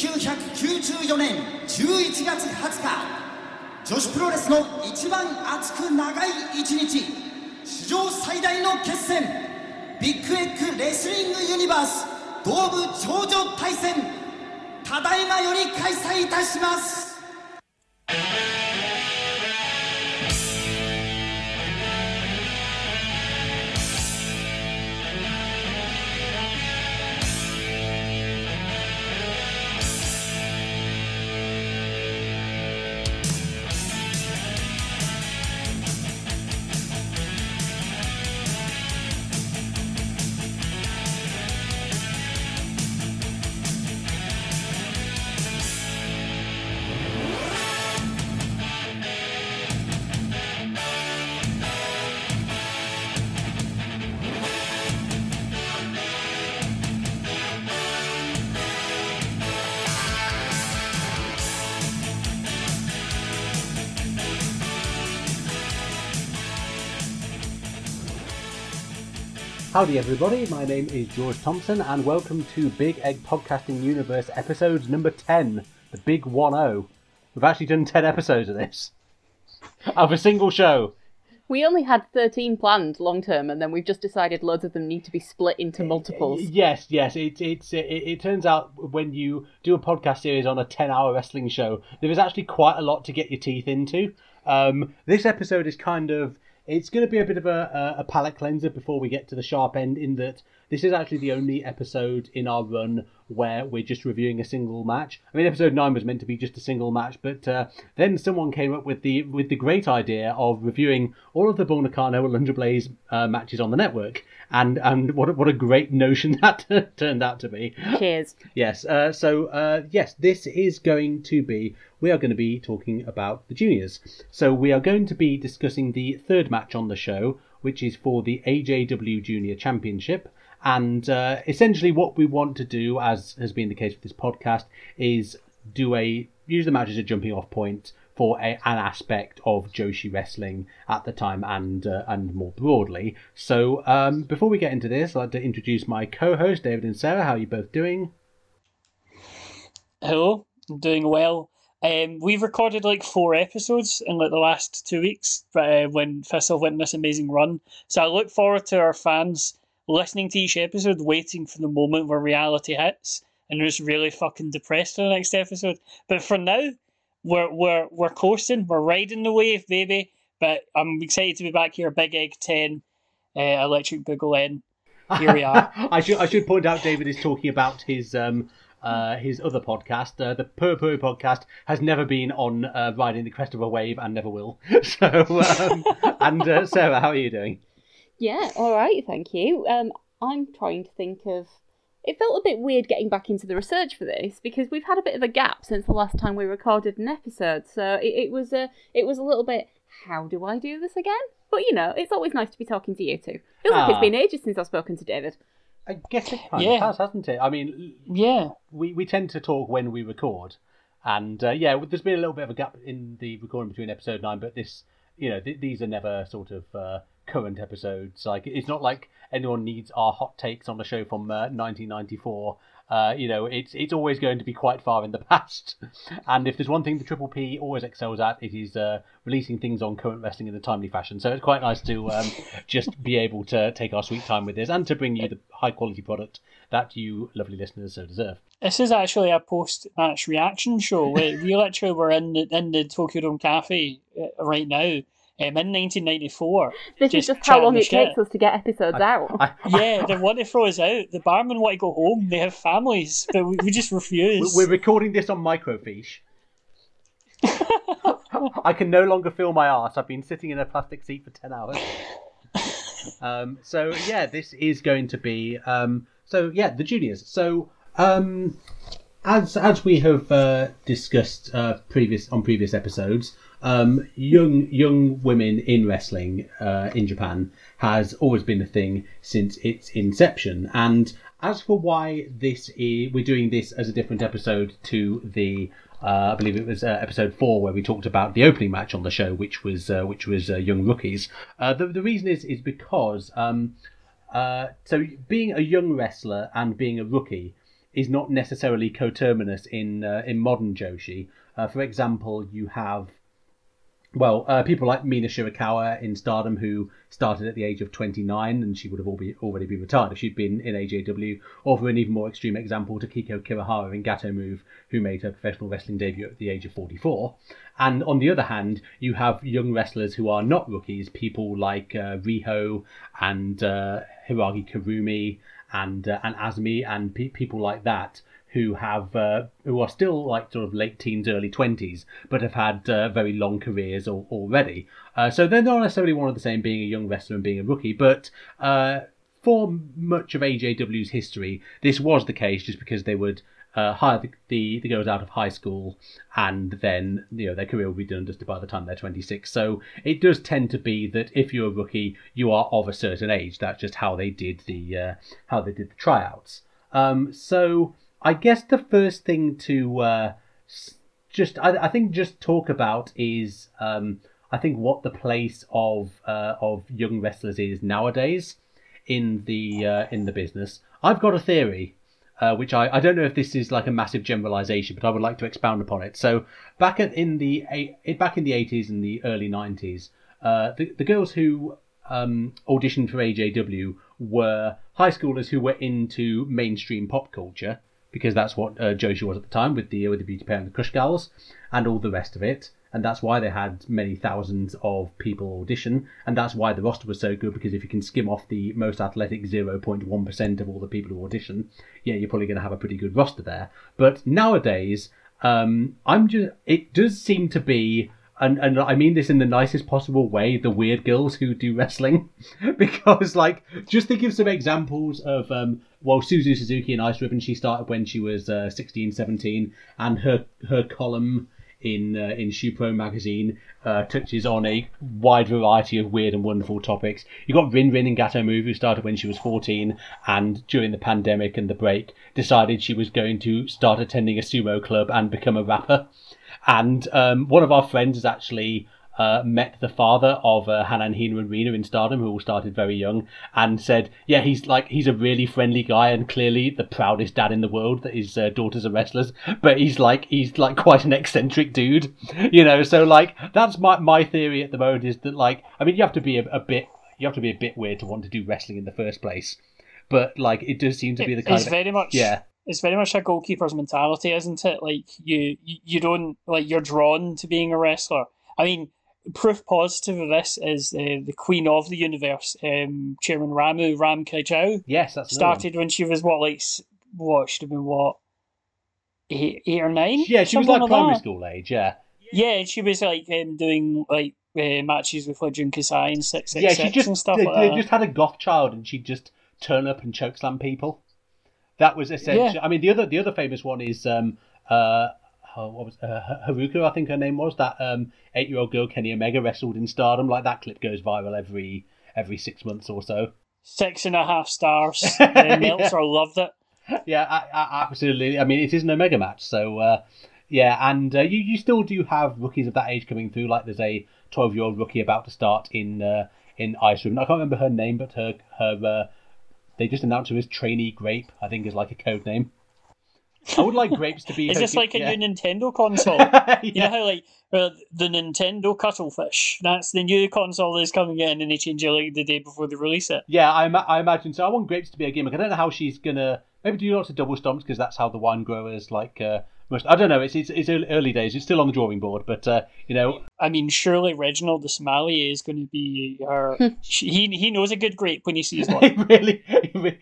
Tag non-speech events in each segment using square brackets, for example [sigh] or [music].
1994年11月20日女子プロレスの一番熱く長い一日史上最大の決戦ビッグエッグレスリングユニバース東部頂上対戦ただいまより開催いたします。Howdy, everybody. My name is George Thompson, and welcome to Big Egg Podcasting Universe episode number 10, the Big 1 0. We've actually done 10 episodes of this, of a single show. We only had 13 planned long term, and then we've just decided loads of them need to be split into multiples. Yes, yes. It, it's, it, it turns out when you do a podcast series on a 10 hour wrestling show, there is actually quite a lot to get your teeth into. Um, this episode is kind of it's going to be a bit of a, a, palate cleanser before we get to the sharp end, in that this is actually the only episode in our run where we're just reviewing a single match. I mean, episode nine was meant to be just a single match, but uh, then someone came up with the with the great idea of reviewing all of the Bull Nakano and Alundra Blayze uh, matches on the network, and and what a, what a great notion [laughs] that turned out to be. Cheers. Yes. Uh, so uh, yes, this is going to be. We are going to be talking about the juniors. So we are going to be discussing the third match on the show, which is for the AJW Junior Championship. And uh, essentially, what we want to do, as has been the case with this podcast, is do a use the match as a jumping off point for a, an aspect of Joshi wrestling at the time and uh, and more broadly. So um, before we get into this, I'd like to introduce my co-host David and Sarah. How are you both doing? Hello, I'm doing well. Um, we've recorded like four episodes in like the last two weeks, uh, when Thistle went on this amazing run. So I look forward to our fans listening to each episode, waiting for the moment where reality hits, and just really fucking depressed for the next episode. But for now, we're we're we're coasting, we're riding the wave, baby. But I'm excited to be back here, Big Egg Ten, uh, Electric Boogaloo. Here we are. [laughs] I should I should point out David is talking about his um uh, his other podcast, uh, the Pur podcast, has never been on uh, riding the crest of a wave and never will. [laughs] So, um, and uh, Sarah, how are you doing? Yeah, all right, thank you. Um, I'm trying to think of. It felt a bit weird getting back into the research for this because we've had a bit of a gap since the last time we recorded an episode. So it, it was a it was a little bit. How do I do this again? But you know, it's always nice to be talking to you two. Feels like it's been ages since I've spoken to David. I guess it kind Yeah. of has, hasn't it? I mean, Yeah. we, we tend to talk when we record, and uh, yeah, there's been a little bit of a gap in the recording between episode nine, but this, you know, th- these are never sort of uh, current episodes. Like, it's not like anyone needs our hot takes on the show from uh, 1994. Uh, you know, it's it's always going to be quite far in the [laughs] past. And if there's one thing the Triple P always excels at, it is uh, releasing things on current wrestling in a timely fashion. So it's quite nice to um, [laughs] just be able to take our sweet time with this and to bring you the high quality product that you lovely listeners so deserve. This is actually a post-match reaction show. We, we literally were in the in the Tokyo Dome Cafe uh, right now, um, in 1994. This Just is just how long it shit. takes us to get episodes out. I, [laughs] Yeah, they want to throw us out. The barmen want to go home. They have families, but we, we just refuse. We're recording this on microfiche. [laughs] I can no longer feel my arse. I've been sitting in a plastic seat for ten hours. [laughs] Um, so yeah, this is going to be um, so yeah the juniors. So um, as as we have uh, discussed uh, previous on previous episodes, um, young young women in wrestling uh, in Japan has always been a thing since its inception. And as for why this is, we're doing this as a different episode to the uh, I believe it was uh, episode four where we talked about the opening match on the show, which was uh, which was young rookies. The the reason is is because um, so being a young wrestler and being a rookie is not necessarily coterminous in uh, in modern Joshi. Uh, for example, you have well, uh, people like Mina Shirakawa in Stardom, who started at the age of 29, and she would have already been retired if she'd been in AJW. Or for an even more extreme example, Takiko Kirihara in Gatoh Move, who made her professional wrestling debut at the age of 44. And on the other hand, you have young wrestlers who are not rookies, people like uh, Riho and uh, Hiiragi Kurumi and uh, and Azumi and pe- people like that who have uh, who are still like sort of late teens, early twenties, but have had uh, very long careers al- already. Uh, so they're not necessarily one of the same, being a young wrestler and being a rookie. But uh, for much of AJW's history, this was the case, just because they would. Uh, hire the, the, the girls out of high school, and then you know their career will be done just by the time they're 26. So it does tend to be that if you're a rookie, you are of a certain age. That's just how they did the uh, how they did the tryouts. Um, so I guess the first thing to uh, just I, I, think just talk about is um, I think what the place of uh, of young wrestlers is nowadays in the uh, in the business. I've got a theory. Uh, which I, I don't know if this is like a massive generalization, but I would like to expound upon it. So back at, in the eight, back in the 80s and the early 90s, uh, the, the girls who um, auditioned for AJW were high schoolers who were into mainstream pop culture, because that's what uh, was at the time with the with the Beauty Pair and the Crush Girls and all the rest of it. And that's why they had many thousands of people audition, and that's why the roster was so good. Because if you can skim off the most athletic 0.1% of all the people who audition, yeah, you're probably going to have a pretty good roster there. But nowadays, um, I'm just it does seem to be and and I mean this in the nicest possible way, the weird girls who do wrestling, [laughs] because like just think of some examples of um, well Suzu Suzuki and Ice Ribbon. She started when she was uh, 16, 17, and her her column in uh, in Shoe magazine uh, touches on a wide variety of weird and wonderful topics. You got Rin Rin in Gatoh Move, who started when she was 14, and during the pandemic and the break, decided she was going to start attending a sumo club and become a rapper. And um, one of our friends is actually uh, met the father of uh, Hanan Hina and Rina in Stardom, who all started very young, and said, "Yeah, he's like he's a really friendly guy, and clearly the proudest dad in the world that his uh, daughters are wrestlers. But he's like he's like quite an eccentric dude, [laughs] you know. So like that's my my theory at the moment is that like I mean you have to be a, a bit you have to be a bit weird to want to do wrestling in the first place, but like it does seem to be the kind it's of very much yeah it's very much a goalkeeper's mentality, isn't it? Like you, you don't like you're drawn to being a wrestler. I mean, proof positive of this is uh, the Queen of the Universe, um, Chairman Ramu Ram Kai Yes, that's started when she was what like what should have been what eight, eight or nine. Yeah, she was like, like primary that. school age. Yeah. Yeah, she was like um, doing like uh, matches with like Jun Kasai and six six yeah, she just, and stuff they, like they just had a goth child, and she'd just turn up and chokeslam people. That was essential. Yeah. I mean, the other the other famous one is um, uh, what was uh, Haruka? I think her name was that um, eight year old girl Kenny Omega wrestled in Stardom. Like that clip goes viral every every six months or so. Six and a half stars. [laughs] uh, Meltzer loved it. Yeah, I, I, absolutely. I mean, it is an Omega match, so uh, yeah, and uh, you you still do have rookies of that age coming through. Like there's a twelve year old rookie about to start in uh, in Ice Ribbon. I can't remember her name, but her her uh, they just announced her as Trainee Grape. I think is like a code name. I would like grapes to be. [laughs] Is this like a yeah. new Nintendo [laughs] console? yeah. You know how like uh, the Nintendo Cuttlefish? That's the new console that's coming in, and they change it like the day before they release it. Yeah, I, I imagine so. I want grapes to be a gimmick. I don't know how she's gonna maybe do lots of double stomps because that's how the wine growers like uh, most. I don't know. It's, it's it's early days. It's still on the drawing board, but uh, you know. I mean, surely Reginald the Sommelier is going to be her. he he knows a good grape when he sees [laughs] one. really,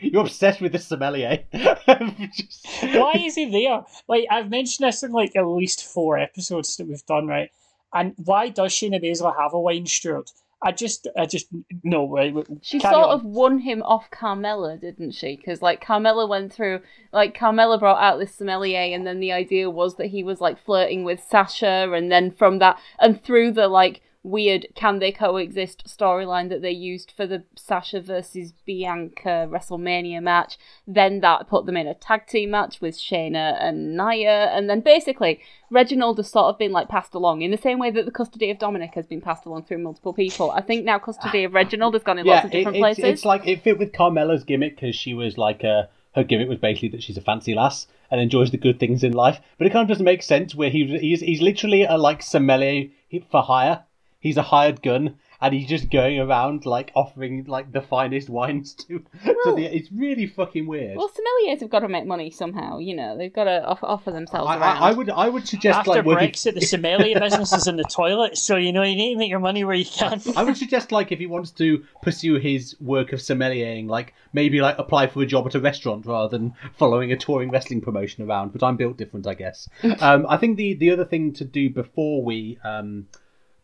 you're obsessed with the sommelier. [laughs] Just... Why is he there? Like I've mentioned this in like at least four episodes that we've done, right? And why does Shayna Baszler have a wine steward? I just, I just no. way. she sort on. of won him off Carmella, didn't she? Because like Carmella went through, like Carmella brought out this sommelier, and then the idea was that he was like flirting with Sasha, and then from that, and through the like weird can they coexist storyline that they used for the Sasha versus Bianca WrestleMania match. Then that put them in a tag team match with Shayna and Nia, and then basically Reginald has sort of been like passed along in the same way that the custody of Dominik has been passed along through multiple people. I think now custody of Reginald has gone in yeah, lots of different it, places. It's like it fit with Carmella's gimmick because she was like a her gimmick was basically that she's a fancy lass and enjoys the good things in life. But it kind of doesn't make sense where he he's he's literally a like sommelier for hire. He's a hired gun, and he's just going around like offering like the finest [laughs] wines to. to the, it's really fucking weird. Well, sommeliers have got to make money somehow. You know, they've got to offer, offer themselves I, around. I, I would I would suggest After like working- Brexit, the sommelier [laughs] business is in the toilet, so you know you need to make your money where you can. I would suggest like if he wants to pursue his work of sommeliering, like maybe like apply for a job at a restaurant rather than following a touring wrestling promotion around. But I'm built different, I guess. [laughs] um, I think the the other thing to do before we um,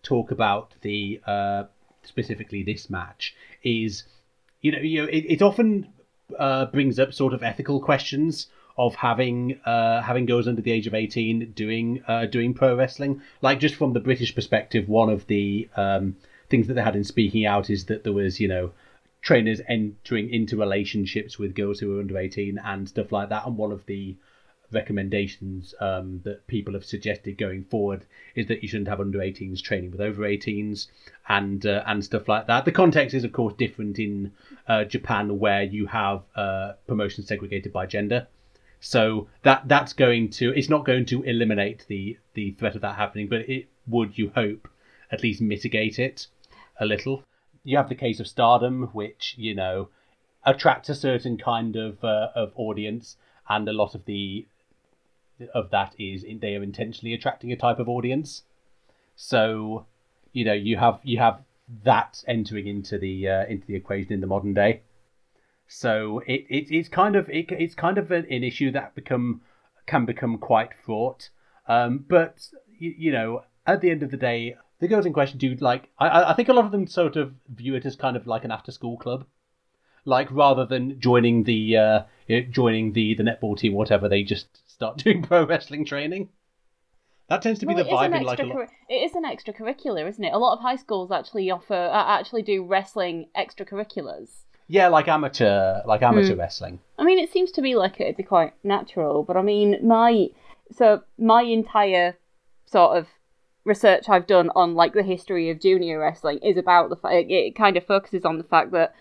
talk about the uh, specifically this match is, you know, you know, it, it often uh, brings up sort of ethical questions of having uh, having girls under the age of eighteen doing uh, doing pro wrestling. Like just from the British perspective, one of the um, things that they had in speaking out is that there was you know trainers entering into relationships with girls who were under 18 and stuff like that and one of the recommendations um, that people have suggested going forward is that you shouldn't have under 18s training with over 18s and uh, and stuff like that. The context is of course different in uh, Japan where you have uh, promotions segregated by gender. So that that's going to it's not going to eliminate the the threat of that happening but it would you hope at least mitigate it a little. You have the case of Stardom, which you know attracts a certain kind of uh, of audience, and a lot of the of that is they are intentionally attracting a type of audience. So, you know, you have you have that entering into the uh, into the equation in the modern day. So it, it it's kind of it, it's kind of an, an issue that become can become quite fraught. Um, but you, you know, at the end of the day, the girls in question do like I- I, think a lot of them sort of view it as kind of like an after school club, like rather than joining the uh, joining the the netball team, whatever. They just start [laughs] doing pro wrestling training. That tends to be Well, the it is an vibe in like a lot. It is an extracurricular, isn't it? A lot of high schools actually offer uh, actually do wrestling extracurriculars. Yeah, like amateur, like amateur wrestling. I mean, it seems to me like it'd be quite natural, but I mean, my so my entire sort of research I've done on like the history of junior wrestling is about the fact it kind of focuses on the fact that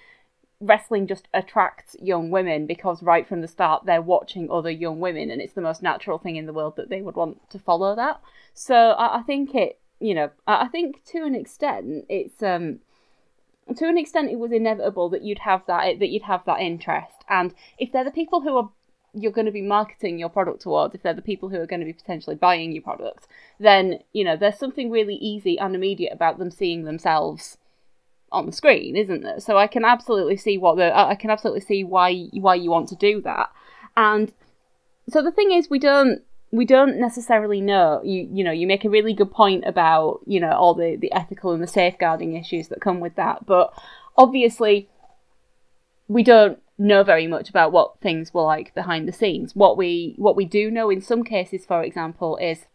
wrestling just attracts young women because right from the start they're watching other young women and it's the most natural thing in the world that they would want to follow that. So I, I think it, you know, I I think to an extent it's um to an extent it was inevitable that you'd have that that you'd have that interest and if they're the people who are you're going to be marketing your product towards if they're the people who are going to be potentially buying your product then you know there's something really easy and immediate about them seeing themselves on the screen isn't there? So i can absolutely see what the i can absolutely see why why you want to do that. And so the thing is we don't we don't necessarily know. You you know you make a really good point about you know all the the ethical and the safeguarding issues that come with that but obviously we don't know very much about what things were like behind the scenes. What we what we do know in some cases for example is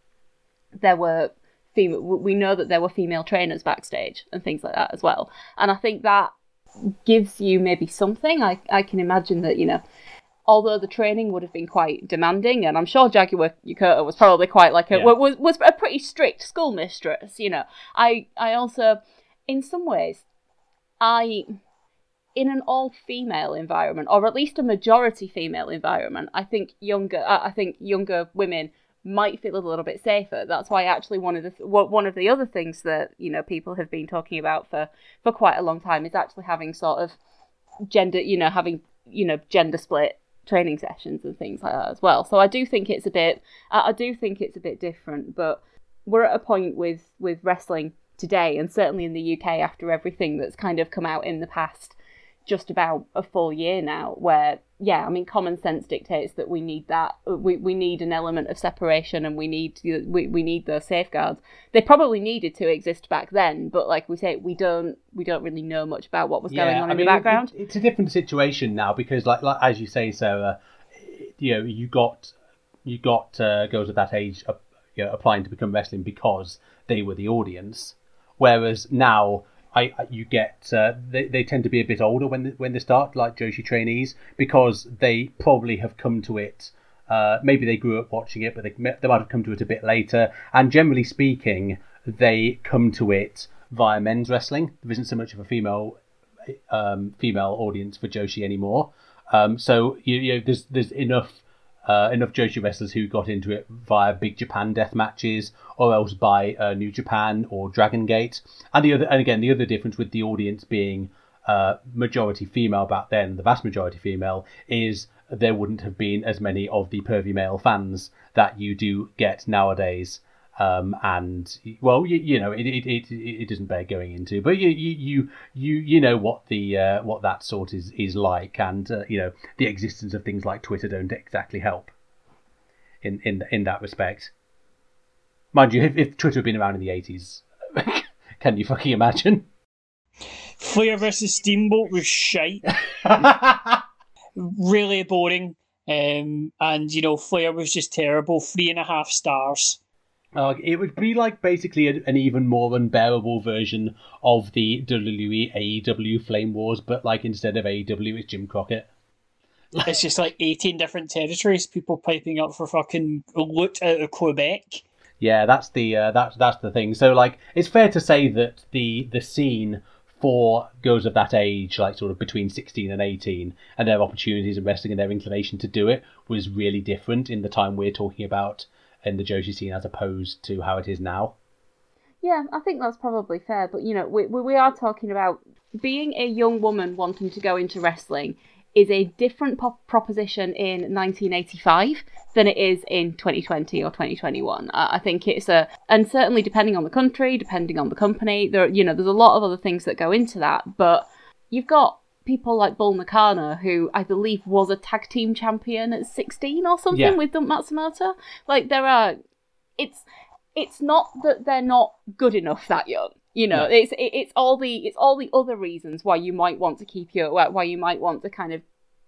there were female we know that there were female trainers backstage and things like that as well and i think that gives you maybe something i i can imagine that you know although the training would have been quite demanding, and I'm sure Jaguar Yokota was probably quite like a Yeah. was was a pretty strict schoolmistress. You know, I I also, in some ways, I in an all female environment, or at least a majority female environment, I think younger I I think younger women might feel a little bit safer. That's why actually one of the one of the other things that you know people have been talking about for for quite a long time is actually having sort of gender, you know, having you know gender split training sessions and things like that as well. So I do think it's a bit, I do think it's a bit different, but we're at a point with with wrestling today, and certainly in the UK after everything that's kind of come out in the past just about a full year now, where yeah, I mean, common sense dictates that we need that. We, we need an element of separation, and we need we, we need those safeguards. They probably needed to exist back then, but like we say, we don't we don't really know much about what was going on I in mean, the background. it- it's a different situation now because, like, like as you say, Sarah, you know, you got you got uh, girls of that age uh, you know, applying to become wrestling because they were the audience, whereas now. I, I- you get uh, they, they tend to be a bit older when they, when they start like Joshi trainees because they probably have come to it uh, maybe they grew up watching it but they, they might have come to it a bit later and generally speaking they come to it via men's wrestling there isn't so much of a female um, female audience for Joshi anymore. Um, so you, you know, there's there's enough uh, enough Joshi wrestlers who got into it via Big Japan death matches, or else by uh, New Japan or Dragon Gate. And the other, and again, the other difference with the audience being uh, majority female back then, the vast majority female, is there wouldn't have been as many of the pervy male fans that you do get nowadays. Um, and well, you, you know, it, it, it, it doesn't bear going into, but you you you you know what the uh, what that sort is is like, and uh, you know the existence of things like Twitter don't exactly help in in in that respect. Mind you, if, if Twitter had been around in the eighties, [laughs] can you fucking imagine? Flair versus Steamboat was shite. [laughs] really boring. Um, and you know, Flair was just terrible. Three and a half stars. Uh, it would be like basically a, an even more unbearable version of the WWE AEW Flame Wars, but like instead of AEW, it's Jim Crockett. It's just like 18 different territories, people piping up for fucking loot out of Quebec. Yeah, that's the uh, that's that's the thing. So like, it's fair to say that the the scene for girls of that age, like sort of between 16 and 18, and their opportunities in wrestling and their inclination to do it was really different in the time we're talking about in the Joshi scene as opposed to how it is now. Yeah, I think that's probably fair. But you know, we we are talking about being a young woman wanting to go into wrestling is a different pop- proposition in 1985 than it is in 2020 or 2021. I, I think it's a, and certainly depending on the country, depending on the company, there you know, there's a lot of other things that go into that. But you've got people like Bull Nakano, who I believe was a tag team champion at 16 or something Yeah. with Dump Matsumoto. Like there are, it's it's not that they're not good enough that young. You know, No. it's it, it's all the it's all the other reasons why you might want to keep your why why you might want to kind of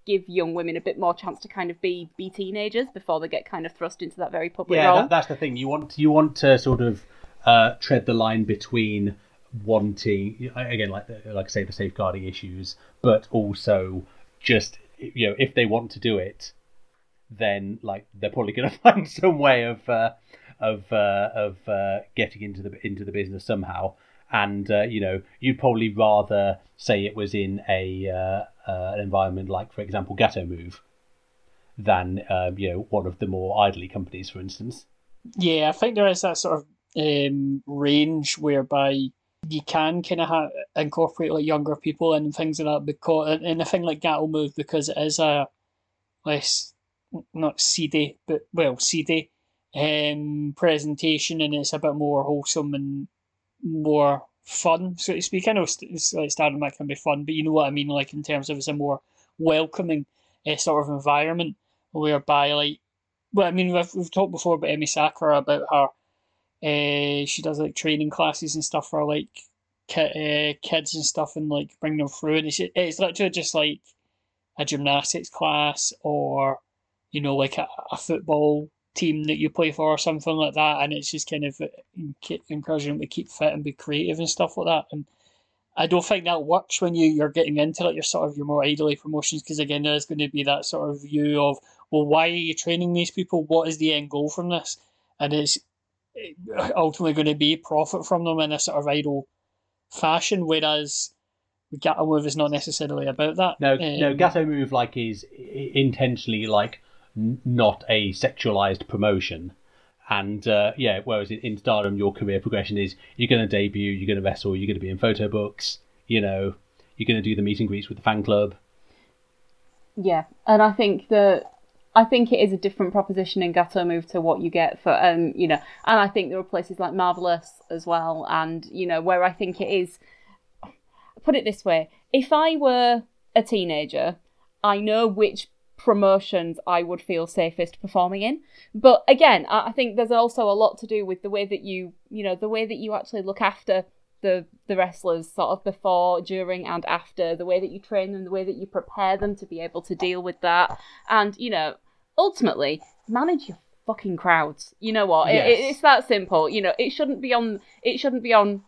give young women a bit more chance to kind of be be teenagers before they get kind of thrust into that very public yeah, role. that, that's the thing. You want you want to sort of uh, tread the line between wanting again, like like I say, the safeguarding issues, but also just you know if they want to do it, then like they're probably going [laughs] to find some way of uh, of uh, of uh, getting into the into the business somehow. And uh, you know, you'd probably rather say it was in a uh, uh, an environment like, for example, Gatoh Move, than um, you know one of the more idly companies, for instance. Yeah, I think there is that sort of um, range whereby you can kind of ha- incorporate like younger people and things like that because and- a thing like Gatoh Move because it is a less not seedy but well seedy um, presentation and it's a bit more wholesome and more fun so to speak. I know it's like Stardom that can be fun, but you know what I mean. Like in terms of it's a more welcoming uh, sort of environment whereby like well, I mean, we've, we've talked before about Emi Sakura about her. Uh, she does like training classes and stuff for like ki- uh, kids and stuff, and like bring them through. And it's it's literally just like a gymnastics class or you know like a, a football team that you play for or something like that. And it's just kind of uh, encouraging them to keep fit and be creative and stuff like that. And I don't think that works when you you're getting into it. You're sort of your more idly promotions because again there's going to be that sort of view of well why are you training these people what is the end goal from this and it's ultimately going to be profit from them in a sort of idol fashion whereas Gatoh Move is not necessarily about that. No, no, Um, Gatoh Move like is intentionally like not a sexualized promotion, and uh, yeah, whereas in, in Stardom your career progression is you're going to debut, you're going to wrestle, you're going to be in photo books, you know, you're going to do the meet and greets with the fan club. Yeah, and I think that I think it is a different proposition in Gatoh Move to what you get for um you know, and I think there are places like Marvelous as well, and you know where I think it is. Put it this way: if I were a teenager, I know which promotions I would feel safest performing in. But again, I I think there's also a lot to do with the way that you you know the way that you actually look after the the wrestlers sort of before, during, and after. The way that you train them, the way that you prepare them to be able to deal with that, and you know, ultimately manage your fucking crowds. You know what? Yes. it, it's that simple. You know, it shouldn't be on. It shouldn't be on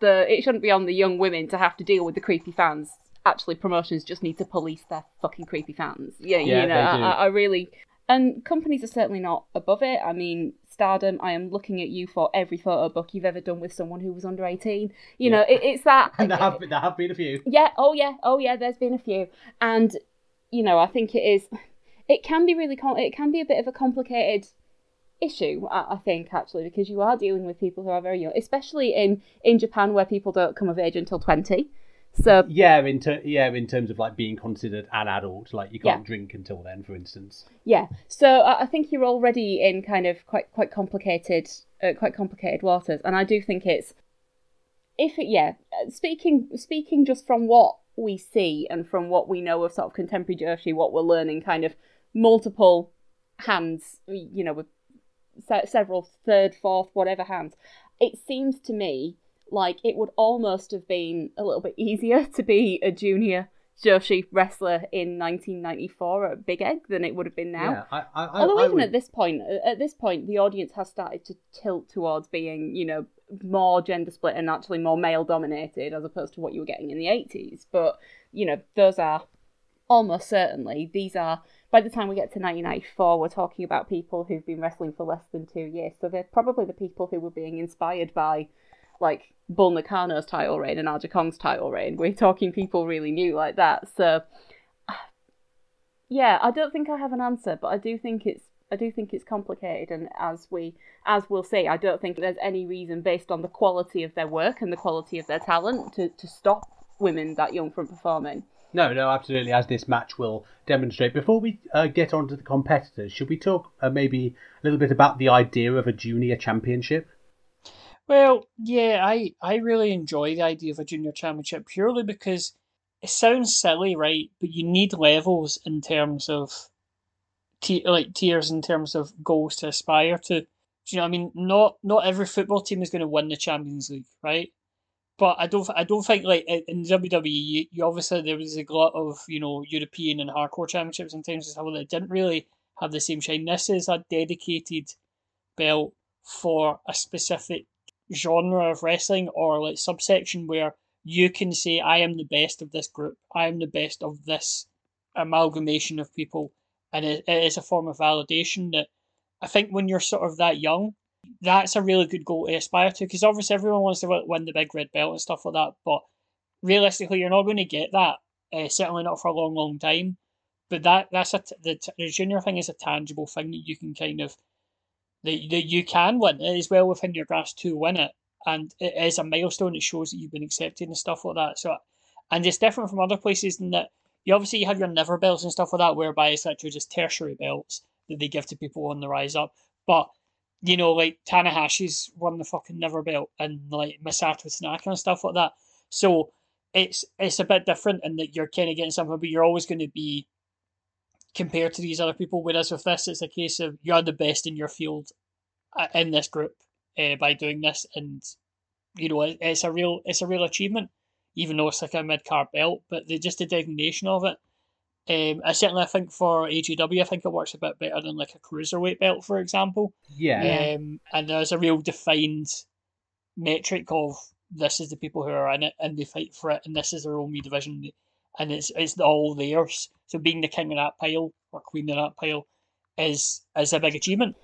the. It shouldn't be on the young women to have to deal with the creepy fans. Actually, promotions just need to police their fucking creepy fans. Yeah, Yeah, you know. I I really. And companies are certainly not above it. I mean, Stardom, I am looking at you for every photo book you've ever done with someone who was under 18. You know, it, it's that. [laughs] And there have been, there have been a few. Yeah, oh yeah, oh yeah, there's been a few. And you know, I think it is. It can be really. It can be a bit of a complicated issue. I, think actually because you are dealing with people who are very young, especially in in Japan where people don't come of age until twenty. So Yeah, in ter- yeah, in terms of like being considered an adult, like you can't Yeah. drink until then, for instance. Yeah, so I I think you're already in kind of quite quite complicated, uh, quite complicated waters, and I do think it's if it yeah. Speaking speaking just from what we see and from what we know of sort of contemporary Joshi, what we're learning, kind of multiple hands, you know, with se- several third, fourth, whatever hands. It seems to me like it would almost have been a little bit easier [laughs] to be a junior Joshi wrestler in 1994 at Big Egg than it would have been now. Yeah, I, I, Although I even would- at this point, uh, at this point, the audience has started to tilt towards being, you know, more gender split and actually more male dominated as opposed to what you were getting in the 80s. But you know, those are almost certainly these are. By the time we get to 1994, we're talking about people who've been wrestling for less than two years. So they're probably the people who were being inspired by, like Bull Nakano's title reign and Aja Kong's title reign. We're talking people really new like that. So [sighs] yeah, I don't think I have an answer, but I do think it's I do think it's complicated, and as we as we'll see, I don't think there's any reason based on the quality of their work and the quality of their talent to, to stop women that young from performing. No, no, absolutely. As this match will demonstrate. Before we uh, get on to the competitors, should we talk uh, maybe a little bit about the idea of a junior championship? Well, yeah, I I really enjoy the idea of a junior championship purely because it sounds silly, right? But you need levels in terms of t- like tiers in terms of goals to aspire to. Do you know what I mean? Not not every football team is going to win the Champions League, right? But I don't I don't think like in WWE you, you obviously there was a lot of you know European and hardcore championships and things that didn't really have the same shine. This is a dedicated belt for a specific genre of wrestling or like subsection where you can say I am the best of this group, I am the best of this amalgamation of people, and it, it is a form of validation that I think when you're sort of that young, that's a really good goal to aspire to because obviously everyone wants to win the big red belt and stuff like that, but realistically you're not going to get that. Uh, certainly not for a long, long time. But that that's a t- the, t- the junior thing is a tangible thing that you can kind of that, that you can win. It is well within your grasp to win it, and it is a milestone. It shows that you've been accepted and stuff like that. So, and it's different from other places in that you obviously have your never belts and stuff like that, whereby it's actually just tertiary belts that they give to people on the rise up. But you know, like Tanahashi's won the fucking never belt, and like Masato Tanaka and stuff like that. So it's it's a bit different in that you're kind of getting something, but you're always going to be compared to these other people. Whereas with this, it's a case of you're the best in your field uh, in this group uh, by doing this, and you know it, it's a real it's a real achievement, even though it's like a mid card belt. But the just the designation of it, um, I certainly I think for AJW, I think it works a bit better than like a cruiserweight belt, for example. Yeah. Yeah. Um, and there's a real defined metric of this is the people who are in it and they fight for it, and this is their only division, and it's it's all theirs. So being the king of that pile or queen of that pile is is a big achievement.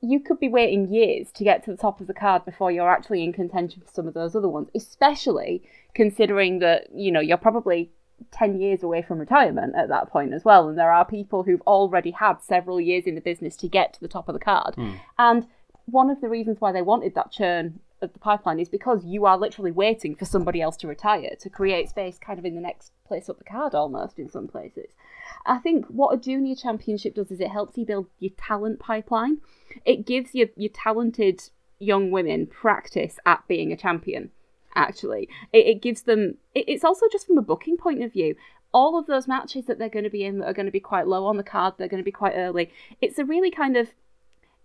you could be waiting years to get to the top of the card before you're actually in contention for some of those other ones, especially considering that, you know, you're probably 10 years away from retirement at that point as well. And there are people who've already had several years in the business to get to the top of the card. Hmm. And one of the reasons why they wanted that churn of the pipeline is because you are literally waiting for somebody else to retire to create space kind of in the next place up the card almost in some places. I think what a junior championship does is it helps you build your talent pipeline. It gives your, your talented young women practice at being a champion, actually. It, it gives them, it, it's also just from a booking point of view. All of those matches that they're going to be in that are going to be quite low on the card, they're going to be quite early. It's a really kind of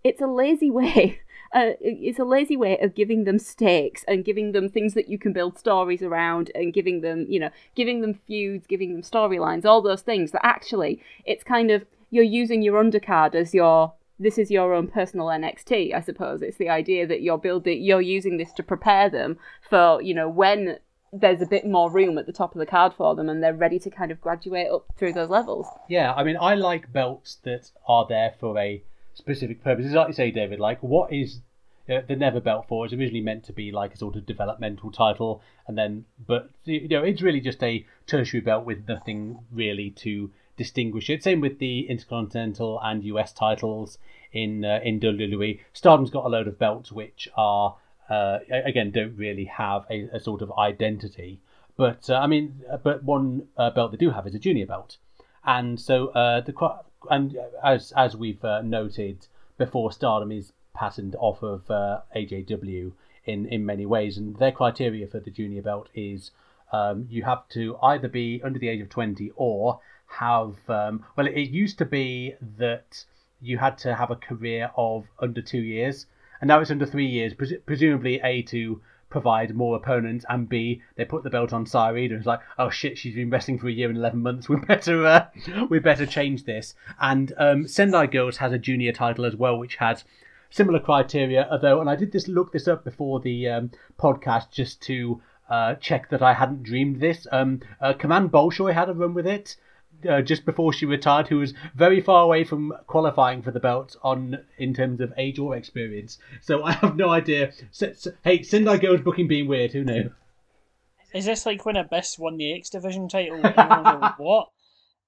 it's a lazy way [laughs] uh, it's a lazy way of giving them stakes and giving them things that you can build stories around and giving them you know giving them feuds giving them storylines all those things that actually it's kind of you're using your undercard as your this is your own personal NXT I suppose. It's the idea that you're building you're using this to prepare them for you know when there's a bit more room at the top of the card for them and they're ready to kind of graduate up through those levels. Yeah, I mean, I like belts that are there for a specific purposes. Like you say, David, like what is uh, the Never Belt for? It's originally meant to be like a sort of developmental title, and then, but you know, it's really just a tertiary belt with nothing really to distinguish it. Same with the Intercontinental and US titles in uh, in WWE. Stardom's got a load of belts which are uh, again don't really have a, a sort of identity. But uh, I mean, but one uh, belt they do have is a junior belt, and so uh, the and as as we've uh, noted before, Stardom is patterned off of uh, AJW in in many ways, and their criteria for the junior belt is um, you have to either be under the age of twenty or have um, well, it used to be that you had to have a career of under two years, and now it's under three years, pres- presumably a to provide more opponents, and B, they put the belt on Sairee, and it's like, oh shit, she's been wrestling for a year and eleven months. [laughs] We better, uh, we better change this. And um, Sendai Girls has a junior title as well, which has similar criteria. Although, and I did this look this up before the um, podcast just to uh, check that I hadn't dreamed this. Um, uh, Command Bolshoi had a run with it uh, just before she retired, who was very far away from qualifying for the belt on in terms of age or experience. So I have no idea. Hey, Sendai Girls booking being weird. Who knew? Is this like when Abyss won the X Division title? [laughs] what?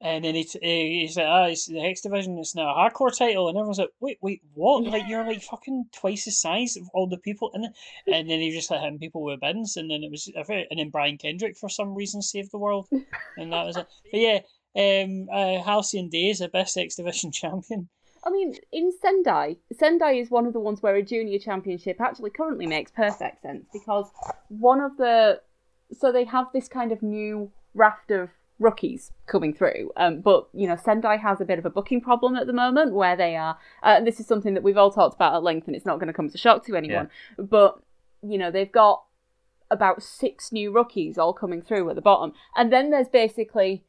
And then he, he said, ah, it's the X Division, it's now a hardcore title. And everyone's like, wait, wait, what? Like, you're like fucking twice the size of all the people. And, and then he just like hitting people with bins. And then it was, and then Brian Kendrick for some reason saved the world. And that was it. But yeah, um, uh, Halcyon Days, the best X Division [laughs] champion. I mean, in Sendai, Sendai is one of the ones where a junior championship actually currently makes perfect sense because one of the so they have this kind of new raft of rookies coming through. Um, but you know, Sendai has a bit of a booking problem at the moment where they are. Uh, this is something that we've all talked about at length, and it's not going to come as a shock to anyone. Yeah. But you know, they've got about six new rookies all coming through at the bottom, and then there's basically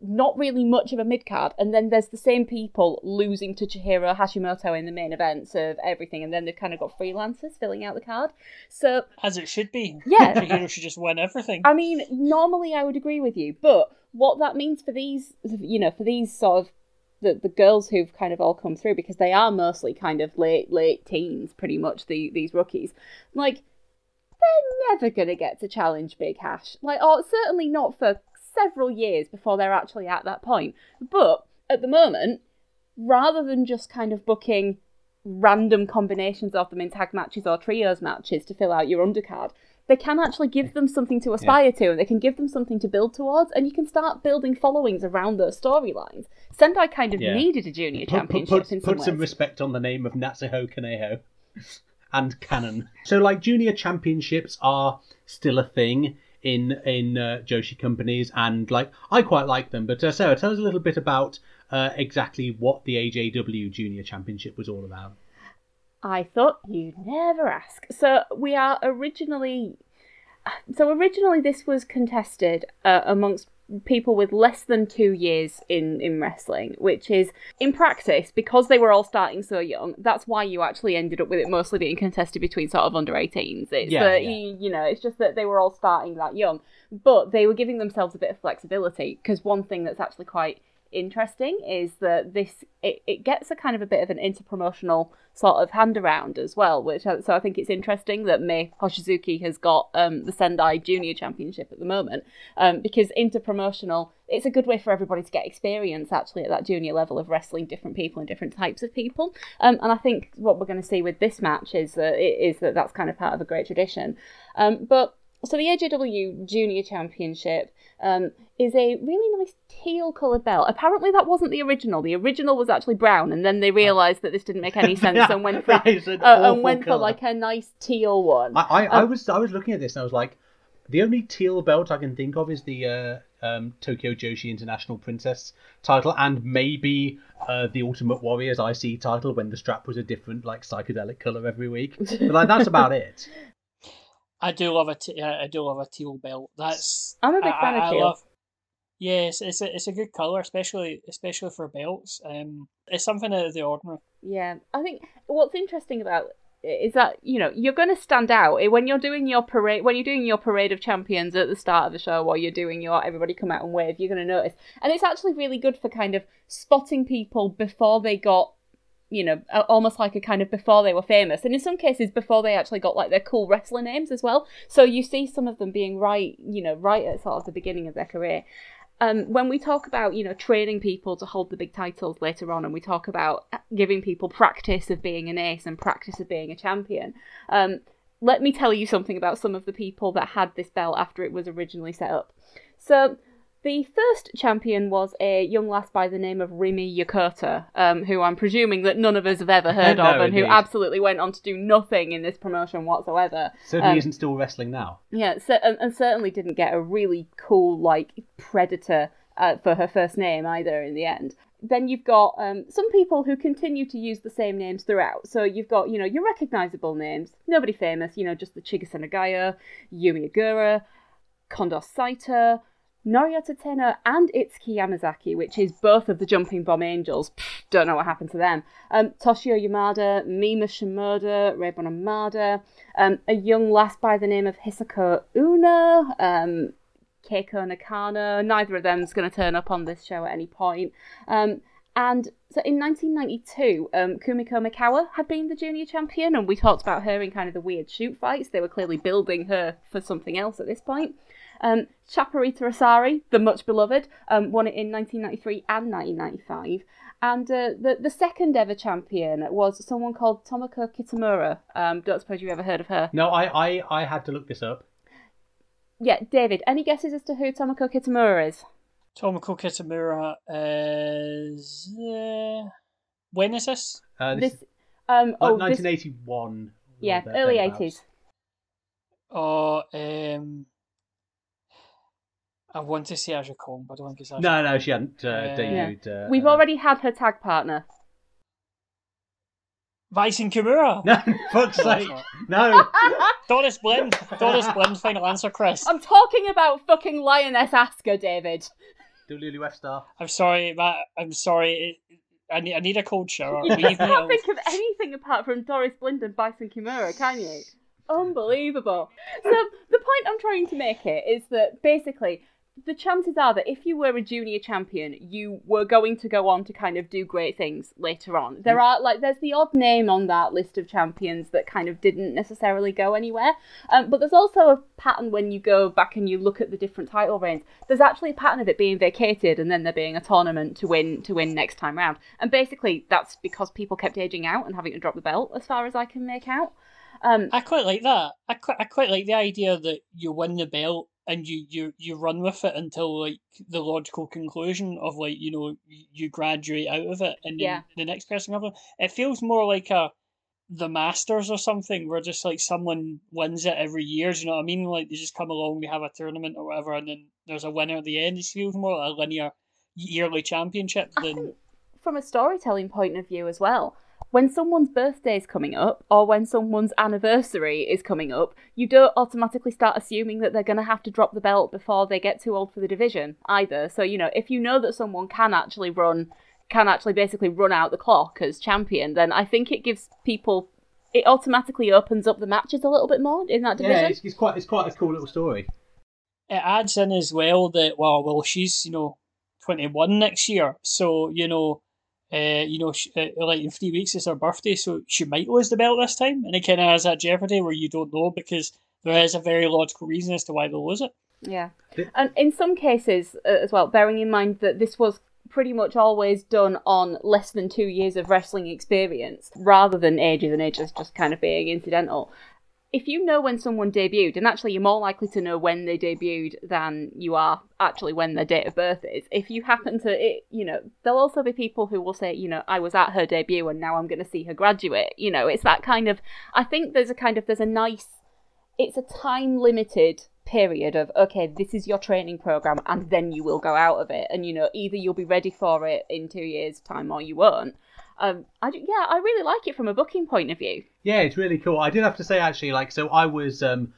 not really much of a mid card, and then there's the same people losing to Chihiro Hashimoto in the main events of everything, and then they've kind of got freelancers filling out the card. So as it should be, yeah, [laughs] Chihiro should just win everything. I mean, normally I would agree with you, but what that means for these, you know, for these sort of the, the girls who've kind of all come through because they are mostly kind of late late teens, pretty much the these rookies, like they're never gonna get to challenge Big Hash, like or certainly not for several years before they're actually at that point. But at the moment, rather than just kind of booking random combinations of them in tag matches or trios matches to fill out your undercard, they can actually give them something to aspire yeah. to and they can give them something to build towards and you can start building followings around those storylines. Sendai kind of yeah. needed a junior championship put, put, in some Put some respect on the name of Natsuko Kaneko [laughs] and Canon. So like junior championships are still a thing in in uh, Joshi companies, and like I quite like them. But uh, Sarah, tell us a little bit about uh, exactly what the AJW Junior Championship was all about. I thought you'd never ask. So we are originally, so originally this was contested uh, amongst people with less than two years in in wrestling, which is in practice because they were all starting so young. That's why you actually ended up with it mostly being contested between sort of under 18s. It's yeah, that yeah. You, you know, it's just that they were all starting that young, but they were giving themselves a bit of flexibility because one thing that's actually quite interesting is that this it, it gets a kind of a bit of an interpromotional sort of hand around as well which so i think it's interesting that Mei Hoshizuki has got um, the sendai junior championship at the moment um, because interpromotional it's a good way for everybody to get experience actually at that junior level of wrestling different people and different types of people. Um, and i think what we're going to see with this match is that is that that's kind of part of a great tradition. Um, but so the AJW Junior Championship um, is a really nice teal coloured belt. Apparently, that wasn't the original. The original was actually brown, and then they realised that this didn't make any sense [laughs] and went for uh, and went colour. for like a nice teal one. I, I, um, I, was I was looking at this and I was like, the only teal belt I can think of is the uh, um, Tokyo Joshi International Princess title, and maybe uh, the Ultimate Warriors IC title when the strap was a different like psychedelic color every week. But like that's about it. [laughs] I do love a t- I do love a teal belt. That's I'm a big fan I, of teal. Yes, it's a it's a good color, especially especially for belts. Um, it's something out of the ordinary. Yeah, I think what's interesting about is that you know you're going to stand out when you're doing your parade when you're doing your parade of champions at the start of the show while you're doing your everybody come out and wave you're going to notice and it's actually really good for kind of spotting people before they got you know, almost like a kind of before they were famous, and in some cases before they actually got like their cool wrestler names as well. So you see some of them being right, you know, right at sort of the beginning of their career. um, when we talk about you know training people to hold the big titles later on, and we talk about giving people practice of being an ace and practice of being a champion, um, let me tell you something about some of the people that had this belt after it was originally set up. So. The first champion was a young lass by the name of Rimi Yokota, um, who I'm presuming that none of us have ever [laughs] heard of, and who absolutely went on to do nothing in this promotion whatsoever. Certainly Um, isn't still wrestling now. Yeah, so, and, and certainly didn't get a really cool like predator uh, for her first name either in the end. Then you've got um, some people who continue to use the same names throughout. So you've got you know your recognizable names, nobody famous, you know just the Chigusa Nagayo, Yumi Ogura, Kondo Saito, Noriyo Tateno, and Itsuki Yamazaki, which is both of the Jumping Bomb Angels. Pfft, don't know what happened to them. Um, Toshiyo Yamada, Mima Shimoda, Reibon Amada, um, a young lass by the name of Hisako Una, um, Keiko Nakano. Neither of them's going to turn up on this show at any point. Um, and so in 1992, um, Kumiko Mikawa had been the junior champion, and we talked about her in kind of the weird shoot fights. They were clearly building her for something else at this point. Um, Chaparita Asari, the much beloved, um, won it in 1993 and 1995. And uh, the the second ever champion was someone called Tomoko Kitamura. Um, don't suppose you ever heard of her. No, I, I, I had to look this up. Yeah, David. Any guesses as to who Tomoko Kitamura is? Tomoko Kitamura is. Uh, when is this? Uh, this, This, um, is oh, like this, 1981. yeah, early eighties. Oh, um. I want to see Aja Kong, but I don't think it's Aja No, no, she hadn't uh, Uh, debuted. Uh, We've uh, already had her tag partner. Bison Kimura! [laughs] No, fuck's No, sake. [laughs] No. Doris Blind! Doris Blind, final answer, Chris. I'm talking about fucking Lioness Asuka, David. Lulu F Star. I'm sorry, Matt. I'm sorry. It, I, need, I need a cold shower. [laughs] You can't alone. think of anything apart from Doris Blind and Bison Kimura, can you? Unbelievable. So the point I'm trying to make here is that basically the chances are that if you were a junior champion, you were going to go on to kind of do great things later on. There are like there's the odd name on that list of champions that kind of didn't necessarily go anywhere. Um, but there's also a pattern when you go back and you look at the different title reigns. There's actually a pattern of it being vacated and then there being a tournament to win to win next time round. And basically that's because people kept aging out and having to drop the belt, as far as I can make out. Um, I quite like that. I quite, I quite like the idea that you win the belt and you, you, you run with it until like the logical conclusion of like you know you graduate out of it and then Yeah. the next person comes. It feels more like a the Masters or something where just like someone wins it every year. Do you know what I mean? Like they just come along, they have a tournament or whatever, and then there's a winner at the end. It feels more like a linear yearly championship than from a storytelling point of view as well, when someone's birthday is coming up or when someone's anniversary is coming up, you don't automatically start assuming that they're going to have to drop the belt before they get too old for the division either. So, you know, if you know that someone can actually run, can actually basically run out the clock as champion, then I think it gives people. It automatically opens up the matches a little bit more in that division. Yeah, it's, it's quite it's quite a cool little story. it adds in as well that well, well, she's you know twenty one next year, so you know, uh, you know, sh uh, like in three weeks is her birthday, so she might lose the belt this time, and it kind of has that jeopardy where you don't know because there is a very logical reason as to why they'll lose it. Yeah. And in some cases uh, as well, bearing in mind that this was pretty much always done on less than two years of wrestling experience, rather than ages and ages just kind of being incidental. If you know when someone debuted, and actually you're more likely to know when they debuted than you are actually when their date of birth is. If you happen to, it, you know, there'll also be people who will say, you know, I was at her debut and now I'm going to see her graduate. You know, it's that kind of. I think there's a kind of there's a nice it's a time limited period of okay this is your training program and then you will go out of it and you know either you'll be ready for it in two years time or you won't um I, d- yeah i really like it from a booking point of view Yeah, it's really cool. I did have to say actually, like, so I was um,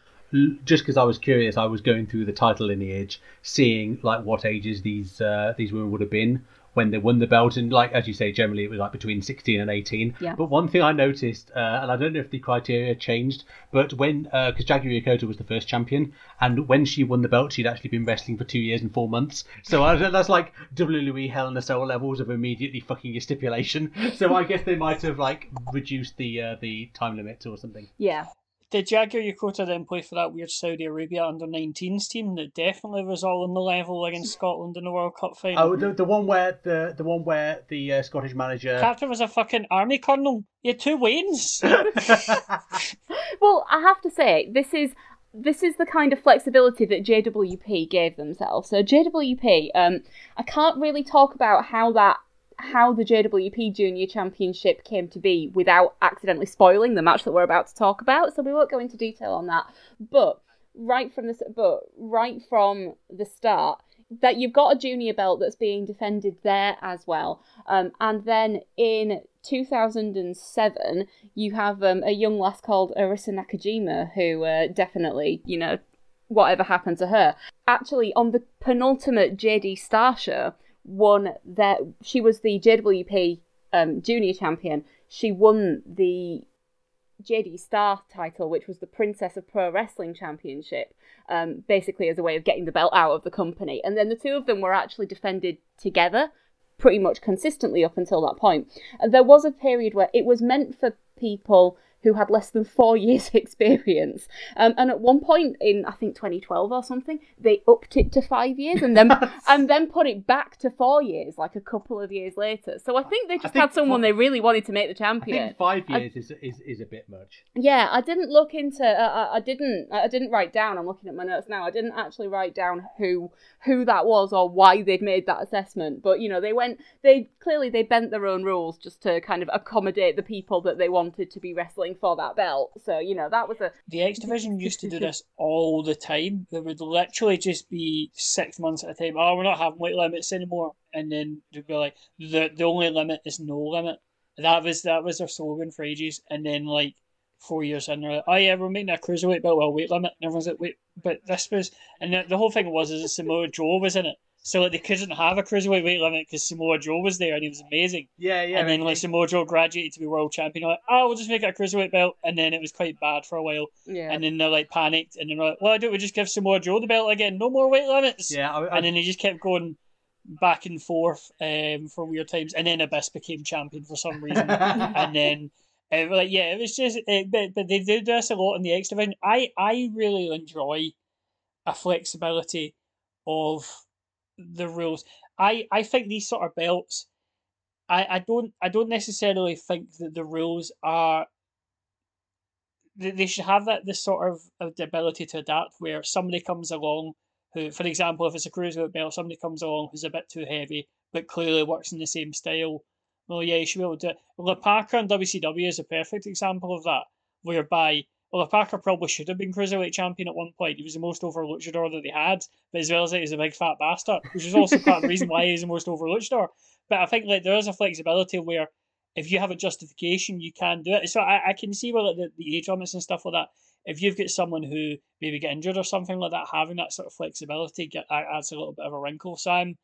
just because I was curious, I was going through the title lineage, seeing like what ages these uh, these women would have been when they won the belt, and like as you say, generally it was like between sixteen and eighteen. Yeah. But one thing I noticed, uh, and I don't know if the criteria changed, but when because Jaguar Yokota was the first champion, and when she won the belt, she'd actually been wrestling for two years and four months. So I, that's like WWE Hell in a Cell levels of immediately fucking your stipulation. [laughs] So I guess they might have like reduced the uh, the time limit or something. yeah did Jaguar Yokota then play for that weird Saudi Arabia under 19s team that definitely was all on the level against Scotland in the World Cup final? Oh, the, the one where the the one where the uh, Scottish manager. Captain was a fucking army colonel. He had two wins. [laughs] [laughs] Well, I have to say, this is this is the kind of flexibility that JWP gave themselves. So JWP, um, I can't really talk about how that how the JWP Junior Championship came to be without accidentally spoiling the match that we're about to talk about. So we won't go into detail on that. But right from the but right from the start, that you've got a junior belt that's being defended there as well. Um, and then in 2007, you have um, a young lass called Arisa Nakajima who uh, definitely, you know, whatever happened to her. Actually, on the penultimate JD Star show, won that she was the JWP um, junior champion. She won the JD Star title, which was the Princess of Pro Wrestling Championship, um, basically as a way of getting the belt out of the company. And then the two of them were actually defended together pretty much consistently up until that point. And there was a period where it was meant for people who had less than four [laughs] years experience. Um, and at one point in I think 2012 or something, they upped it to five years and then [laughs] and then put it back to four years, like a couple of years later. So I think they just think had someone they really wanted to make the I champion. think five I- years is, is is a bit much. Yeah, I didn't look into. Uh, I I didn't. I didn't write down. I'm looking at my notes now. I didn't actually write down who who that was or why they'd made that assessment. But you know, they went. They clearly they bent their own rules just to kind of accommodate the people that they wanted to be wrestling for that belt. So you know, that was a The X Division used to do this [laughs] all the time. There would literally just be six months at a time. Oh, we're not having weight limits anymore, and then they'd be like, the the only limit is no limit. That was that was their slogan for ages. And then like four years in, they're like, oh yeah, we're making a cruiserweight belt a weight limit. And everyone's like, wait, but this was, and the, the whole thing was is Samoa Joe was in it. So like they couldn't have a cruiserweight weight limit because Samoa Joe was there and he was amazing. Yeah, yeah. and then like Samoa Joe graduated to be world champion. Like, oh, we'll just make it a cruiserweight belt, and then it was quite bad for a while. yeah. And then they're like panicked, and they're like, "Why don't we just give Samoa Joe the belt again? No more weight limits." yeah, I, I, And then they just kept going back and forth um, for weird times. And then Abyss became champion for some reason. [laughs] and then, uh, like, yeah, it was just. Uh, but but they do this a lot in the X division. I I really enjoy a flexibility of the rules. I I think these sort of belts. I, I don't I don't necessarily think that the rules are they, they should have that this sort of, of the ability to adapt where somebody comes along who for example if it's a cruiserweight belt somebody comes along who's a bit too heavy but clearly works in the same style well yeah you should be able to do it Parker in WCW is a perfect example of that whereby well Parker probably should have been cruiserweight champion at one point he was the most over luchador that they had but as well as that he's a big fat bastard which is also part of the reason why he's the most over luchador but I think like there is a flexibility where if you have a justification, you can do it. So I, I can see where like, the, the age limits and stuff like that. If you've got someone who maybe get injured or something like that, having that sort of flexibility get, adds a little bit of a wrinkle. So I'm,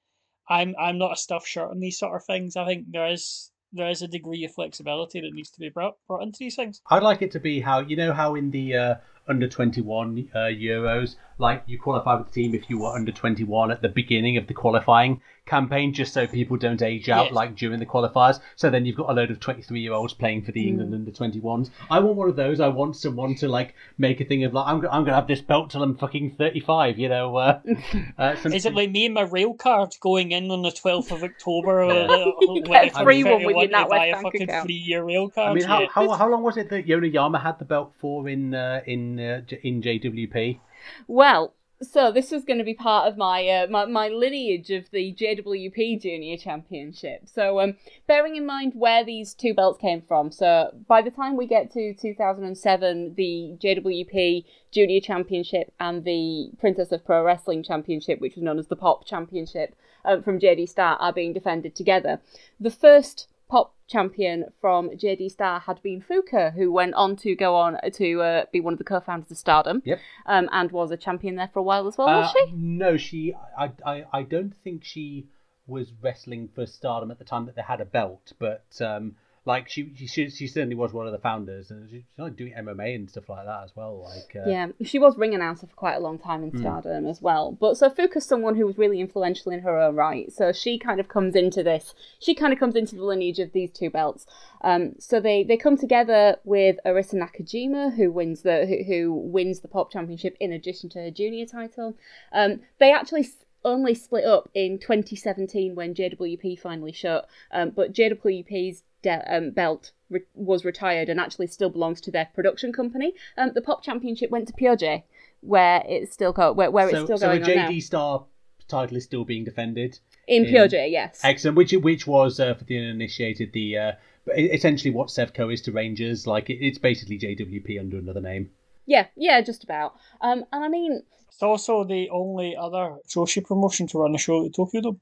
I'm, I'm not a stuffed shirt on these sort of things. I think there is there is a degree of flexibility that needs to be brought brought into these things. I'd like it to be how you know how in the uh, under twenty one uh, Euros, like you qualify with the team if you were under twenty one at the beginning of the qualifying campaign, just so people don't age out Yes. like during the qualifiers. So then you've got a load of twenty three year olds playing for the England under twenty ones. I want one of those. I want someone to like make a thing of like I'm go- I'm gonna have this belt till I'm fucking thirty five. You know. Uh, [laughs] uh, some- Is it like me and my rail card going in on the twelfth of October? Yeah. uh, [laughs] You when get I a free one with your 31 to NatWest buy a bank fucking account. three year rail card. I mean, how, how how long was it that Yoneyama had the belt for in uh, in uh, in JWP? Well, so this was going to be part of my, uh, my my lineage of the JWP Junior Championship. So, um, bearing in mind where these two belts came from, so by the time we get to 2007, the JWP Junior Championship and the Princess of Pro Wrestling Championship, which was known as the Pop Championship, um, from JD Star, are being defended together. The first pop champion from JD Star had been Fuka, who went on to go on to uh, be one of the co-founders of Stardom Yep. um, and was a champion there for a while as well, was Uh, she? No, she. I, I, I don't think she was wrestling for Stardom at the time that they had a belt, but um, like she she she certainly was one of the founders, and she's like doing MMA and stuff like that as well. Like uh, Yeah, she was ring announcer for quite a long time in Stardom as well. But so Fuka's someone who was really influential in her own right. So she kind of comes into this. She kind of comes into the lineage of these two belts. Um, so they they come together with Arisa Nakajima, who wins the who, who wins the Pop Championship in addition to her junior title. Um, they actually. Only split up in 2017 when JWP finally shut, um, but JWP's de- um, belt re- was retired and actually still belongs to their production company. Um, the Pop Championship went to PRJ, where it's still go- where, where so it's still so going the on now. JD Star title is still being defended. In in- yes. Excellent. Which which was uh, for the uninitiated the uh, essentially what Sevco is to Rangers. Like it, it's basically JWP under another name. Yeah, yeah, just about. Um, and I mean, It's also the only other Joshi promotion to run a show at Tokyo Dome.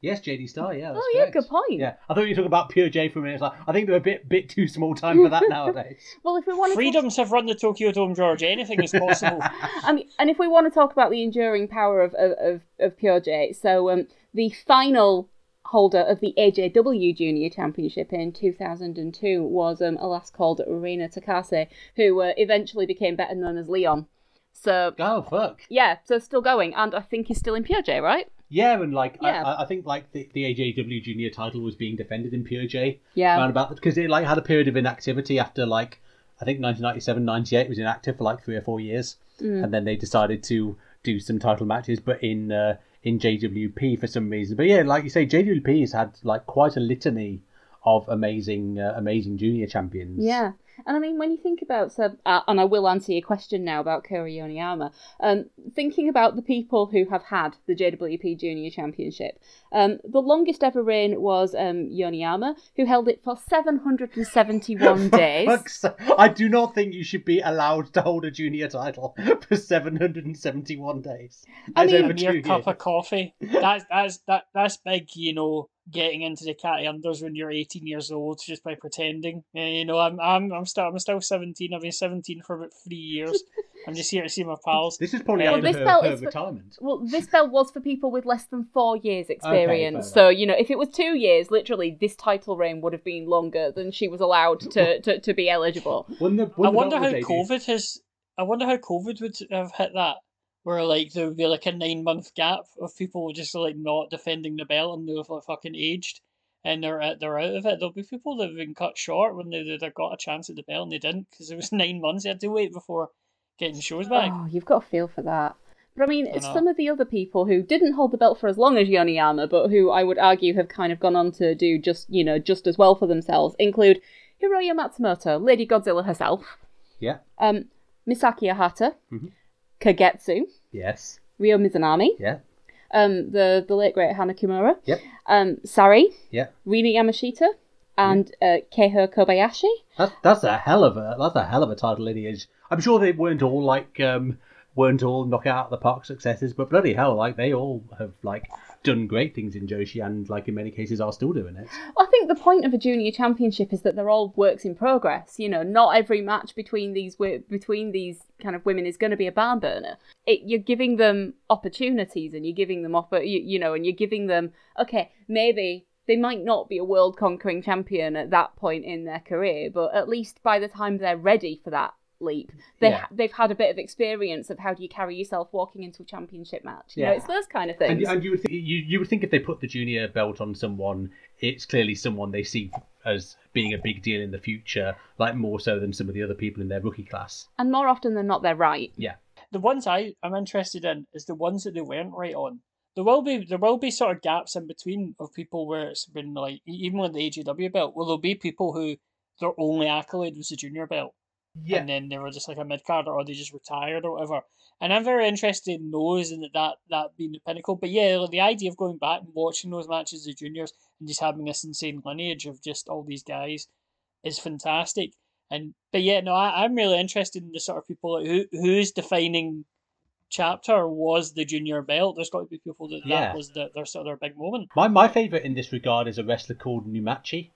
Yes, JD Star. Yeah. That's oh yeah, correct. good point. Yeah, I thought you were talking about Pure J for a minute. It's like, I think they're a bit bit too small time for that [laughs] nowadays. Well, if we want to Freedoms have run the Tokyo Dome, George. Anything is possible. [laughs] I mean, and if we want to talk about the enduring power of of, of, of Pure J, so um, the final holder of the AJW Junior Championship in 2002 was um, a lass called Reina Takase, who uh, eventually became better known as Leon. So oh fuck. yeah, so still going, and I think he's still in Pure J, right? Yeah, and like Yeah. I, I think like the, the AJW Junior title was being defended in Pure J Yeah. around about because it like had a period of inactivity after like I think 1997 98 was inactive for like three or four years, Mm. and then they decided to do some title matches, but in uh, in JWP for some reason. But yeah, like you say, JWP has had like quite a litany of amazing uh, amazing junior champions. Yeah, and I mean, when you think about, so, uh, and I will answer your question now about Kaori Yoneyama, um, thinking about the people who have had the JWP Junior Championship, um, the longest ever reign was um, Yoniyama, who held it for 771 [laughs] days. Fuck's. I do not think you should be allowed to hold a junior title [laughs] for 771 days. I That's mean- over a mere two cup of coffee. That's that's that that's big, you know, getting into the catty unders when you're 18 years old just by pretending. Yeah, you know, I'm I'm I'm still I'm still 17. I've been 17 for about three years. [laughs] I'm just here to see my pals. This is probably eh, Well, this her, belt her is for- retirement. Well, this belt was for people with less than four years experience. fair so, you know, if it was two years, literally, this title reign would have been longer than she was allowed to, [laughs] to, to be eligible. When the, I when the wonder how COVID has. I wonder how COVID would have hit that. Where like there would be like a nine month gap of people just like not defending the belt and they've like fucking aged and they're out, they're out of it. There'll be people that have been cut short when they they got a chance at the belt and they didn't because it was [laughs] nine months they had to wait before getting shows back. Oh, you've got a feel for that. But I mean, I some of the other people who didn't hold the belt for as long as Yoneyama, but who I would argue have kind of gone on to do just, you know, just as well for themselves, include Hiroyo Matsumoto, Lady Godzilla herself, Yeah. um, Misaki Ohata, Mhm. Kagetsu, Yes. Ryo Mizunami, Yeah. um, the the late great Hana Kimura, Yep. um, Sari, Yeah. Rina Yamashita, and uh, Kaho Kobayashi. That's that's a hell of a that's a hell of a title lineage. I'm sure they weren't all like um weren't all knock out of the park successes, but bloody hell, like they all have like done great things in Joshi and like in many cases are still doing it. I think the point of a junior championship is that they're all works in progress. You know, not every match between these between these kind of women is going to be a barn burner. It, you're giving them opportunities, and you're giving them offer. you, you know, and you're giving them okay, maybe they might not be a world conquering champion at that point in their career, but at least by the time they're ready for that leap, they Yeah. they've had a bit of experience of how do you carry yourself walking into a championship match. You know, it's those kind of things. And, and you would think you, you would think if they put the junior belt on someone, it's clearly someone they see as being a big deal in the future, like more so than some of the other people in their rookie class. and more often than not, they're right. Yeah. The ones I am interested in is the ones that they weren't right on. There will be there will be sort of gaps in between of people where it's been like even with the AJW belt, will there be people who their only accolade was the junior belt? And then they were just like a mid card or they just retired or whatever. And I'm very interested in those and that, that that being the pinnacle. But yeah, like, the idea of going back and watching those matches as juniors and just having this insane lineage of just all these guys is fantastic. And but yeah, no, I, I'm really interested in the sort of people like who whose defining chapter was the junior belt. There's got to be people that Yeah. that was the, their sort of their big moment. My my favorite in this regard is a wrestler called Numachi,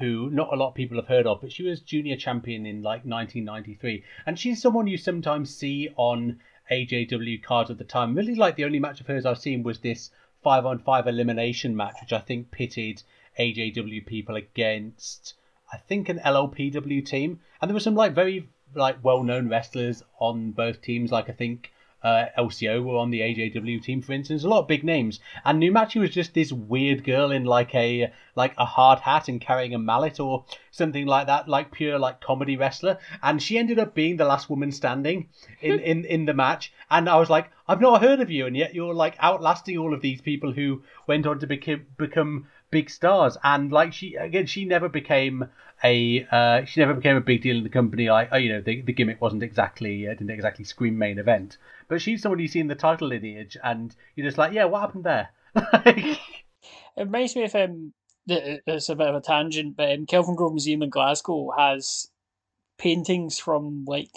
who not a lot of people have heard of, but she was junior champion in like 1993, and she's someone you sometimes see on AJW cards at the time. Really, like the only match of hers I've seen was this five on five elimination match, which I think pitted AJW people against I think an LLPW team, and there were some like very like well known wrestlers on both teams. Like I think uh, LCO were on the AJW team, for instance. A lot of big names. And Numachi was just this weird girl in like a like a hard hat and carrying a mallet or something like that, like pure like comedy wrestler. And she ended up being the last woman standing in [laughs] in in the match. And I was like, I've not heard of you, and yet you're like outlasting all of these people who went on to become become big stars and like she again she never became a uh, she never became a big deal in the company like oh, you know the, the gimmick wasn't exactly uh, didn't exactly scream main event but she's someone you see in the title lineage and you're just like yeah what happened there [laughs] it reminds me of um it's a bit of a tangent but um, Kelvingrove museum in glasgow has paintings from like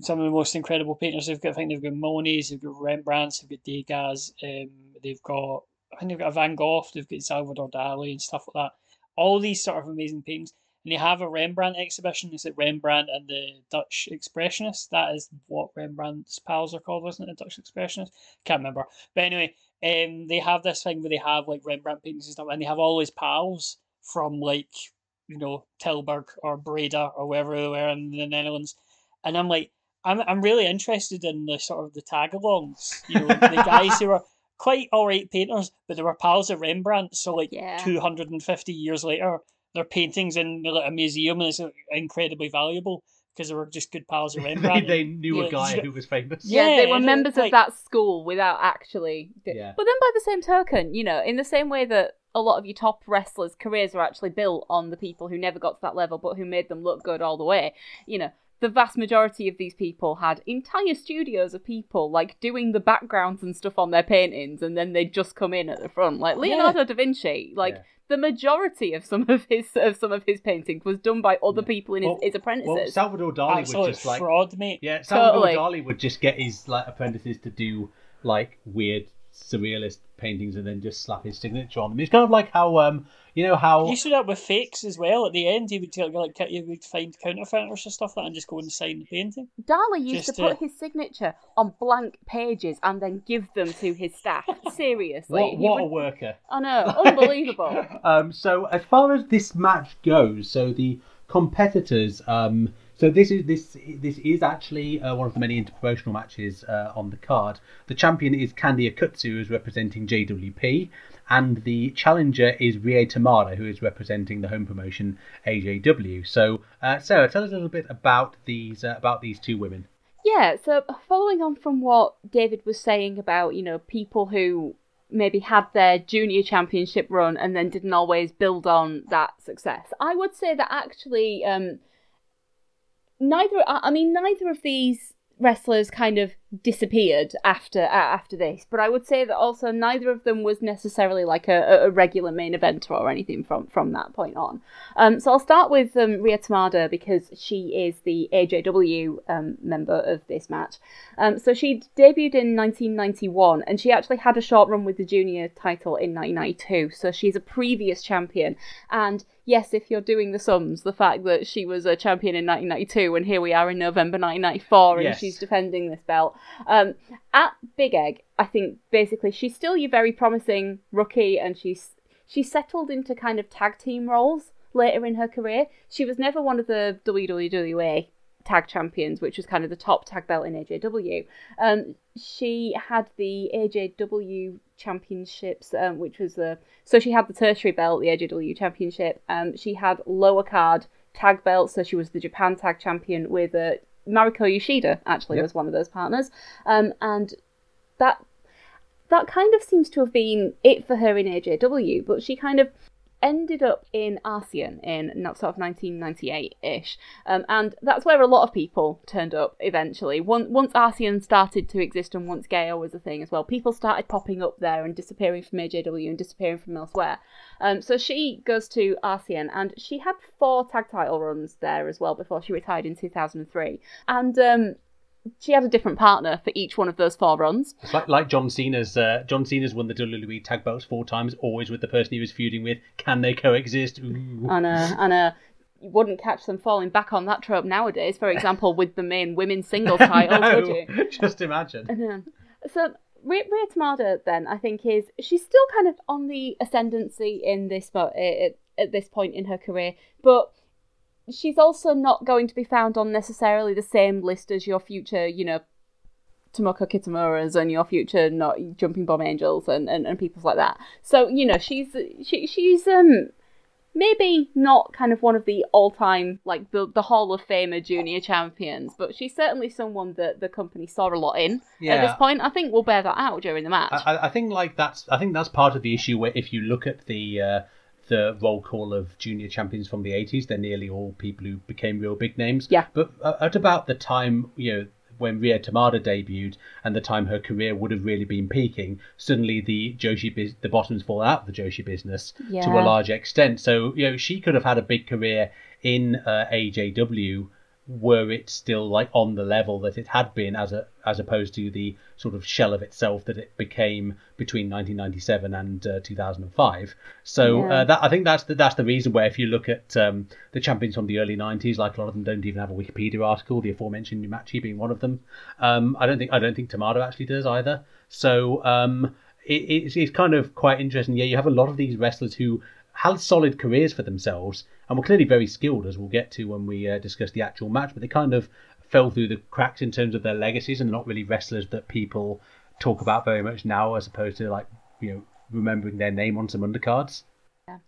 some of the most incredible painters they've got i think they've got monets they've got rembrandts they've got degas um, they've got I think they've got Van Gogh, they've got Salvador Dali and stuff like that. All these sort of amazing paintings. And they have a Rembrandt exhibition. It's like Rembrandt and the Dutch Expressionists. That is what Rembrandt's pals are called, wasn't it? The Dutch Expressionists? Can't remember. But anyway, um, they have this thing where they have like Rembrandt paintings and stuff, and they have all his pals from like, you know, Tilburg or Breda or wherever they were in the Netherlands. And I'm like, I'm, I'm really interested in the sort of the tag alongs, you know, the guys who are quite all right painters, but they were pals of Rembrandt. So like Yeah. two hundred and fifty years later, their paintings in like, a museum and it's incredibly valuable because they were just good pals of [laughs] they, Rembrandt. they knew Yeah, a guy you- who was famous Yeah, they were members like- of that school without actually. Yeah. But then, by the same token, you know, in the same way that a lot of your top wrestlers' careers are actually built on the people who never got to that level, but who made them look good all the way. You know, the vast majority of these people had entire studios of people like doing the backgrounds and stuff on their paintings, and then they'd just come in at the front, like Leonardo da Vinci. Like Yeah. the majority of some of his of some of his paintings was done by other people in his, Well- his apprentices. well salvador dali Absolute was just like fraud, mate. Yeah, Salvador Totally. Dali would just get his like apprentices to do like weird surrealist paintings and then just slap his signature on them. It's kind of like how um you know how He stood up with fakes as well. At the end, he would take, like he would find counterfeiters and stuff like that, and just go and sign the painting. Dali used Just to put to- his signature on blank pages and then give them to his staff. [laughs] Seriously, what, he what a worker. I know, unbelievable. [laughs] Um, so as far as this match goes, so the competitors, um, so this is this this is actually uh, one of the many interpromotional matches uh, on the card. The champion is Candy Akutsu, who is representing JWP, and the challenger is Rie Tamada, who is representing the home promotion AJW. So, uh, Sarah, tell us a little bit about these uh, about these two women. Yeah, so following on from what David was saying about, you know, people who maybe had their junior championship run and then didn't always build on that success, I would say that actually um, neither, I mean, neither of these wrestlers kind of disappeared after uh, after this, but I would say that also neither of them was necessarily like a, a regular main eventer or anything from from that point on. Um, so I'll start with um, Rie Tamada because she is the AJW um, member of this match. Um, so she debuted in 1991 and she actually had a short run with the junior title in 1992. So she's a previous champion. And yes, if you're doing the sums, the fact that she was a champion in 1992 and here we are in November 1994 and Yes. she's defending this belt. Um, at Big Egg, I think basically she's still your very promising rookie and she's she settled into kind of tag team roles later in her career. She was never one of the WWA tag champions, which was kind of the top tag belt in AJW. Um, she had the AJW championships, um, which was the so she had the tertiary belt, the AJW championship. Um, she had lower card tag belts, so she was the Japan tag champion with uh, Mariko Yoshida. Actually, Yep. was one of those partners, um, and that that kind of seems to have been it for her in AJW, but she kind of ended up in Arsion in sort of 1998-ish, um, and that's where a lot of people turned up eventually. Once once Arsion started to exist and once GAEA was a thing as well, people started popping up there and disappearing from AJW and disappearing from elsewhere. Um, so she goes to Arsion, and she had four tag title runs there as well before she retired in 2003, and. Um, she had a different partner for each one of those four runs. It's like, like John Cena's. Uh, John Cena's won the WWE tag belts four times, always with the person he was feuding with. Can they coexist? Ooh. and uh, and uh, you wouldn't catch them falling back on that trope nowadays. For example, with the main women's singles [laughs] title, No, would you? [laughs] Just imagine. Um, so Rie, Rie Tamada then I think is she's still kind of on the ascendancy in this uh, at, at this point in her career, but she's also not going to be found on necessarily the same list as your future, you know, Tomoko Kitamura's and your future not Jumping Bomb Angels and, and, and people like that. So, you know, she's she she's um maybe not kind of one of the all-time like the the Hall of Famer junior champions, but she's certainly someone that the company saw a lot in Yeah. at this point. I think we'll bear that out during the match. I, I- I think like that's I think that's part of the issue where if you look at the uh, the roll call of junior champions from the 80s, they're nearly all people who became real big names. Yeah. But uh, at about the time, you know, when Rie Tamada debuted and the time her career would have really been peaking, suddenly the Joshi bus- the bottoms fall out of the Joshi business to a large extent. So you know she could have had a big career in uh, AJW were it still like on the level that it had been as a as opposed to the sort of shell of itself that it became between 1997 and uh, 2005 so Yeah. uh, that I think that's the, that's the reason where if you look at um, the champions from the early 90s like a lot of them don't even have a Wikipedia article the aforementioned Numachi being one of them. Um, I don't think I don't think Tamada actually does either. So um, it, it's, it's kind of quite interesting. Yeah you have a lot of these wrestlers who had solid careers for themselves and were clearly very skilled, as we'll get to when we uh, discuss the actual match. But they kind of fell through the cracks in terms of their legacies and not really wrestlers that people talk about very much now, as opposed to like you know remembering their name on some undercards. Yeah,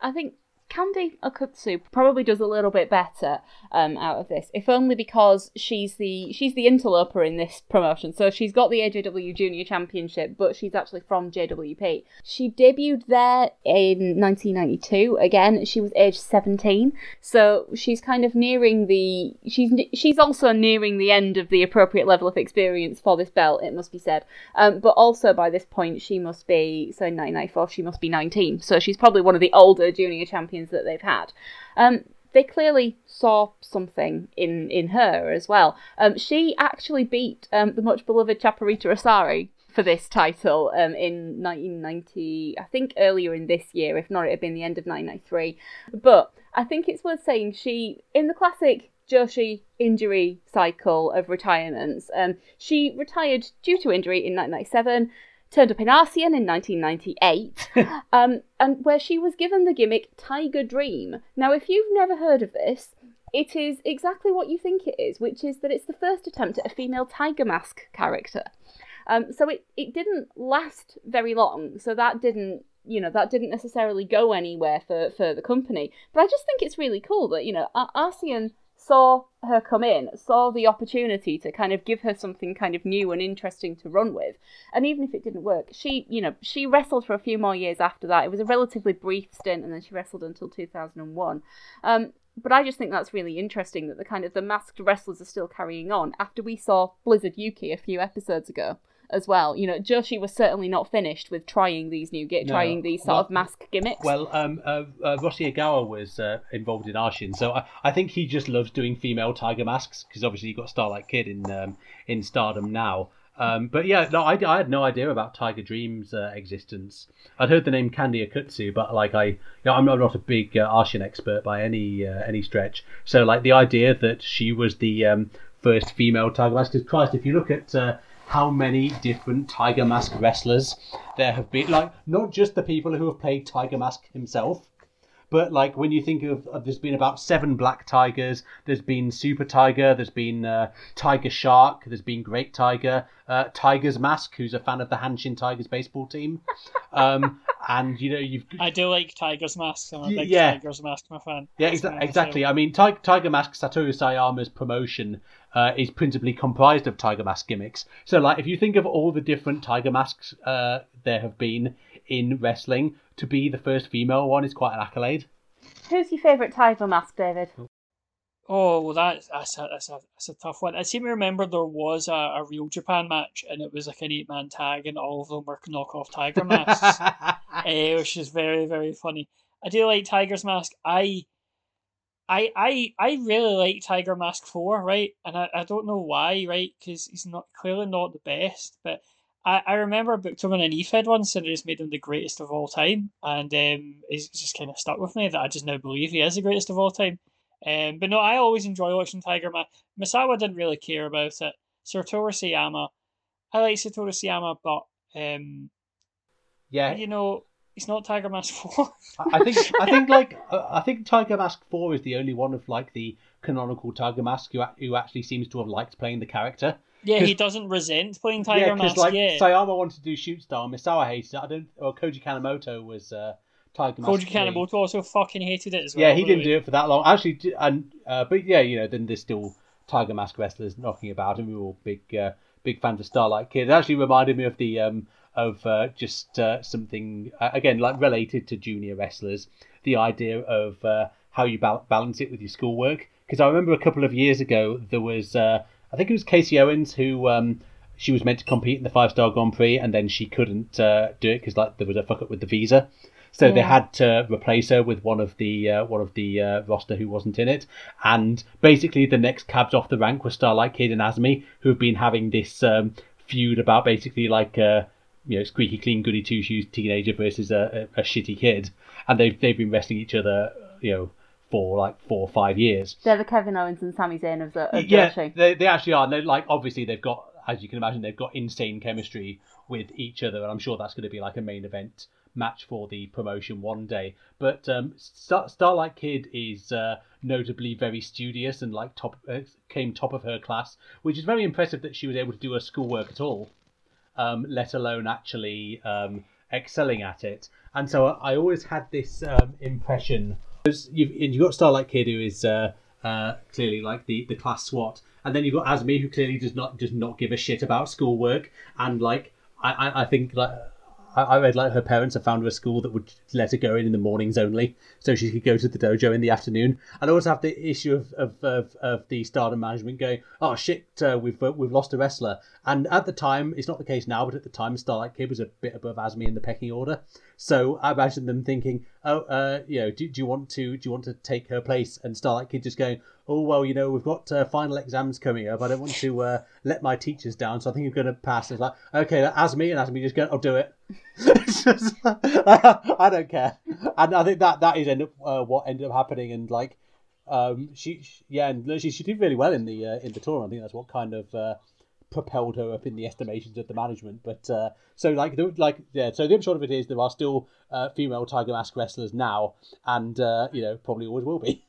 I think Candy Akutsu probably does a little bit better um, out of this, if only because she's the she's the interloper in this promotion. So she's got the AJW Junior Championship, but she's actually from JWP. She debuted there in 1992. Again, she was age 17, so she's kind of nearing the she's she's also nearing the end of the appropriate level of experience for this belt. It must be said, um, but also by this point she must be so in 1994 she must be 19. So she's probably one of the older junior champions that they've had. Um, they clearly saw something in in her as well. Um, she actually beat um, the much beloved Chaparita Asari for this title um, in 1990, I think earlier in this year, if not, it had been the end of 1993. But I think it's worth saying she, in the classic Joshi injury cycle of retirements, um, she retired due to injury in 1997 turned up in Arsion in 1998, [laughs] um, and where she was given the gimmick Tiger Dream. Now, if you've never heard of this, it is exactly what you think it is, which is that it's the first attempt at a female tiger mask character. Um, so it, it didn't last very long, so that didn't you know that didn't necessarily go anywhere for, for the company. But I just think it's really cool that you know ASEAN saw her come in, saw the opportunity to kind of give her something kind of new and interesting to run with. And even if it didn't work, she, you know, she wrestled for a few more years after that. It was a relatively brief stint, and then she wrestled until 2001. Um, but I just think that's really interesting that the kind of the masked wrestlers are still carrying on after we saw Blizzard Yuki a few episodes ago as well. You know, Joshi was certainly not finished with trying these new, gi- No. trying these sort Well- of mask gimmicks. Well, um, uh, uh, Rossy Ogawa was uh, involved in Arsion, so I, I think he just loves doing female tiger masks because obviously you got Starlight Kid in um, in Stardom now. Um, but yeah, no, I, I had no idea about Tiger Dream's uh, existence. I'd heard the name Candy Akutsu, but like I, you know, I'm not, a big uh, Arsion expert by any uh, any stretch. So like the idea that she was the um, first female tiger mask, because Christ, if you look at uh, how many different Tiger Mask wrestlers there have been. Like, not just the people who have played Tiger Mask himself, but like when you think of, of there's been about seven Black Tigers, there's been Super Tiger, there's been uh, Tiger Shark, there's been Great Tiger, uh, Tiger's Mask, who's a fan of the Hanshin Tigers baseball team, um, [laughs] and you know you've I do like Tiger's Mask. I'm a big yeah. Tiger's Mask fan. Yeah, exa- exactly. I mean, Ti- Tiger Mask, Satoru Sayama's promotion uh, is principally comprised of Tiger Mask gimmicks. So, like, if you think of all the different Tiger Masks uh, there have been in wrestling, to be the first female one is quite an accolade. Who's your favourite tiger mask, David? Oh, well, that's that's a, that's a that's a tough one. I seem to remember there was a, a real Japan match, and it was like an eight man tag, and all of them were knockoff Tiger masks, [laughs] eh, which is very very funny. I do like Tiger's Mask. I. I, I I really like Tiger Mask 4, right? And I, I don't know why, right? Because he's not clearly not the best, but I, I remember I booked him on an EFED once and it just made him the greatest of all time. And um, it's just kind of stuck with me that I just now believe he is the greatest of all time. Um, but no, I always enjoy watching Tiger Mask. Misawa didn't really care about it. Satoru Sayama, I like Satoru Sayama, but um, yeah, you know, it's not Tiger Mask [laughs] Four. I I think I think like [laughs] uh, I think Tiger Mask Four is the only one of like the canonical Tiger Mask who, who actually seems to have liked playing the character. Yeah, he doesn't resent playing Tiger yeah, Mask. like yeah, Sayama wanted to do Shoot Star, Misawa hated it. I don't. Or Koji Kanemoto was uh, Tiger Mask. Koji 3. Kanemoto also fucking hated it as well. Yeah, he didn't do it for that long. Actually, and uh, but yeah, you know, then there's still Tiger Mask wrestlers knocking about, and we were all big, uh, big fans of Starlight Kid. It actually reminded me of the um, of uh, just uh, something uh, again like related to junior wrestlers. The idea of uh, how you bal- balance it with your schoolwork. Because I remember a couple of years ago there was, uh, I think it was Casey Owens who. Um, she was meant to compete in the five star Grand Prix, and then she couldn't uh, do it because like there was a fuck up with the visa. So they had to replace her with one of the uh, one of the uh, roster who wasn't in it, and basically the next cabs off the rank were Starlight Kid and AZM, who have been having this um, feud about basically like uh, you know squeaky clean goody two shoes teenager versus a, a, a shitty kid, and they've they've been wrestling each other you know for like four or five years. They're the Kevin Owens and Sami Zayn of the of Yeah, they, they actually are. And they're like obviously they've got, as you can imagine, they've got insane chemistry with each other, and I'm sure that's going to be like a main event match for the promotion one day. But um, Star- Starlight Kid is uh, notably very studious and like top uh, came top of her class, which is very impressive that she was able to do her schoolwork at all, um, let alone actually um, excelling at it. And so I always had this um, impression. You've, and you've got Starlight Kid, who is uh, uh, clearly like the, the class SWAT, and then you've got AZM, who clearly does not does not give a shit about schoolwork, and like I, I, I think like I, I read like her parents have found her a school that would let her go in in the mornings only, so she could go to the dojo in the afternoon. And also have the issue of of, of, of the Stardom management going, oh shit, uh, we've uh, we've lost a wrestler. And at the time, it's not the case now, but at the time, Starlight Kid was a bit above AZM in the pecking order. So I imagine them thinking, oh, uh, you know, do, do you want to do you want to take her place? And Starlight Kid just going, oh well, you know, we've got uh, final exams coming up. I don't want to uh, let my teachers down, so I think I'm going to pass. It's like, okay, AZM, and AZM just going, I'll do it. [laughs] I don't care, and I think that that is end up uh, what ended up happening, and like, um, she, she- yeah, and she she did really well in the uh, in the tour. I think that's what kind of. Uh, propelled her up in the estimations of the management. But uh, so like the, like yeah, so the upshot of it is there are still uh, female Tiger Mask wrestlers now, and uh, you know probably always will be.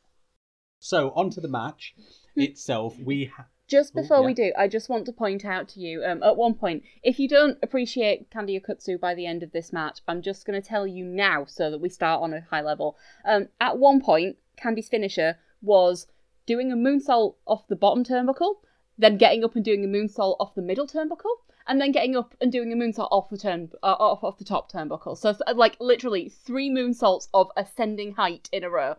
So on to the match itself. We ha- Just Oh, before yeah. we do, I just want to point out to you um, at one point, if you don't appreciate Candy Akutsu by the end of this match, I'm just going to tell you now so that we start on a high level. Um, at one point, Candy's finisher was doing a moonsault off the bottom turnbuckle, then getting up and doing a moonsault off the middle turnbuckle, and then getting up and doing a moonsault off the turn uh, off off the top turnbuckle. So uh, like literally three moonsaults of ascending height in a row.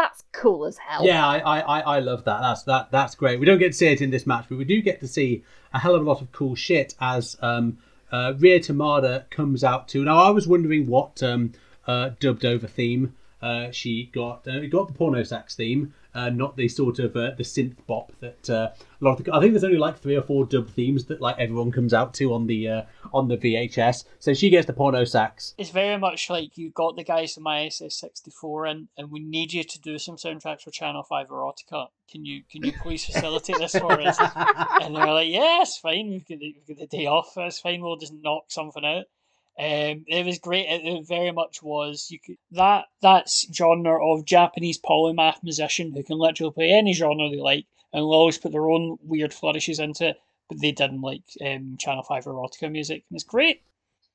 That's cool as hell. yeah, I, I, I- love that. That's that that's great. We don't get to see it in this match, but we do get to see a hell of a lot of cool shit as um, uh, Rie Tamada comes out to. Now I was wondering what um, uh, dubbed over theme uh, she got. Uh, got the porno sax theme, uh, not the sort of uh, the synth bop that uh, a lot of the. I think there's only like three or four dub themes that like everyone comes out to on the uh, on the VHS. So she gets the porno sax. It's very much like you got the guys from ISS sixty four and and we need you to do some soundtracks for Channel Five Erotica. Can you can you please facilitate this for us? [laughs] And they're like, yeah, fine. We've got the, we've got the day off. That's fine. We'll just knock something out. Um, it was great. It, it very much was. You could that that's genre of Japanese polymath musician who can literally play any genre they like and will always put their own weird flourishes into it. But they didn't like um, Channel Five erotica music, and it's great.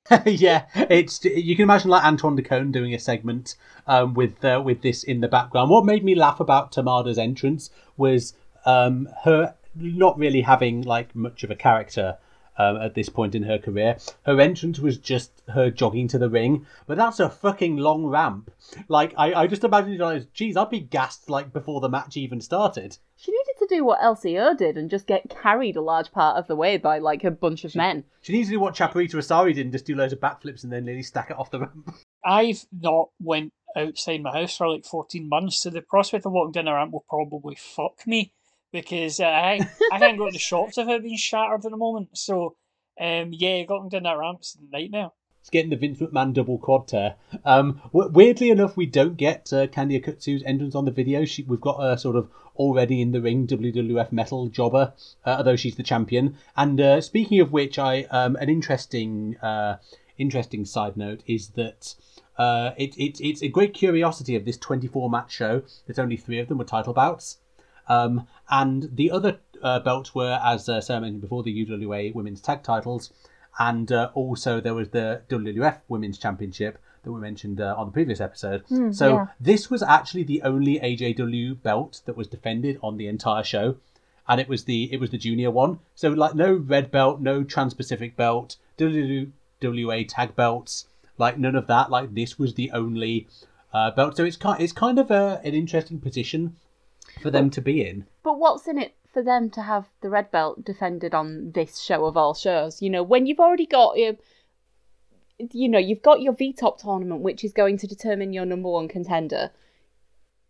[laughs] yeah, it's you can imagine like Antoine de Caunes doing a segment um, with uh, with this in the background. What made me laugh about Tamada's entrance was um, her not really having like much of a character um, at this point in her career. Her entrance was just her jogging to the ring, but that's a fucking long ramp. Like I, I just imagine like, geez, I'd be gassed like before the match even started. She needed to do what LCO did and just get carried a large part of the way by like a bunch of men. She needs to do what Chaparita Asari did and just do loads of backflips and then nearly stack it off the ramp. [laughs] I've not went outside my house for like 14 months, so the prospect of walking down a ramp will probably fuck me because uh, I I can't go to the shops without being shattered at the moment. So, um, yeah, going down that ramp's a nightmare. It's getting the Vince McMahon double quad tear. Um, weirdly enough, we don't get uh, Candy Akutsu's entrance on the video. She, we've got a sort of already in the ring WWF metal jobber, uh, although she's the champion. And uh, speaking of which, I um, an interesting uh, interesting side note is that uh, it, it, it's a great curiosity of this 24 match show that only three of them were title bouts. Um, and the other uh, belts were, as uh, Sarah mentioned before, the UWA Women's Tag titles. And uh, also there was the WWF Women's Championship that we mentioned uh, on the previous episode. so yeah. this was actually the only AJW belt that was defended on the entire show. And it was the it was the junior one. So like no red belt, no Trans Pacific belt, WWA tag belts, like none of that. Like this was the only uh, belt. So it's kind it's kind of a, an interesting position for them to be in. But what's in it for them to have the red belt defended on this show of all shows? You know, when you've already got your, you know, you've got your V Top tournament, which is going to determine your number one contender.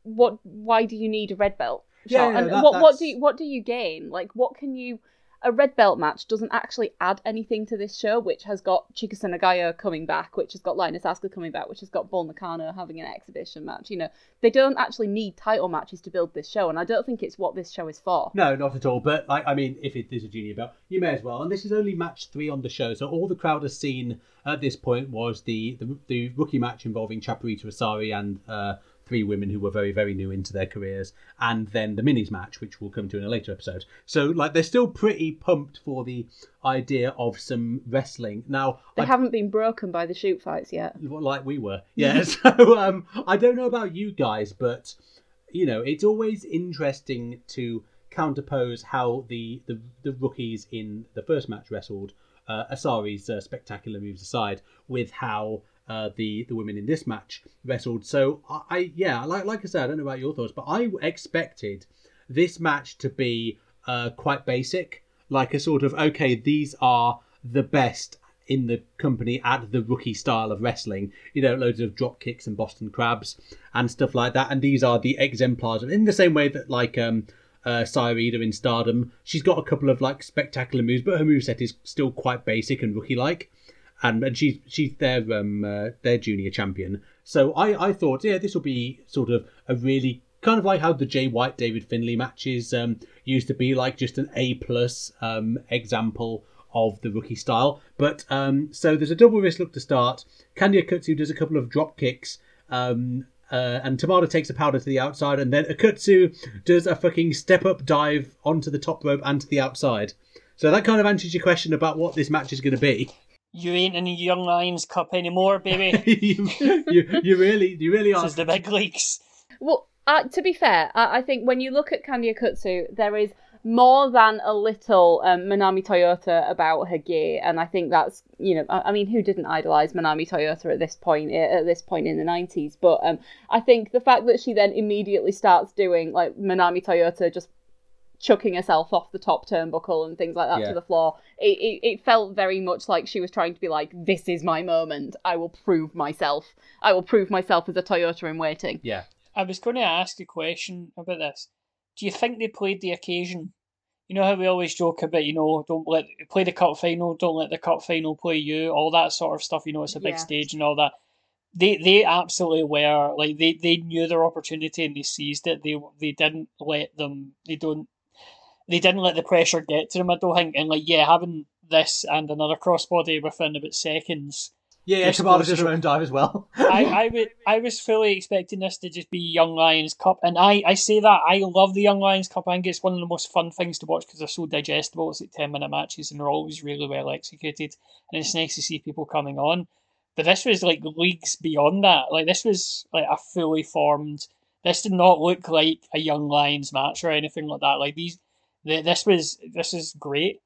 What? Why do you need a red belt? Yeah, yeah, and that- what what do you, what do you gain? Like, what can you? A red belt match doesn't actually add anything to this show, which has got Chika coming back, which has got Lioness Asuka coming back, which has got Bull Nakano having an exhibition match. You know, they don't actually need title matches to build this show, and I don't think it's what this show is for. No, not at all. But like, I mean, if it is a junior belt, you may as well. And this is only match three on the show, so all the crowd has seen at this point was the the, the rookie match involving Chaparita Asari and uh, three women who were very very new into their careers, and then the minis match, which we'll come to in a later episode. So like, they're still pretty pumped for the idea of some wrestling. Now, They I haven't been broken by the shoot fights yet. like we were. Yeah. [laughs] so um, I don't know about you guys, but you know, it's always interesting to counterpose how the the, the rookies in the first match wrestled uh, Asari's uh, spectacular moves aside with how. Uh, the the women in this match wrestled. So I, I yeah, like like I said, I don't know about your thoughts, but I expected this match to be uh, quite basic, like a sort of okay, these are the best in the company at the rookie style of wrestling. You know, loads of drop kicks and Boston crabs and stuff like that. And these are the exemplars. In the same way that like um uh Saya Iida in Stardom, she's got a couple of like spectacular moves, but her moveset is still quite basic and rookie like. And, and she's she's their um uh, their junior champion. So I, I thought yeah this will be sort of a really kind of like how the Jay White David Finlay matches um used to be like just an A plus um example of the rookie style. But um, so there's a double wrist look to start. Candy Akutsu does a couple of drop kicks. Um, uh, and Tamada takes a powder to the outside, and then Akutsu does a fucking step up dive onto the top rope and to the outside. So that kind of answers your question about what this match is going to be. You ain't in the Young Lions Cup anymore, baby. [laughs] you, you, you really, you really this are. is the big leagues. Well, uh, to be fair, I, I think when you look at Candy Akutsu, there is more than a little um, Manami Toyota about her gear, and I think that's you know, I, I mean, who didn't idolize Manami Toyota at this point eh, at this point in the nineties? But um, I think the fact that she then immediately starts doing like Manami Toyota just chucking herself off the top turnbuckle and things like that Yeah. to the floor. It, it, it felt very much like she was trying to be like, "This is my moment. I will prove myself. I will prove myself as a Toyota in waiting." Yeah. I was going to ask a question about this. Do you think they played the occasion? You know how we always joke about, you know, don't let play the cup final, don't let the cup final play you, all that sort of stuff. You know, it's a big Yeah. stage and all that. They they absolutely were like they, they knew their opportunity and they seized it. They they didn't let them. They don't. They didn't let the pressure get to them. I don't think. And like yeah, having this and another crossbody within about seconds. Yeah, yeah, Just Tamada goes does her through- own dive as well. [laughs] I, I, [laughs] w- I was i was fully expecting this to just be Young Lions Cup, and I, I say that I love the Young Lions Cup. I think it's one of the most fun things to watch because they're so digestible. It's like ten minute matches, and they're always really well executed, and it's nice to see people coming on. But this was like leagues beyond that. Like this was like a fully formed. This did not look like a Young Lions match or anything like that. Like these, the, this was this is great.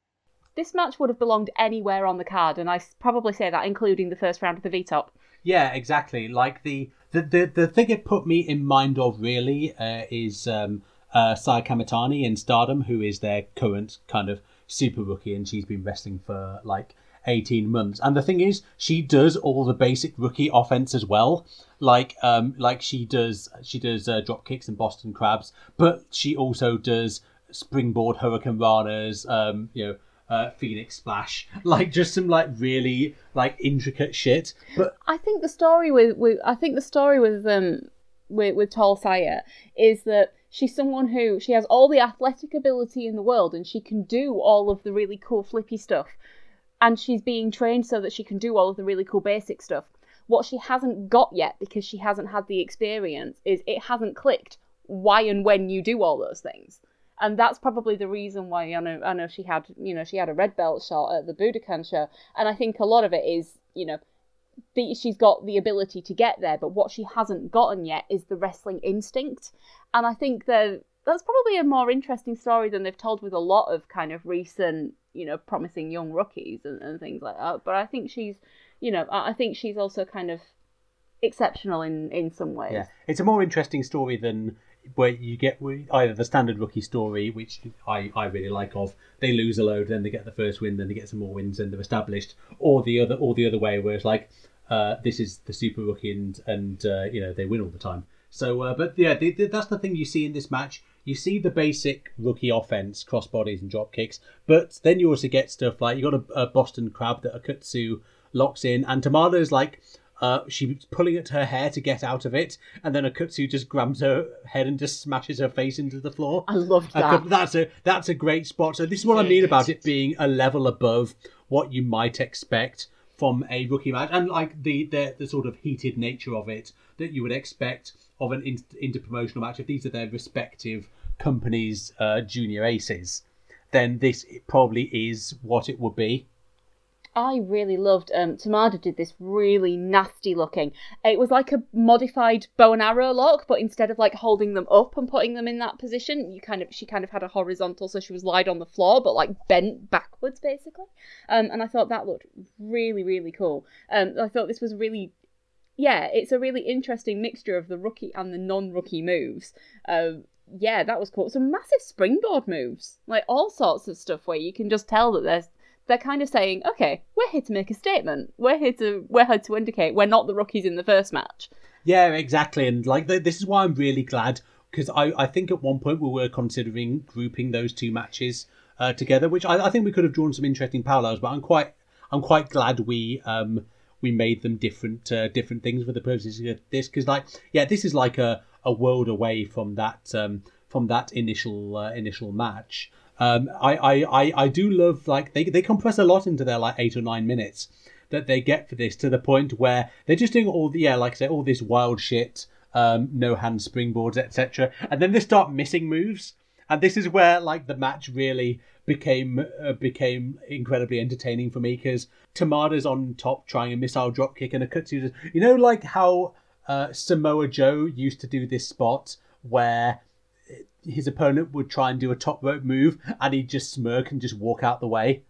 This match would have belonged anywhere on the card, and I probably say that, including the first round of the V Top. Yeah, exactly. Like the the the, the thing it put me in mind of really uh, is um, uh, Saya Kamitani in Stardom, who is their current kind of super rookie, and she's been wrestling for like. 18 months and the thing is she does all the basic rookie offense as well like um like she does she does uh, drop kicks and boston crabs but she also does springboard hurricane um you know uh, phoenix splash [laughs] like just some like really like intricate shit but I think the story with, with I think the story with um with with Tall Saya is that she's someone who she has all the athletic ability in the world and she can do all of the really cool flippy stuff. and she's being trained so that she can do all of the really cool basic stuff. What she hasn't got yet because she hasn't had the experience is it hasn't clicked why and when you do all those things. And that's probably the reason why I know I know she had you know she had a red belt shot at the Budokan show, and I think a lot of it is you know the, she's got the ability to get there, but what she hasn't gotten yet is the wrestling instinct. And I think that that's probably a more interesting story than they've told with a lot of kind of recent, you know, promising young rookies and, and things like that. But I think she's, you know, I think she's also kind of exceptional in in some ways. Yeah, it's a more interesting story than where you get either the standard rookie story, which I, I really like of they lose a load, then they get the first win, then they get some more wins, and they're established, or the other or the other way where it's like uh, this is the super rookie and and uh, you know they win all the time. So, uh, but yeah, the, the, that's the thing you see in this match. You see the basic rookie offense, cross bodies and drop kicks, but then you also get stuff like you got a, a Boston Crab that Akutsu locks in, and Tamada is like uh, she's pulling at her hair to get out of it, and then Akutsu just grabs her head and just smashes her face into the floor. I loved that. that's a that's a great spot. So this is what I mean about it being a level above what you might expect from a rookie match, and like the the, the sort of heated nature of it that you would expect of an inter promotional match. If these are their respective companies' uh, junior aces, then this probably is what it would be. I really loved um Tamada did this really nasty looking. It was like a modified bow and arrow lock, but instead of like holding them up and putting them in that position, you kind of she kind of had a horizontal, so she was lied on the floor, but like bent backwards basically. Um, and I thought that looked really really cool. Um, I thought this was really yeah, it's a really interesting mixture of the rookie and the non-rookie moves. Um, yeah, that was cool. Some massive springboard moves, like all sorts of stuff where you can just tell that there's they're kind of saying, okay, we're here to make a statement. We're here to we're here to indicate we're not the rookies in the first match. Yeah, exactly. And like this is why I'm really glad because I, I think at one point we were considering grouping those two matches uh, together, which I, I think we could have drawn some interesting parallels. But I'm quite I'm quite glad we um we made them different uh, different things for the purposes of this because like yeah this is like a, a world away from that um from that initial uh, initial match um, I, I, I, I do love like they they compress a lot into their like eight or nine minutes that they get for this to the point where they're just doing all the yeah like I say all this wild shit, um, no hand springboards etc. And then they start missing moves, and this is where like the match really became uh, became incredibly entertaining for me because Tamada's on top trying a missile drop kick and a Akutsu you know like how uh, Samoa Joe used to do this spot where his opponent would try and do a top rope move and he'd just smirk and just walk out the way.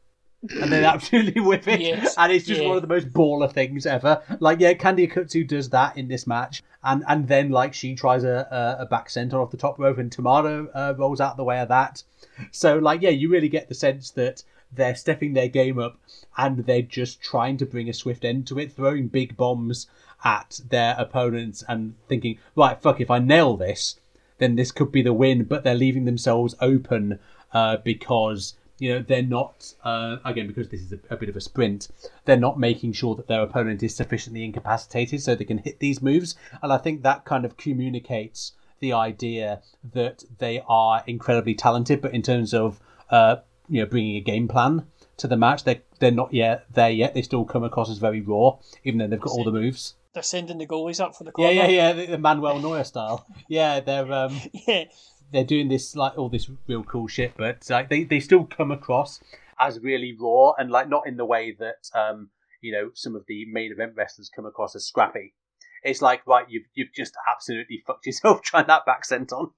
and then [laughs] absolutely whip it. Yes. And it's just Yeah. one of the most baller things ever. Like, yeah, Candy Akutsu does that in this match. And and then, like, she tries a, a, a back senton off the top rope and Tamada uh, rolls out the way of that. So, like, yeah, you really get the sense that they're stepping their game up and they're just trying to bring a swift end to it, throwing big bombs at their opponents and thinking, right, fuck, if I nail this, then this could be the win. But they're leaving themselves open uh, because you know they're not uh, again because this is a, a bit of a sprint. They're not making sure that their opponent is sufficiently incapacitated so they can hit these moves, and I think that kind of communicates the idea that they are incredibly talented, but in terms of uh, you know bringing a game plan to the match, they they're not yet there yet. They still come across as very raw, even though they've got all the moves. They're sending the goalies up for the Yeah, corner. yeah, yeah. The, the Manuel Neuer style. [laughs] Yeah, they're um, [laughs] yeah. they're doing this like all this real cool shit, but like they, they still come across as really raw and like not in the way that um you know some of the main event wrestlers come across as scrappy. It's like right, you've you've just absolutely fucked yourself [laughs] trying that back senton.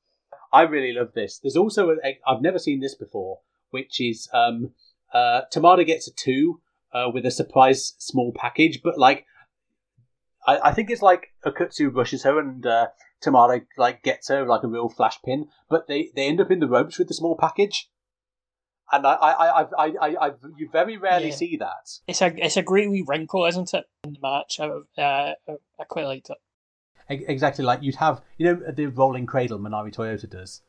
I really love this. There's also a, I've never seen this before, which is um uh Tamada gets a two uh, with a surprise small package, but like I, I think it's like Akutsu rushes her and uh, Tamada like gets her like a real flash pin, but they, they end up in the ropes with the small package. And I I I I, I, I you very rarely Yeah. see that. It's a it's a great wee wrinkle, isn't it? In the match, I uh, I quite liked it. Exactly like you'd have you know the rolling cradle Manami Toyota does.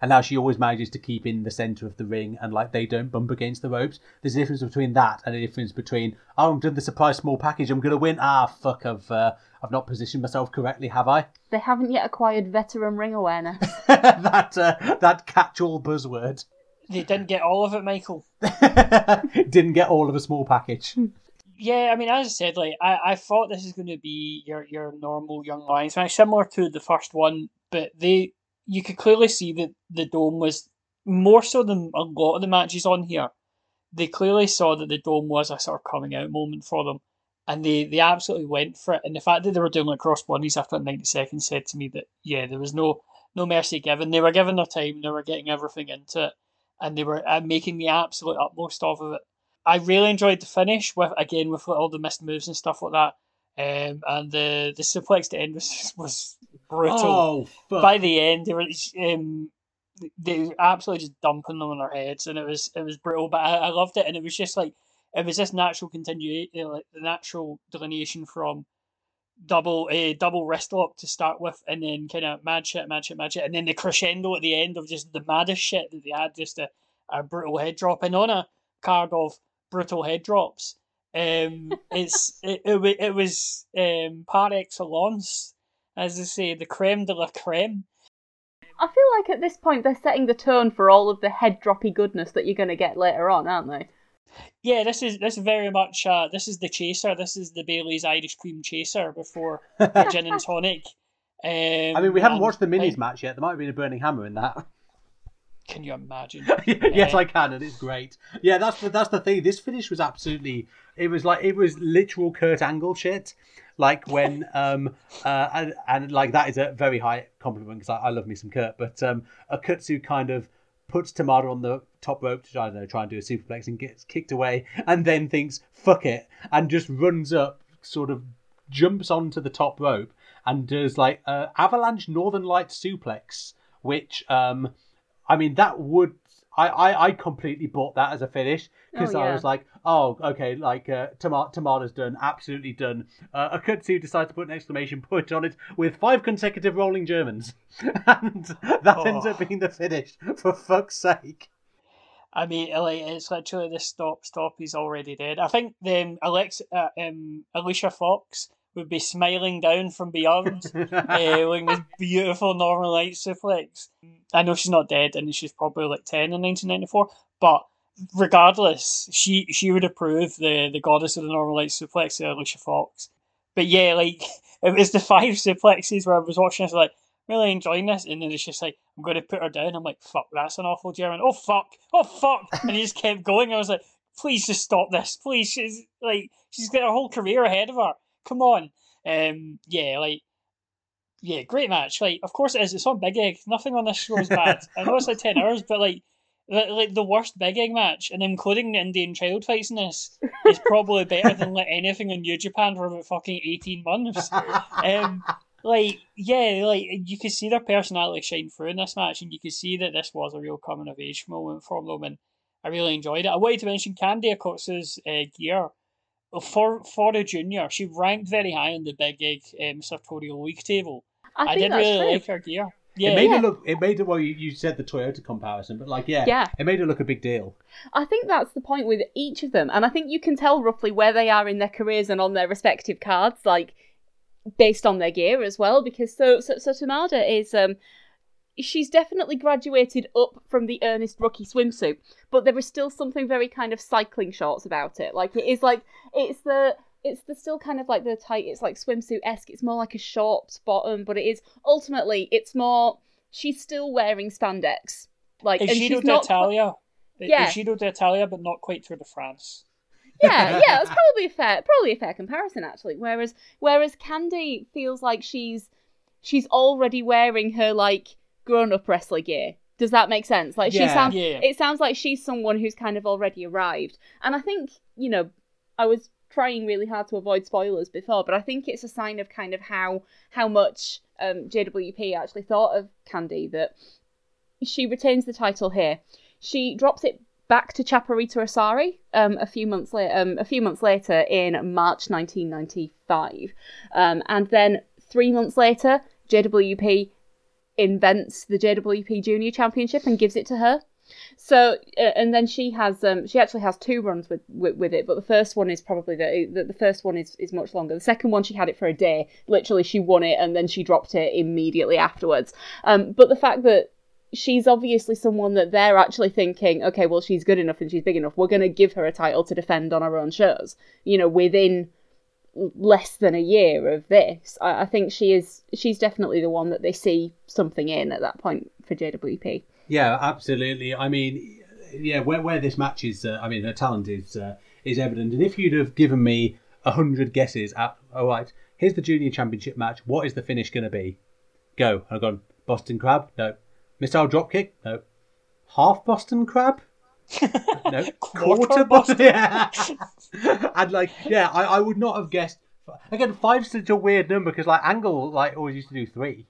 And now she always manages to keep in the centre of the ring and like they don't bump against the ropes. There's a difference between that and a difference between oh I'm doing the surprise small package, I'm gonna win. Ah fuck I've uh, I've not positioned myself correctly, have I? They haven't yet acquired veteran ring awareness. [laughs] that uh, that catch-all buzzword. They didn't get all of it, Michael. [laughs] Didn't get all of a small package. Yeah, I mean, as I said, like I, I thought this is going to be your your normal Young Lions match, similar to the first one, but they you could clearly see that the dome was more so than a lot of the matches on here. They clearly saw that the dome was a sort of coming out moment for them, and they they absolutely went for it. And the fact that they were doing like cross bodies after ninety seconds said to me that yeah, there was no no mercy given. They were given their time. They were getting everything into it, and they were uh, making the absolute utmost of it. I really enjoyed the finish with again with all the missed moves and stuff like that. Um, and the the suplex to end was was brutal. Oh. By the end, they were um, they were absolutely just dumping them on their heads, and it was it was brutal. But I, I loved it, and it was just like it was this natural continuation, like the natural delineation from double a double wrist lock to start with, and then kind of mad shit, mad shit, mad shit, and then the crescendo at the end of just the maddest shit that they had, just a, a brutal head drop, and on a card of brutal head drops. Um, it's [laughs] it, it, it was um par excellence, as they say, the creme de la creme. I feel like at this point they're setting the tone for all of the head droppy goodness that you're going to get later on, aren't they? Yeah, this is this is very much uh this is the chaser. This is the Bailey's Irish cream chaser before the [laughs] gin and tonic. Um, I mean, we haven't and, watched the minis like, match yet. There might have been a burning hammer in that. Can you imagine? [laughs] yes, Uh, I can, and it's great. Yeah, that's the that's the thing. This finish was absolutely. It was like it was literal Kurt Angle shit. Like when [laughs] um uh and, and like that is a very high compliment because I, I love me some Kurt, but um Akutsu kind of puts Tamada on the top rope to I don't know try and do a superplex and gets kicked away, and then thinks fuck it and just runs up, sort of jumps onto the top rope and does like a avalanche Northern Light suplex, which um I mean, that would. I, I, I completely bought that as a finish because Oh, I was like, oh, okay, like uh, Tama- Tamada's done, absolutely done. Uh, Akutsu decides to put an exclamation point on it with five consecutive rolling Germans, [laughs] and that ends up Oh. being the finish. For fuck's sake! I mean, like it's literally the stop stop. He's already dead. I think then um, Alex, uh, um, Alicia Fox would be smiling down from beyond, uh, [laughs] like this beautiful Northern Light suplex. I know she's not dead, and she's probably like ten in nineteen ninety four, but regardless, she she would approve the the goddess of the Northern Light suplex, uh, Alicia Fox. But yeah, like [laughs] it was the five suplexes where I was watching this, like really enjoying this, and then it's just like I'm going to put her down. I'm like, fuck, that's an awful German. Oh fuck, oh fuck, and he just kept going. I was like, please just stop this, please. She's like, she's got her whole career ahead of her. Come on, um, yeah, like. Yeah, great match. Like, of course it is. It's on Big Egg. Nothing on this show is bad. I know it's like ten hours, but like, like the worst Big Egg match, and including the Indian child fights in this, is probably better than like anything in New Japan for about fucking eighteen months. Um, like yeah, like you could see their personality shine through in this match, and you could see that this was a real coming of age moment for them, and I really enjoyed it. I wanted to mention Candy Akutsu's uh, gear. For for a junior, she ranked very high on the Big Egg um, sartorial league table. I I, did that's really true. like her gear. Yeah, it made Yeah. it look. It made it. Well, you, you said the Toyota comparison, but like, yeah, Yeah. it made it look a big deal. I think that's the point with each of them, and I think you can tell roughly where they are in their careers and on their respective cards, like based on their gear as well. Because so so, so Tamada is um, she's definitely graduated up from the earnest rookie swimsuit, but there is still something very kind of cycling shorts about it. Like it is like it's the it's the still kind of like the tight. It's like swimsuit esque. It's more like a short bottom, but it is ultimately it's more. She's still wearing spandex. Like Is and Giro she's not. d'Italia? Yeah. Is Giro d'Italia, but not quite Tour de France. yeah, yeah, that's probably a fair, probably a fair comparison actually. Whereas, whereas Candy feels like she's she's already wearing her like grown-up wrestler gear. Does that make sense? Like she sounds, Yeah. it sounds like she's someone who's kind of already arrived. And I think you know, I was trying really hard to avoid spoilers before, but I think it's a sign of kind of how how much um, JWP actually thought of Candy that she retains the title here. She drops it back to Chaparita Asari um, a few months later. Um, a few months later in March 1995, um, and then three months later, JWP invents the JWP Junior Championship and gives it to her. So, uh, and then she has, um, she actually has two runs with, with with it, but the first one is probably the the, the first one is, is much longer. The second one she had it for a day. Literally, she won it and then she dropped it immediately afterwards. Um, but the fact that she's obviously someone that they're actually thinking, okay, well, she's good enough and she's big enough. We're going to give her a title to defend on our own shows. You know, within less than a year of this, I, I think she is. She's definitely the one that they see something in at that point for JWP. Yeah, absolutely. I mean, yeah, where where this match is, uh, I mean, her talent is uh, is evident. And if you'd have given me a hundred guesses at, all right, here's the junior championship match. What is the finish going to be? Go. I've gone Boston Crab. No. Missile dropkick. No. Half Boston Crab. No. [laughs] Quarter Boston. [laughs] Yeah. and like, yeah, I, I would not have guessed. Again, five's such a weird number because like Angle like always used to do three.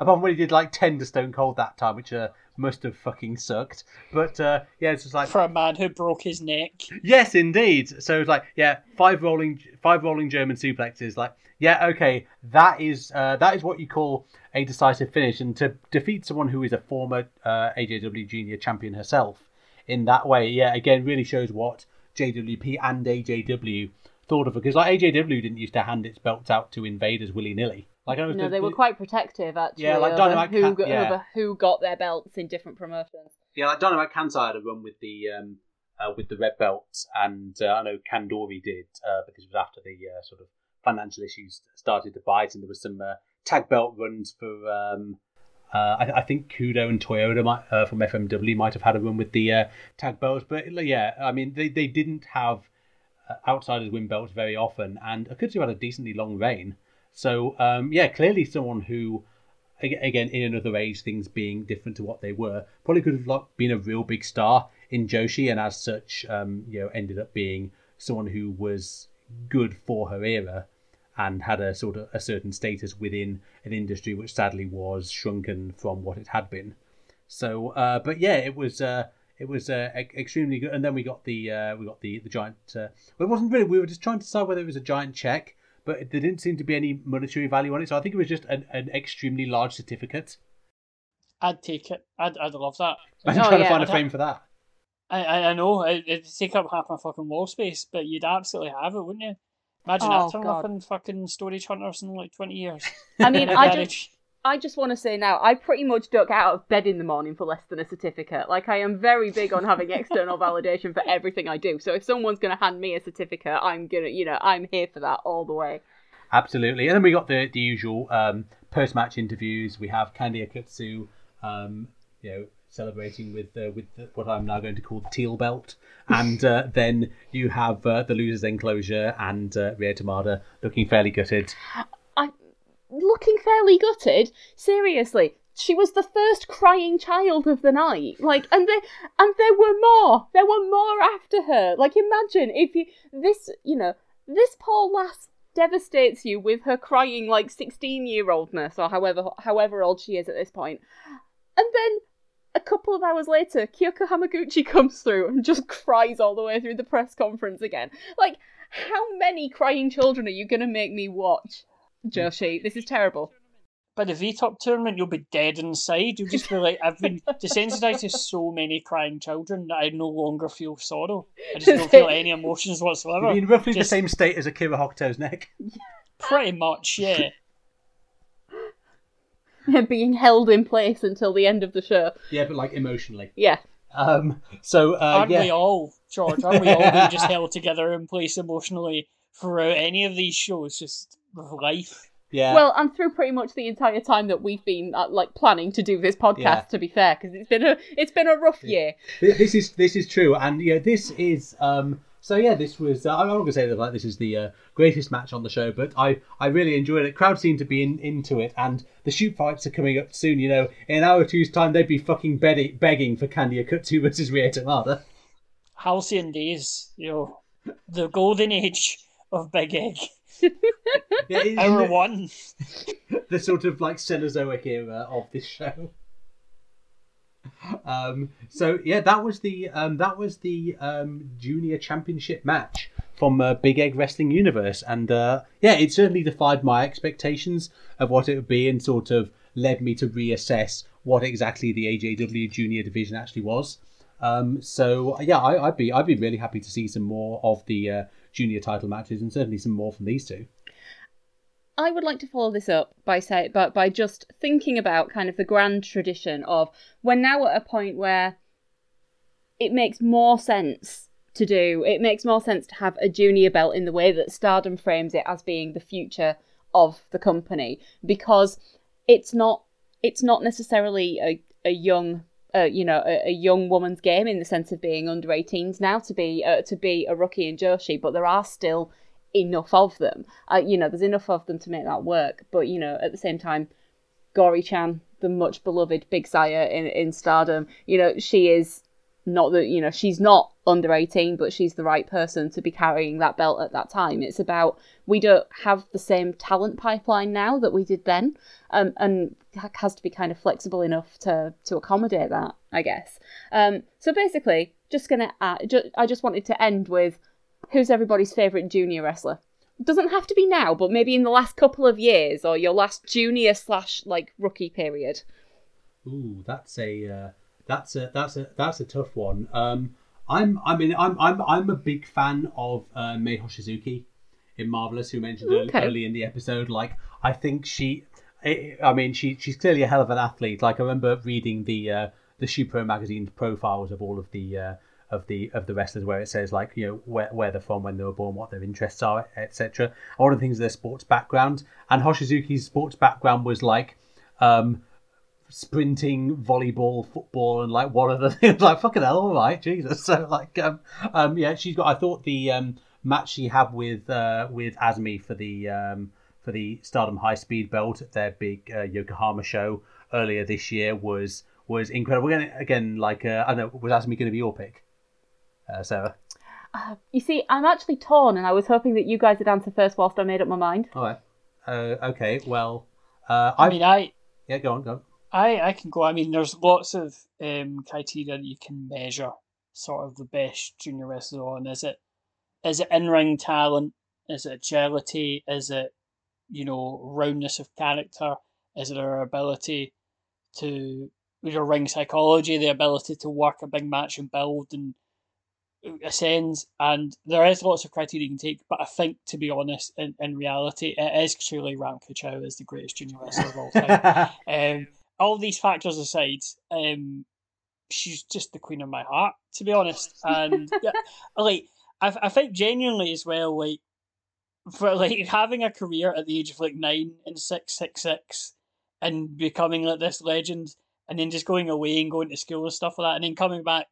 Apart from when he did like ten to Stone Cold that time, which uh, must have fucking sucked. But uh, yeah, it's just like For a man who broke his neck. Yes, indeed. So it's like, yeah, five rolling, five rolling German suplexes. Like, yeah, okay, that is uh, that is what you call a decisive finish, and to defeat someone who is a former uh, AJW Junior champion herself in that way, yeah, again, really shows what JWP and AJW thought of it. Because like AJW didn't used to hand its belts out to invaders willy nilly. Like I know No, the- they were quite protective actually. Yeah, like Dynamite who, Cat- got, yeah. over who got their belts in different promotions. Yeah, like Dynamite Kansai had a run with the um, uh, with the red belts, and uh, I know Kandori did uh, because it was after the uh, sort of financial issues started to bite, and there was some uh, tag belt runs for. Um, uh, I, I think Kudo and Toyota might, uh, from FMW might have had a run with the uh, tag belts, but yeah, I mean they, they didn't have uh, outsiders win belts very often, and Akutsu had a decently long reign. So um, yeah, clearly someone who again in another age things being different to what they were probably could have like, been a real big star in joshi and as such um, you know ended up being someone who was good for her era and had a sort of a certain status within an industry which sadly was shrunken from what it had been so uh, but yeah it was uh, it was uh, e- extremely good and then we got the uh, we got the the giant uh, well, it wasn't really we were just trying to decide whether it was a giant check but there didn't seem to be any monetary value on it so i think it was just an, an extremely large certificate I'd take it. I'd, I'd love that. i'm Oh, trying to find a I'd ha- frame for that I, I, know it, it'd take up half my fucking wall space, but you'd absolutely have it, wouldn't you? Imagine Oh, that turning God. up in fucking Storage Hunters in like twenty years. I mean, [laughs] In a I garage. just I just want to say now, I pretty much duck out of bed in the morning for less than a certificate. Like, I am very big on having external [laughs] validation for everything I do. So if someone's going to hand me a certificate, I'm going to, you know, I'm here for that all the way. Absolutely. And then we got the, the usual um, post match interviews. We have Candy Akutsu, um, you know, celebrating with uh, with the, what I'm now going to call the teal belt. And uh, [laughs] then you have uh, the losers enclosure and uh, Rie Tamada looking fairly gutted. I looking fairly gutted. Seriously, she was the first crying child of the night. Like, and there and there were more. There were more after her. Like, imagine if you this, you know, this poor lass devastates you with her crying like sixteen year oldness or however however old she is at this point, and then. A couple of hours later, Kyoko Hamaguchi comes through and just [laughs] cries all the way through the press conference again. Like, how many crying children are you going to make me watch? Joshi, this is terrible. By the V Top tournament, you'll be dead inside. You'll just be like, I've been [laughs] desensitized to so many crying children that I no longer feel sorrow. I just don't [laughs] feel any emotions whatsoever. You In roughly Just the same state as Akira Hokuto's neck. Pretty much, yeah. [laughs] Being held in place until the end of the show. Yeah, but like emotionally. Yeah. Um, so uh, Aren't yeah. we all, George? Aren't we all being just [laughs] held together in place emotionally throughout any of these shows? Just life. yeah. Well, and through pretty much the entire time that we've been uh, like planning to do this podcast. Yeah. To be fair, because it's been a it's been a rough year. This is this is true, and yeah, this is um. So yeah, this was. Uh, I'm not gonna say that like this is the uh, greatest match on the show, but I I really enjoyed it. Crowd seemed to be in, into it, and the shoot fights are coming up soon. You know, in an hour or two's time, they'd be fucking bed- begging for Candy Akutsu [laughs] versus Rie Tamada. Halcyon days, you know, the golden age of Big Egg. [laughs] Yeah, Hour one. [laughs] the sort of like Cenozoic era of this show. Um, so yeah, that was the um, that was the um, junior championship match from uh, Big Egg Wrestling Universe, and uh, yeah, it certainly defied my expectations of what it would be, and sort of led me to reassess what exactly the AJW Junior division actually was. Um, so yeah, I, I'd be I'd be really happy to see some more of the uh, junior title matches, and certainly some more from these two. I would like to follow this up by say, but by just thinking about kind of the grand tradition of we're now at a point where it makes more sense to do. It makes more sense to have a junior belt in the way that Stardom frames it as being the future of the company because it's not it's not necessarily a, a young uh, you know a, a, young woman's game in the sense of being under 18s now to be uh, to be a rookie in Joshi, but there are still enough of them. Uh, you know, there's enough of them to make that work. But you know, at the same time, Gory Chan, the much beloved Big Saya in in Stardom, you know, she is not that you know she's not under 18 but she's the right person to be carrying that belt at that time it's about we don't have the same talent pipeline now that we did then um, and has to be kind of flexible enough to to accommodate that i guess um, so basically just gonna add, ju- i just wanted to end with who's everybody's favorite junior wrestler doesn't have to be now but maybe in the last couple of years or your last junior slash like rookie period ooh that's a uh that's a that's a that's a tough one. Um, I'm I mean I'm I'm I'm a big fan of uh, Mei Hoshizuki in Marvelous, who mentioned okay. early, in the episode. Like I think she, I mean she she's clearly a hell of an athlete. Like I remember reading the uh, the Pro magazine profiles of all of the. Uh, of the of the wrestlers where it says like you know where, where they're from when they were born what their interests are etc all the things their sports background and hoshizuki's sports background was like um, sprinting, volleyball, football, and like one of the [laughs] things. Like fucking hell, all right, Jesus. [laughs] So like, um, um, yeah, she's got. I thought the um match she had with uh with AZM for the um for the Stardom High Speed Belt at their big uh, Yokohama show earlier this year was was incredible. Again, again like uh, I don't know, was AZM going to be your pick, uh, Sarah? Uh, you see, I'm actually torn, and I was hoping that you guys would answer first whilst I made up my mind. All right. Uh, okay. Well, uh, I mean, I yeah, go on, go. On. I I can go. I mean, there's lots of um, criteria that you can measure sort of the best junior wrestler on. Is it is it in ring talent? Is it agility? Is it you know roundness of character? Is it their ability to your ring psychology, the ability to work a big match and build and ascends? And there is lots of criteria you can take, but I think to be honest, in, in reality, it is truly Ram Chow is the greatest junior wrestler of all time. [laughs] um, all these factors aside, um, she's just the queen of my heart, to be honest. And [laughs] yeah, like, I, I think genuinely as well, like, for like having a career at the age of like nine and six six six, and becoming like this legend, and then just going away and going to school and stuff like that, and then coming back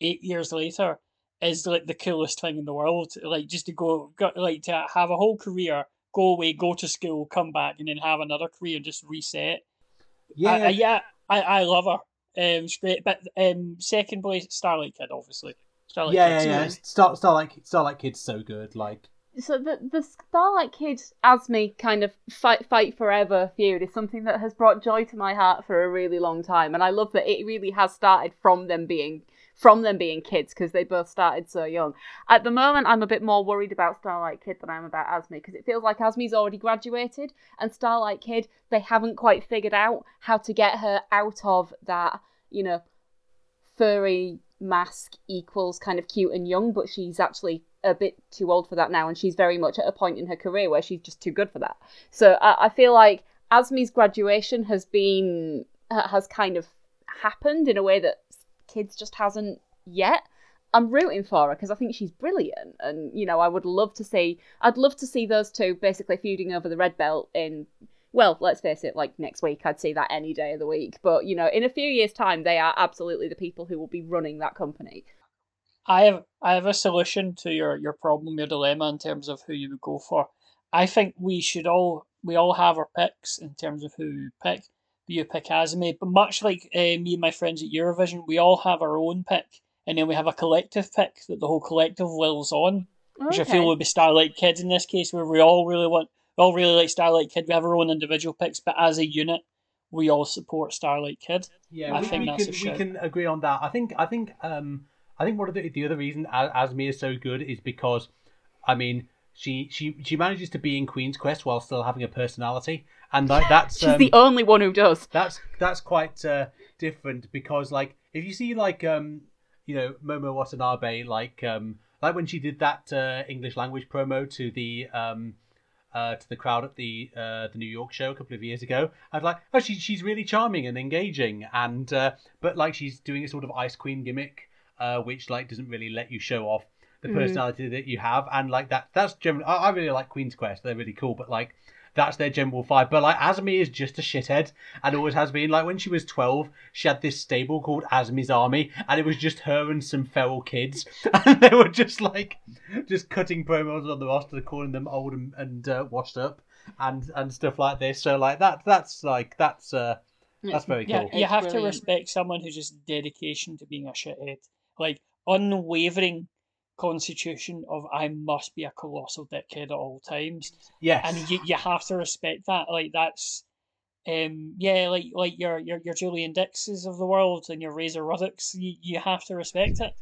eight years later is like the coolest thing in the world. Like just to go, go like to have a whole career, go away, go to school, come back, and then have another career, and just reset yeah, I, I, yeah, I, I love her. Um, she's great. But um, second place, Starlight Kid, obviously. Starlight yeah, Kid, yeah, yeah. Star, Starlight, Starlight Kid's so good. Like, so the the Starlight Kid AZM kind of fight fight forever feud is something that has brought joy to my heart for a really long time, and I love that it really has started from them being from them being kids because they both started so young. At the moment, I'm a bit more worried about Starlight Kid than I am about AZM because it feels like AZM's already graduated and Starlight Kid, they haven't quite figured out how to get her out of that, you know, furry mask equals kind of cute and young, but she's actually a bit too old for that now and she's very much at a point in her career where she's just too good for that. So I, I feel like AZM's graduation has been, has kind of happened in a way that kids just hasn't yet. I'm rooting for her because I think she's brilliant, and you know I would love to see. I'd love to see those two basically feuding over the red belt in. Well, let's face it, like next week, I'd see that any day of the week. But you know, in a few years' time, they are absolutely the people who will be running that company. I have I have a solution to your your problem, your dilemma in terms of who you would go for. I think we should all we all have our picks in terms of who we pick you pick AZM. But much like uh, me and my friends at Eurovision, we all have our own pick, and then we have a collective pick that the whole collective wills on, okay. which I feel would be Starlight Kid in this case, where we all really want, we all really like Starlight Kid. We have our own individual picks, but as a unit, we all support Starlight Kid. Yeah, I we, think we that's can, we can agree on that. I think I think um I think one of the the other reason AZM is so good is because, I mean, she she she manages to be in Queen's Quest while still having a personality, and like that's she's um, the only one who does. That's that's quite uh, different because like if you see like um you know Momo Watanabe like um like when she did that uh, English language promo to the um uh, to the crowd at the uh, the New York show a couple of years ago. I was like, oh, she, she's really charming and engaging, and uh, but like she's doing a sort of Ice Queen gimmick, uh, which like doesn't really let you show off the personality that you have, and like that that's generally I, I really like Queen's Quest. They're really cool, but like that's their general vibe. But like AZM is just a shithead and always has been. Like when she was twelve, she had this stable called AZM's Army, and it was just her and some feral kids, [laughs] and they were just like just cutting promos on the roster, calling them old and, and uh, washed up, and and stuff like this. So like that that's like that's uh that's very Yeah, cool. you It's have to respect someone who's just dedication to being a shithead. Like unwavering constitution of I must be a colossal dickhead at all times. Yes. And you, you have to respect that. Like that's um yeah, like like your your your Julian Dixes of the world and your Razor Ruddocks, you, you have to respect it.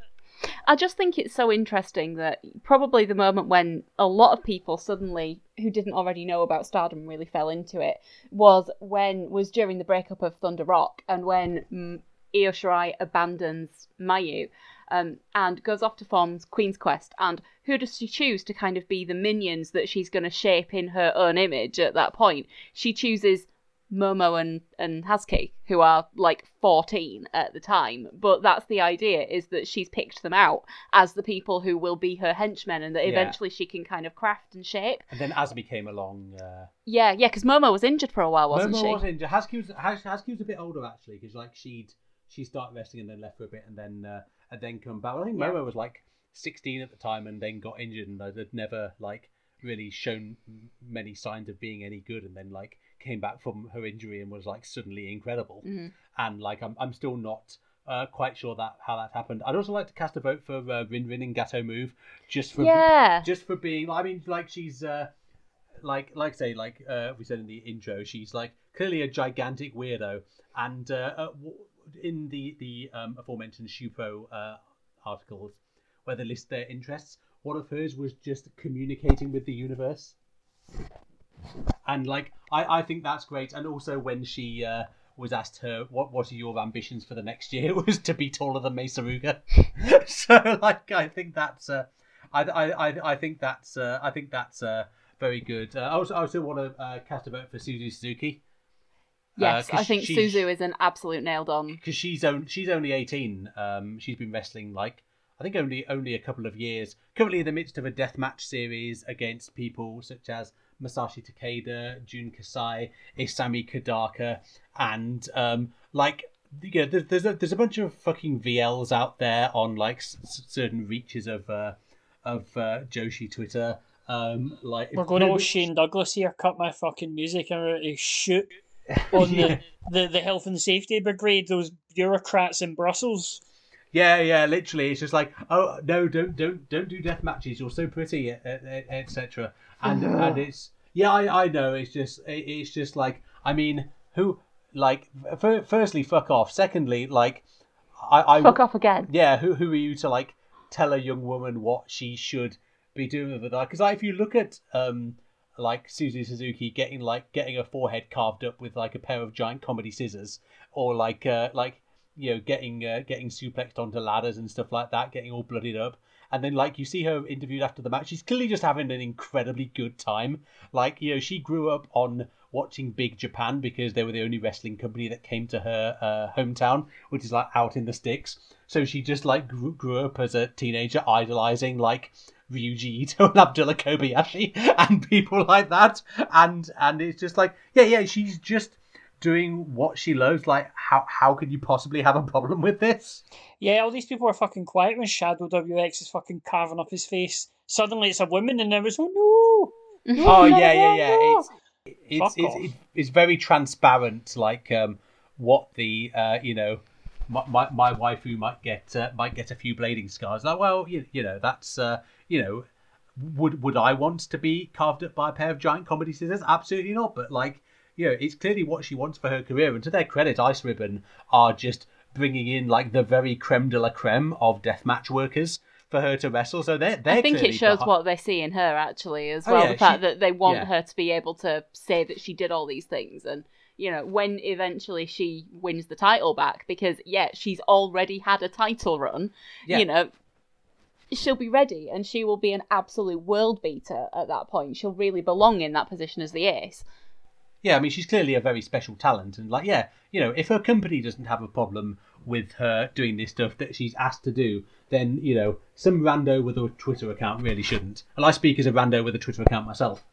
I just think it's so interesting that probably the moment when a lot of people suddenly who didn't already know about Stardom really fell into it was when was during the breakup of Thunder Rock and when mm, Io Shirai abandons Mayu um, and goes off to form Queen's Quest and who does she choose to kind of be the minions that she's going to shape in her own image at that point? She chooses Momo and, and Hazuki, who are like 14 at the time. But that's the idea, is that she's picked them out as the people who will be her henchmen and that Yeah. eventually she can kind of craft and shape. and then Asmi came along. Uh, Yeah, yeah, because Momo was injured for a while, wasn't Momo she? Momo was injured. Hazuki was, was a bit older actually, because like she'd she started wrestling and then left for a bit and then uh, and then come back. I think Yeah. Momo was like 16 at the time and then got injured and had never like really shown many signs of being any good and then like came back from her injury and was like suddenly incredible. Mhm. And like I'm I'm still not. Uh, quite sure that how that happened. I'd also like to cast a vote for uh, Rin Rin and Gatoh Move, just for Yeah. just for being i mean like she's uh like like say like uh we said in the intro she's like clearly a gigantic weirdo and uh, uh w- in the the um aforementioned shupro uh articles where they list their interests one of hers was just communicating with the universe and like i i think that's great and also when she uh was asked her what what are your ambitions for the next year it [laughs] was to be taller than Mei Suruga. [laughs] so like I think that's uh, I, I, I, I think that's uh, I think that's uh, very good. Uh, I also I also want to uh, cast a vote for Suzu Suzuki. Yes, uh, 'cause I think she's- Suzu is an absolute nailed on. because she's on, she's only eighteen. Um, she's been wrestling like I think only only a couple of years. Currently in the midst of a death match series against people such as Masashi Takeda, Jun Kasai, Isami Kodaka, and um, like yeah, there's there's a, there's a bunch of fucking VLs out there on like s- s- certain reaches of uh, of uh, Joshi Twitter. Um, like We're going all Shane Douglas here, cut my fucking music and we're ready to shoot on [laughs] Yeah. the, the, the health and safety brigade, those bureaucrats in Brussels. Yeah, yeah, literally, it's just like, oh no, don't, don't, don't do death matches. You're so pretty, etc. And and it's yeah, I, I know. It's just it, it's just like I mean, who like f- firstly, fuck off. Secondly, like I, I Fuck off again. yeah, who who are you to like tell a young woman what she should be doing with her life? Because like, if you look at um like Suzu Suzuki getting like getting her forehead carved up with like a pair of giant comedy scissors, or like uh like you know getting uh, getting suplexed onto ladders and stuff like that, getting all bloodied up. And then, like, you see her interviewed after the match. She's clearly just having an incredibly good time. Like, you know, she grew up on watching Big Japan because they were the only wrestling company that came to her uh, hometown, which is like out in the sticks. So she just like grew, grew up as a teenager idolizing like Ryuji Ito and [laughs] Abdullah Kobayashi [laughs] and people like that. And and it's just like, yeah, yeah, she's just doing what she loves. Like, how how could you possibly have a problem with this? Yeah, all these people are fucking quiet when Shadow WX is fucking carving up his face. Suddenly it's a woman and there was, oh no! [laughs] Oh no, yeah, yeah, yeah. no. It's it's it's, it's, very transparent, like um, what the uh, you know, my, my my wife who might get uh, might get a few blading scars. Like, well, you, you know, that's uh, you know, would would I want to be carved up by a pair of giant comedy scissors? Absolutely not. But like, you know, it's clearly what she wants for her career. And to their credit, Ice Ribbon are just bringing in like the very creme de la creme of deathmatch workers for her to wrestle. So they're they're I think it shows what they see in her actually as Oh, well. yeah, the fact she- that they want yeah. her to be able to say that she did all these things and you know when eventually she wins the title back because yeah she's already had a title run Yeah. you know she'll be ready and she will be an absolute world beater at that point. She'll really belong in that position as the ace. Yeah, I mean, she's clearly a very special talent, and like, yeah, you know, if her company doesn't have a problem with her doing this stuff that she's asked to do, then you know, some rando with a Twitter account really shouldn't. And I speak as a rando with a Twitter account myself.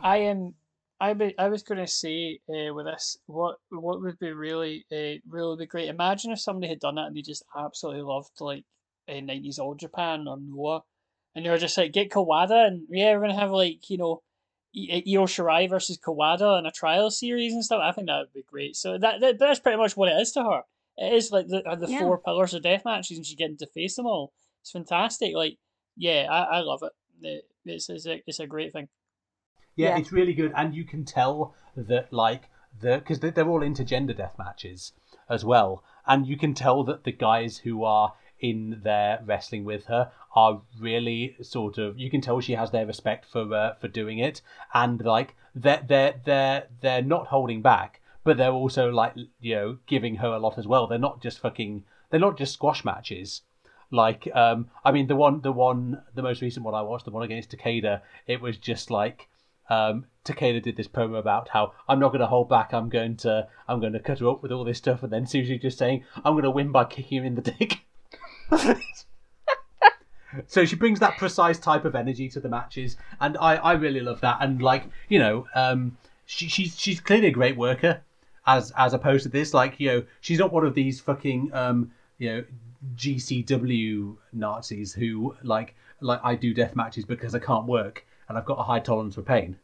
I am. I, I was going to say uh, with this, what what would be really uh, really be great. Imagine if somebody had done that and they just absolutely loved like uh, nineties All Japan or Noah, and they were just like get Kawada and yeah, we're gonna have like you know Io Shirai versus Kawada in a trial series and stuff. I think that would be great. So that, that that's pretty much what it is to her. It is like the the yeah. four pillars of death matches, and she's getting to face them all. It's fantastic. Like, yeah, I, I love it. It's it's a, it's a great thing. Yeah, yeah, it's really good, and you can tell that like the because they're all intergender death matches as well, and you can tell that the guys who are in there wrestling with her are really sort of you can tell she has their respect for uh, for doing it and like they're they're they're they're not holding back but they're also like you know giving her a lot as well they're not just fucking they're not just squash matches like um i mean the one the one the most recent one i watched the one against takeda it was just like um, Takeda did this promo about how I'm not going to hold back. I'm going to I'm going to cut her up with all this stuff, and then Susie just saying I'm going to win by kicking him in the dick. [laughs] so she brings that precise type of energy to the matches, and I, I really love that. And like you know, um, she, she's she's clearly a great worker, as as opposed to this. Like you know, she's not one of these fucking um, you know GCW Nazis who like like I do death matches because I can't work and I've got a high tolerance for pain.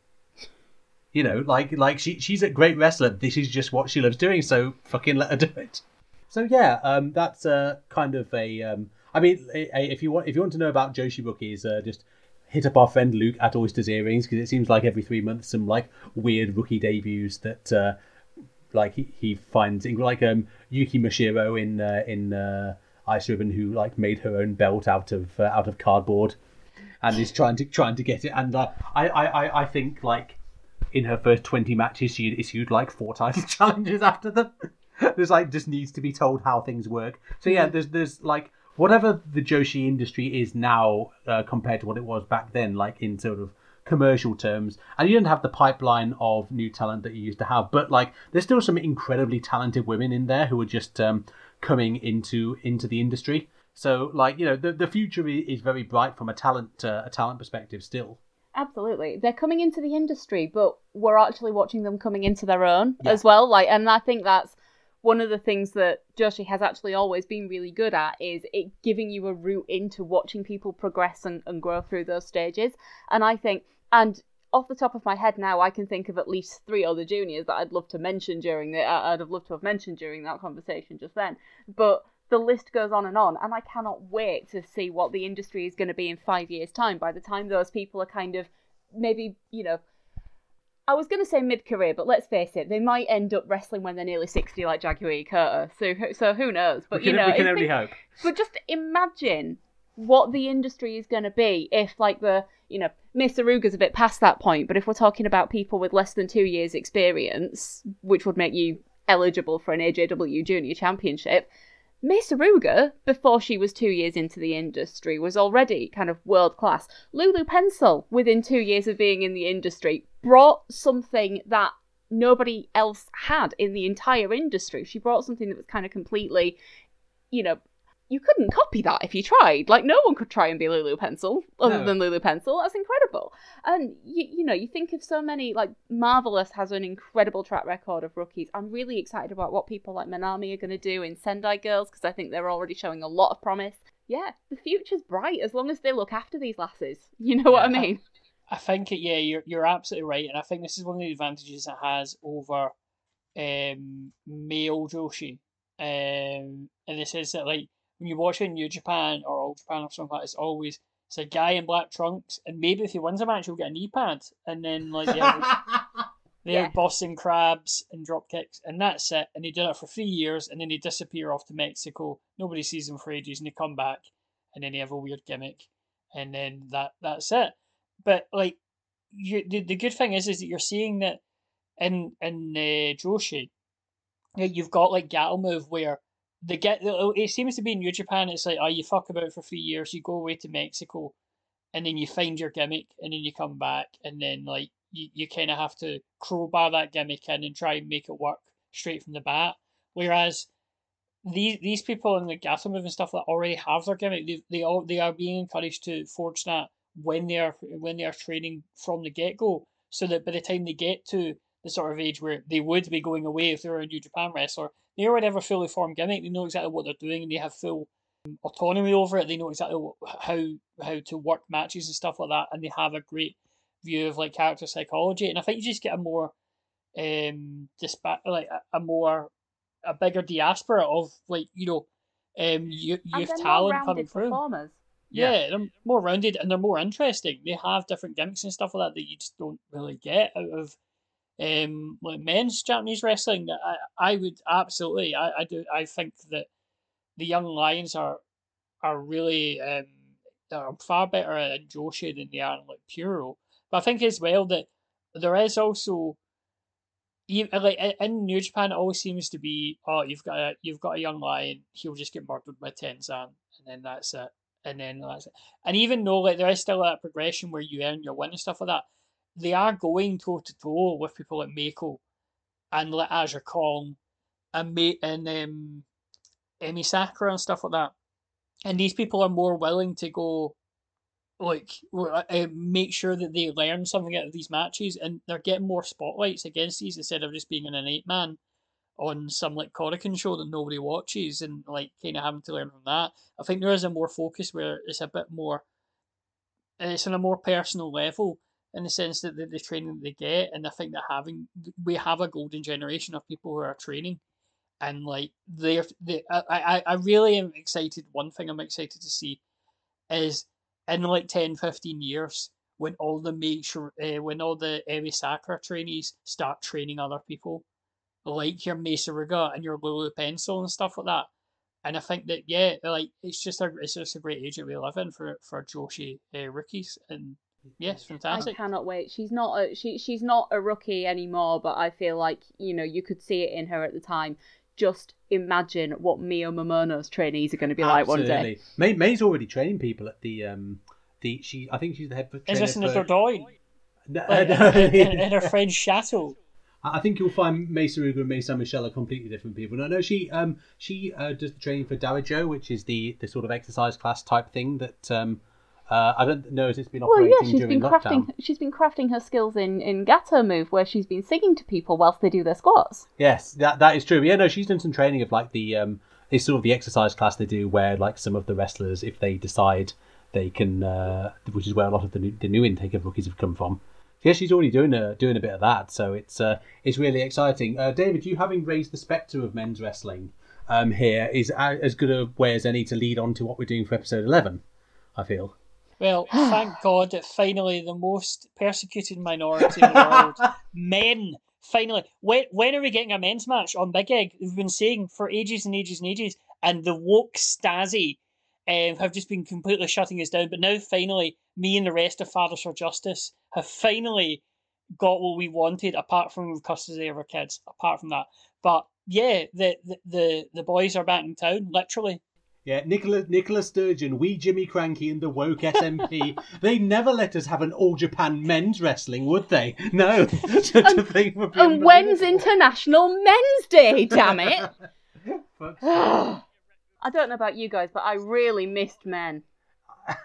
You know, like like she she's a great wrestler. This is just what she loves doing. So fucking let her do it. So yeah, um, that's uh, kind of a. Um, I mean, if you want, if you want to know about Joshi rookies, uh, just hit up our friend Luke at Oysters Earrings because it seems like every three months some like weird rookie debuts that uh, like he, he finds like um, Yuki Mashiro in uh, in uh, Ice Ribbon who like made her own belt out of uh, out of cardboard and is trying to trying to get it. And uh, I, I I think like in her first twenty matches she issued like four title [laughs] challenges after them. [laughs] there's like just needs to be told how things work. So yeah, there's there's like whatever the Joshi industry is now uh, compared to what it was back then, like in sort of commercial terms, and you don't have the pipeline of new talent that you used to have. But like, there's still some incredibly talented women in there who are just um, coming into into the industry. So like, you know, the the future is very bright from a talent uh, a talent perspective still. Absolutely. They're coming into the industry, but we're actually watching them coming into their own yeah. as well. Like and I think that's one of the things that Joshi has actually always been really good at is it giving you a route into watching people progress and, and grow through those stages. And I think, and off the top of my head now, I can think of at least three other juniors that I'd love to mention during the, uh, I'd have loved to have mentioned during that conversation just then. But the list goes on and on, and I cannot wait to see what the industry is going to be in five years' time. By the time those people are kind of maybe, you know, I was going to say mid career, but let's face it, they might end up wrestling when they're nearly 60 like Jaguar Curtis. So, so who knows? But, can, you know, we can only hope. But just imagine what the industry is going to be if, like, the, you know, Mei Suruga's a bit past that point, but if we're talking about people with less than two years' experience, which would make you eligible for an AJW Junior Championship, Mei Suruga, before she was two years into the industry, was already kind of world class. Lulu Pencil, within two years of being in the industry, brought something that nobody else had in the entire industry. She brought something that was kind of completely, you know, you couldn't copy that if you tried. Like no one could try and be Lulu Pencil other no. than Lulu Pencil. That's incredible. And you, you know, you think of so many like Marvelous has an incredible track record of rookies. I'm really excited about what people like Manami are going to do in Sendai Girls because I think they're already showing a lot of promise. Yeah, the future's bright as long as they look after these lasses. [laughs] You know yeah, what I mean? I, I think it. Yeah, you're you're absolutely right, and I think this is one of the advantages it has over um, male Joshi. Um, and this is that like when you watch it in New Japan or All Japan or something like that, it's always it's a guy in black trunks, and maybe if he wins a match, he'll get a knee pad, and then like they're, [laughs] they're yeah. Boston crabs and drop kicks, and that's it. And he did it for three years, and then they disappear off to Mexico. Nobody sees them for ages, and they come back, and then they have a weird gimmick, and then that that's it. But like, you, the the good thing is is that you're seeing that in in uh, Joshi, you've got like Gatoh move where the get oh, it seems to be in New Japan. It's like oh, you fuck about for three years, you go away to Mexico, and then you find your gimmick, and then you come back, and then like you, you kind of have to crowbar that gimmick in and try and make it work straight from the bat. Whereas these these people in the Gatoh and stuff that already have their gimmick, they they all they are being encouraged to forge that when they are when they are training from the get go, so that by the time they get to the sort of age where they would be going away if they were a New Japan wrestler, they already have a fully formed gimmick. They know exactly what they're doing, and they have full autonomy over it. They know exactly how how to work matches and stuff like that, and they have a great view of like character psychology. And I think you just get a more um dispa- like a, a more a bigger diaspora of like you know um youth, youth talent coming through. Performers. Yeah, yeah, they're more rounded and they're more interesting. They have different gimmicks and stuff like that that you just don't really get out of um like men's Japanese wrestling. I I would absolutely I, I do I think that the young lions are are really um are far better in Joshi than they are in like Puro. But I think as well that there is also like in New Japan, it always seems to be oh you've got a you've got a young lion, he'll just get murdered by Tenzan, and then that's it, and then that's it. And even though like there is still that progression where you earn your win and stuff like that, they are going toe to toe with people like Mako and like Aja Kong and mate and um, Emi Sakura and stuff like that. And these people are more willing to go like uh, make sure that they learn something out of these matches, and they're getting more spotlights against these instead of just being an eight man on some like Korakuen show that nobody watches, and like kind of having to learn from that. I think there is a more focus where it's a bit more, it's on a more personal level in the sense that the, the training that they get, and I think that having we have a golden generation of people who are training and like they're they I, I, I really am excited one thing i'm excited to see is in like 10, 15 years, when all the major, uh, when all the Emi Sakura trainees start training other people, like your Mei Suruga and your Lulu Pencil and stuff like that. And I think that yeah, like it's just a it's just a great age that we live in for for Joshi uh, rookies, and yes, fantastic. I cannot wait. She's not a she she's not a rookie anymore, but I feel like you know you could see it in her at the time. Just imagine what Mio Momono's trainees are going to be like one day. May, May's already training people at the um the she. I think she's the head. Is this in the Dordogne? No, like, [laughs] no, in, in her friend's chateau. I think you'll find Mei Suruga and Mei San Michelle are completely different people. No, no, she um she uh, does the training for Dowager, which is the the sort of exercise class type thing that um uh, I don't know if it's been operating well, yeah, she's during been crafting. She's been crafting her skills in in Gatoh move, where she's been singing to people whilst they do their squats. Yes, that that is true. Yeah, no, she's done some training of like the um, it's sort of the exercise class they do, where like some of the wrestlers, if they decide they can, uh, which is where a lot of the new, the new intake of rookies have come from. Yeah, she's already doing a doing a bit of that, so it's uh, it's really exciting. Uh, David, you having raised the spectre of men's wrestling um, here is as good a way as any to lead on to what we're doing for episode eleven. I feel. Well, [sighs] thank God that finally the most persecuted minority in the [laughs] world, men, finally. When, when are we getting a men's match on Big Egg? We've been saying for ages and ages and ages, and the woke Stasi um, have just been completely shutting us down. But now, finally, me and the rest of Fathers for Justice have finally got what we wanted, apart from custody of our kids. Apart from that, but yeah, the the the, the boys are back in town, literally. Yeah, Nicola, Nicola Sturgeon, we Jimmy Krankie, and the woke SNP, [laughs] they never let us have an all Japan men's wrestling, would they? [laughs] No. [laughs] and, and when's International Men's Day, damn it? I don't know about you guys, but I really missed men.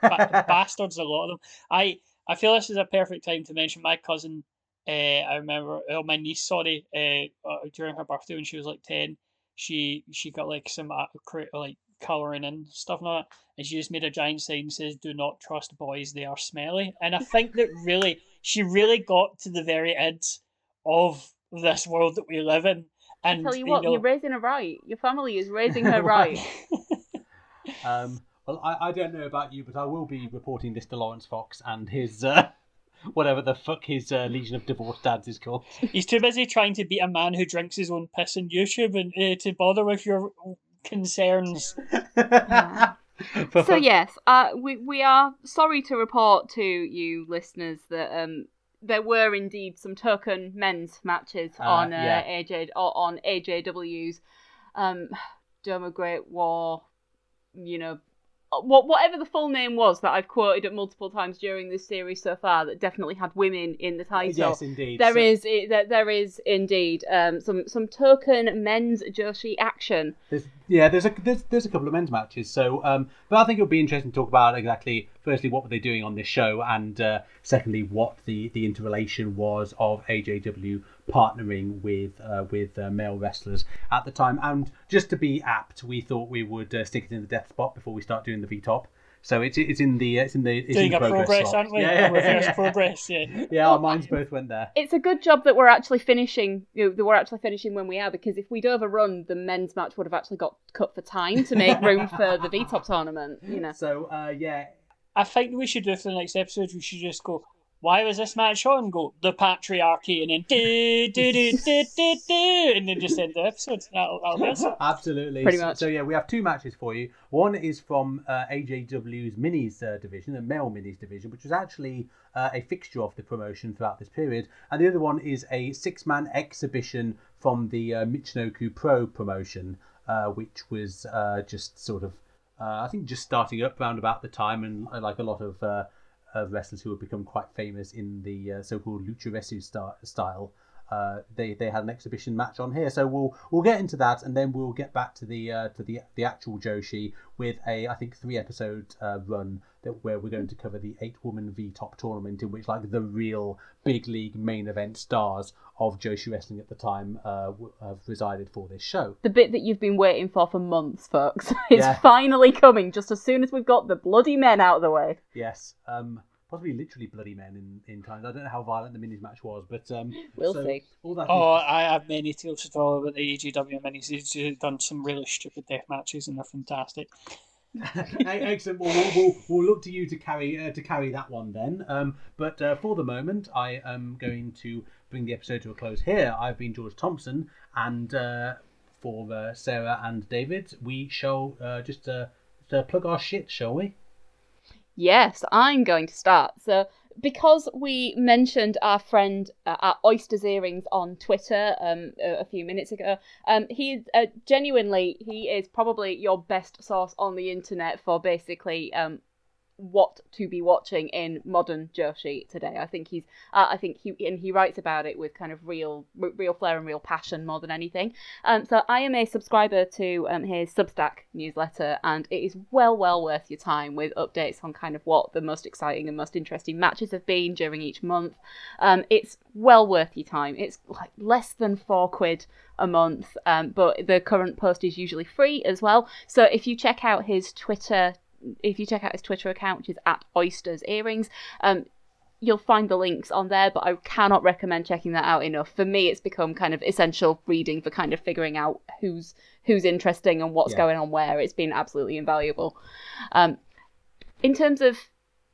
bastards, a lot of them. I, I feel this is a perfect time to mention my cousin. Uh, I remember, oh, my niece, sorry, uh, uh, during her birthday when she was like 10, she she got like some uh, like colouring and stuff like that. And she just made a giant sign that says, Do not trust boys, they are smelly. And I think that really, she really got to the very edge of this world that we live in. And I tell you what, you are raising her right. Your family is raising her [laughs] right. [laughs] um, well, I, I don't know about you, but I will be reporting this to Laurence Fox and his. Uh, [laughs] whatever the fuck his uh, Legion of Divorced Dads is called. He's too busy trying to beat a man who drinks his own piss on YouTube and uh, to bother with your concerns. [laughs] so yes, uh, we we are sorry to report to you listeners that um there were indeed some token men's matches uh, on uh, yeah. AJ or on AJW's um [sighs] Doma Great War, you know, what whatever the full name was that I've quoted at multiple times during this series so far that definitely had women in the title. Yes, indeed. There So- is there, there is indeed um, some some token men's Joshi action. There's, yeah, there's a there's, there's a couple of men's matches. So, um, but I think it would be interesting to talk about exactly firstly what were they doing on this show, and uh, secondly what the the interrelation was of AJW partnering with uh, with uh, male wrestlers at the time. And just to be apt, we thought we would uh, stick it in the death spot before we start doing the V top. So it's it's in the it's in the it's Doing in a progress, progress, aren't we? Yeah, A reverse yeah, [laughs] progress, yeah. yeah. Our minds both went there. It's a good job that we're actually finishing. You know, that we're actually finishing when we are because if we'd overrun, the men's match would have actually got cut for time to make room for the V top tournament. You know. So uh, yeah, I think we should do for the next episode. We should just go. Why was this match on? Go the patriarchy, and then do do do do do do, and then just end the episode. That'll, that'll be us. Absolutely. Pretty much. So, yeah, we have two matches for you. One is from uh, AJW's minis uh, division, the male minis division, which was actually uh, a fixture of the promotion throughout this period, and the other one is a six-man exhibition from the uh, Michinoku Pro promotion, uh, which was uh, just sort of, uh, I think, just starting up around about the time, and uh, like a lot of. Of wrestlers who have become quite famous in the uh, so-called lucharesu star- style. Uh, they they had an exhibition match on here, so we'll we'll get into that, and then we'll get back to the uh, to the the actual Joshi with a I think three episode uh, run that where we're going to cover the eight woman V Top tournament, in which like the real big league main event stars of Joshi wrestling at the time uh, w- have resided for this show. The bit that you've been waiting for for months, folks, [laughs] is Yeah. finally coming just as soon as we've got the bloody men out of the way. Yes, um, possibly literally bloody men in in times. I don't know how violent the minis match was, but um, We'll so see. All that Oh, I have many tales to tell about the AJW minis. He's done some really stupid death matches, and they're fantastic. [laughs] Excellent. Well, we'll, we'll, we'll look to you to carry uh, to carry that one then. Um, but uh, for the moment, I am going to bring the episode to a close here. I've been George Thompson, and uh, for uh, Sarah and David, we shall uh, just uh, just, uh, plug our shit, shall we? Yes, I'm going to start. So, because we mentioned our friend uh, at Oysters Earrings on Twitter um, a, a few minutes ago, um, he uh, genuinely he is probably your best source on the internet for basically um, what to be watching in modern Joshi today. I think he's uh, I think he and he writes about it with kind of real real flair and real passion more than anything. Um, so I am a subscriber to um, his Substack newsletter, and it is well well worth your time with updates on kind of what the most exciting and most interesting matches have been during each month. Um, it's well worth your time. It's like less than four quid a month, um, but the current post is usually free as well. So if you check out his Twitter if you check out his Twitter account, which is at Oysters Earrings, um, you'll find the links on there. But I cannot recommend checking that out enough. For me, it's become kind of essential reading for kind of figuring out who's who's interesting and what's Yeah. going on where. It's been absolutely invaluable. Um, in terms of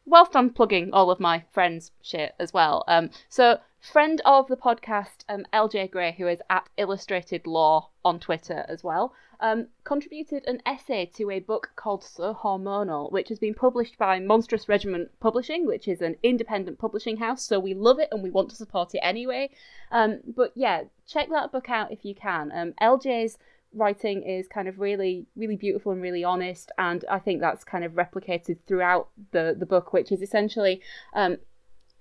whilst I'm plugging all of my friends' shit as well. Um, so friend of the podcast, um, LJ Gray, who is at Illustrated Law on Twitter as well, um, contributed an essay to a book called So Hormonal, which has been published by Monstrous Regiment Publishing, which is an independent publishing house. So we love it and we want to support it anyway. Um, but yeah, check that book out if you can. Um, LJ's writing is kind of really really beautiful and really honest and i think that's kind of replicated throughout the the book which is essentially um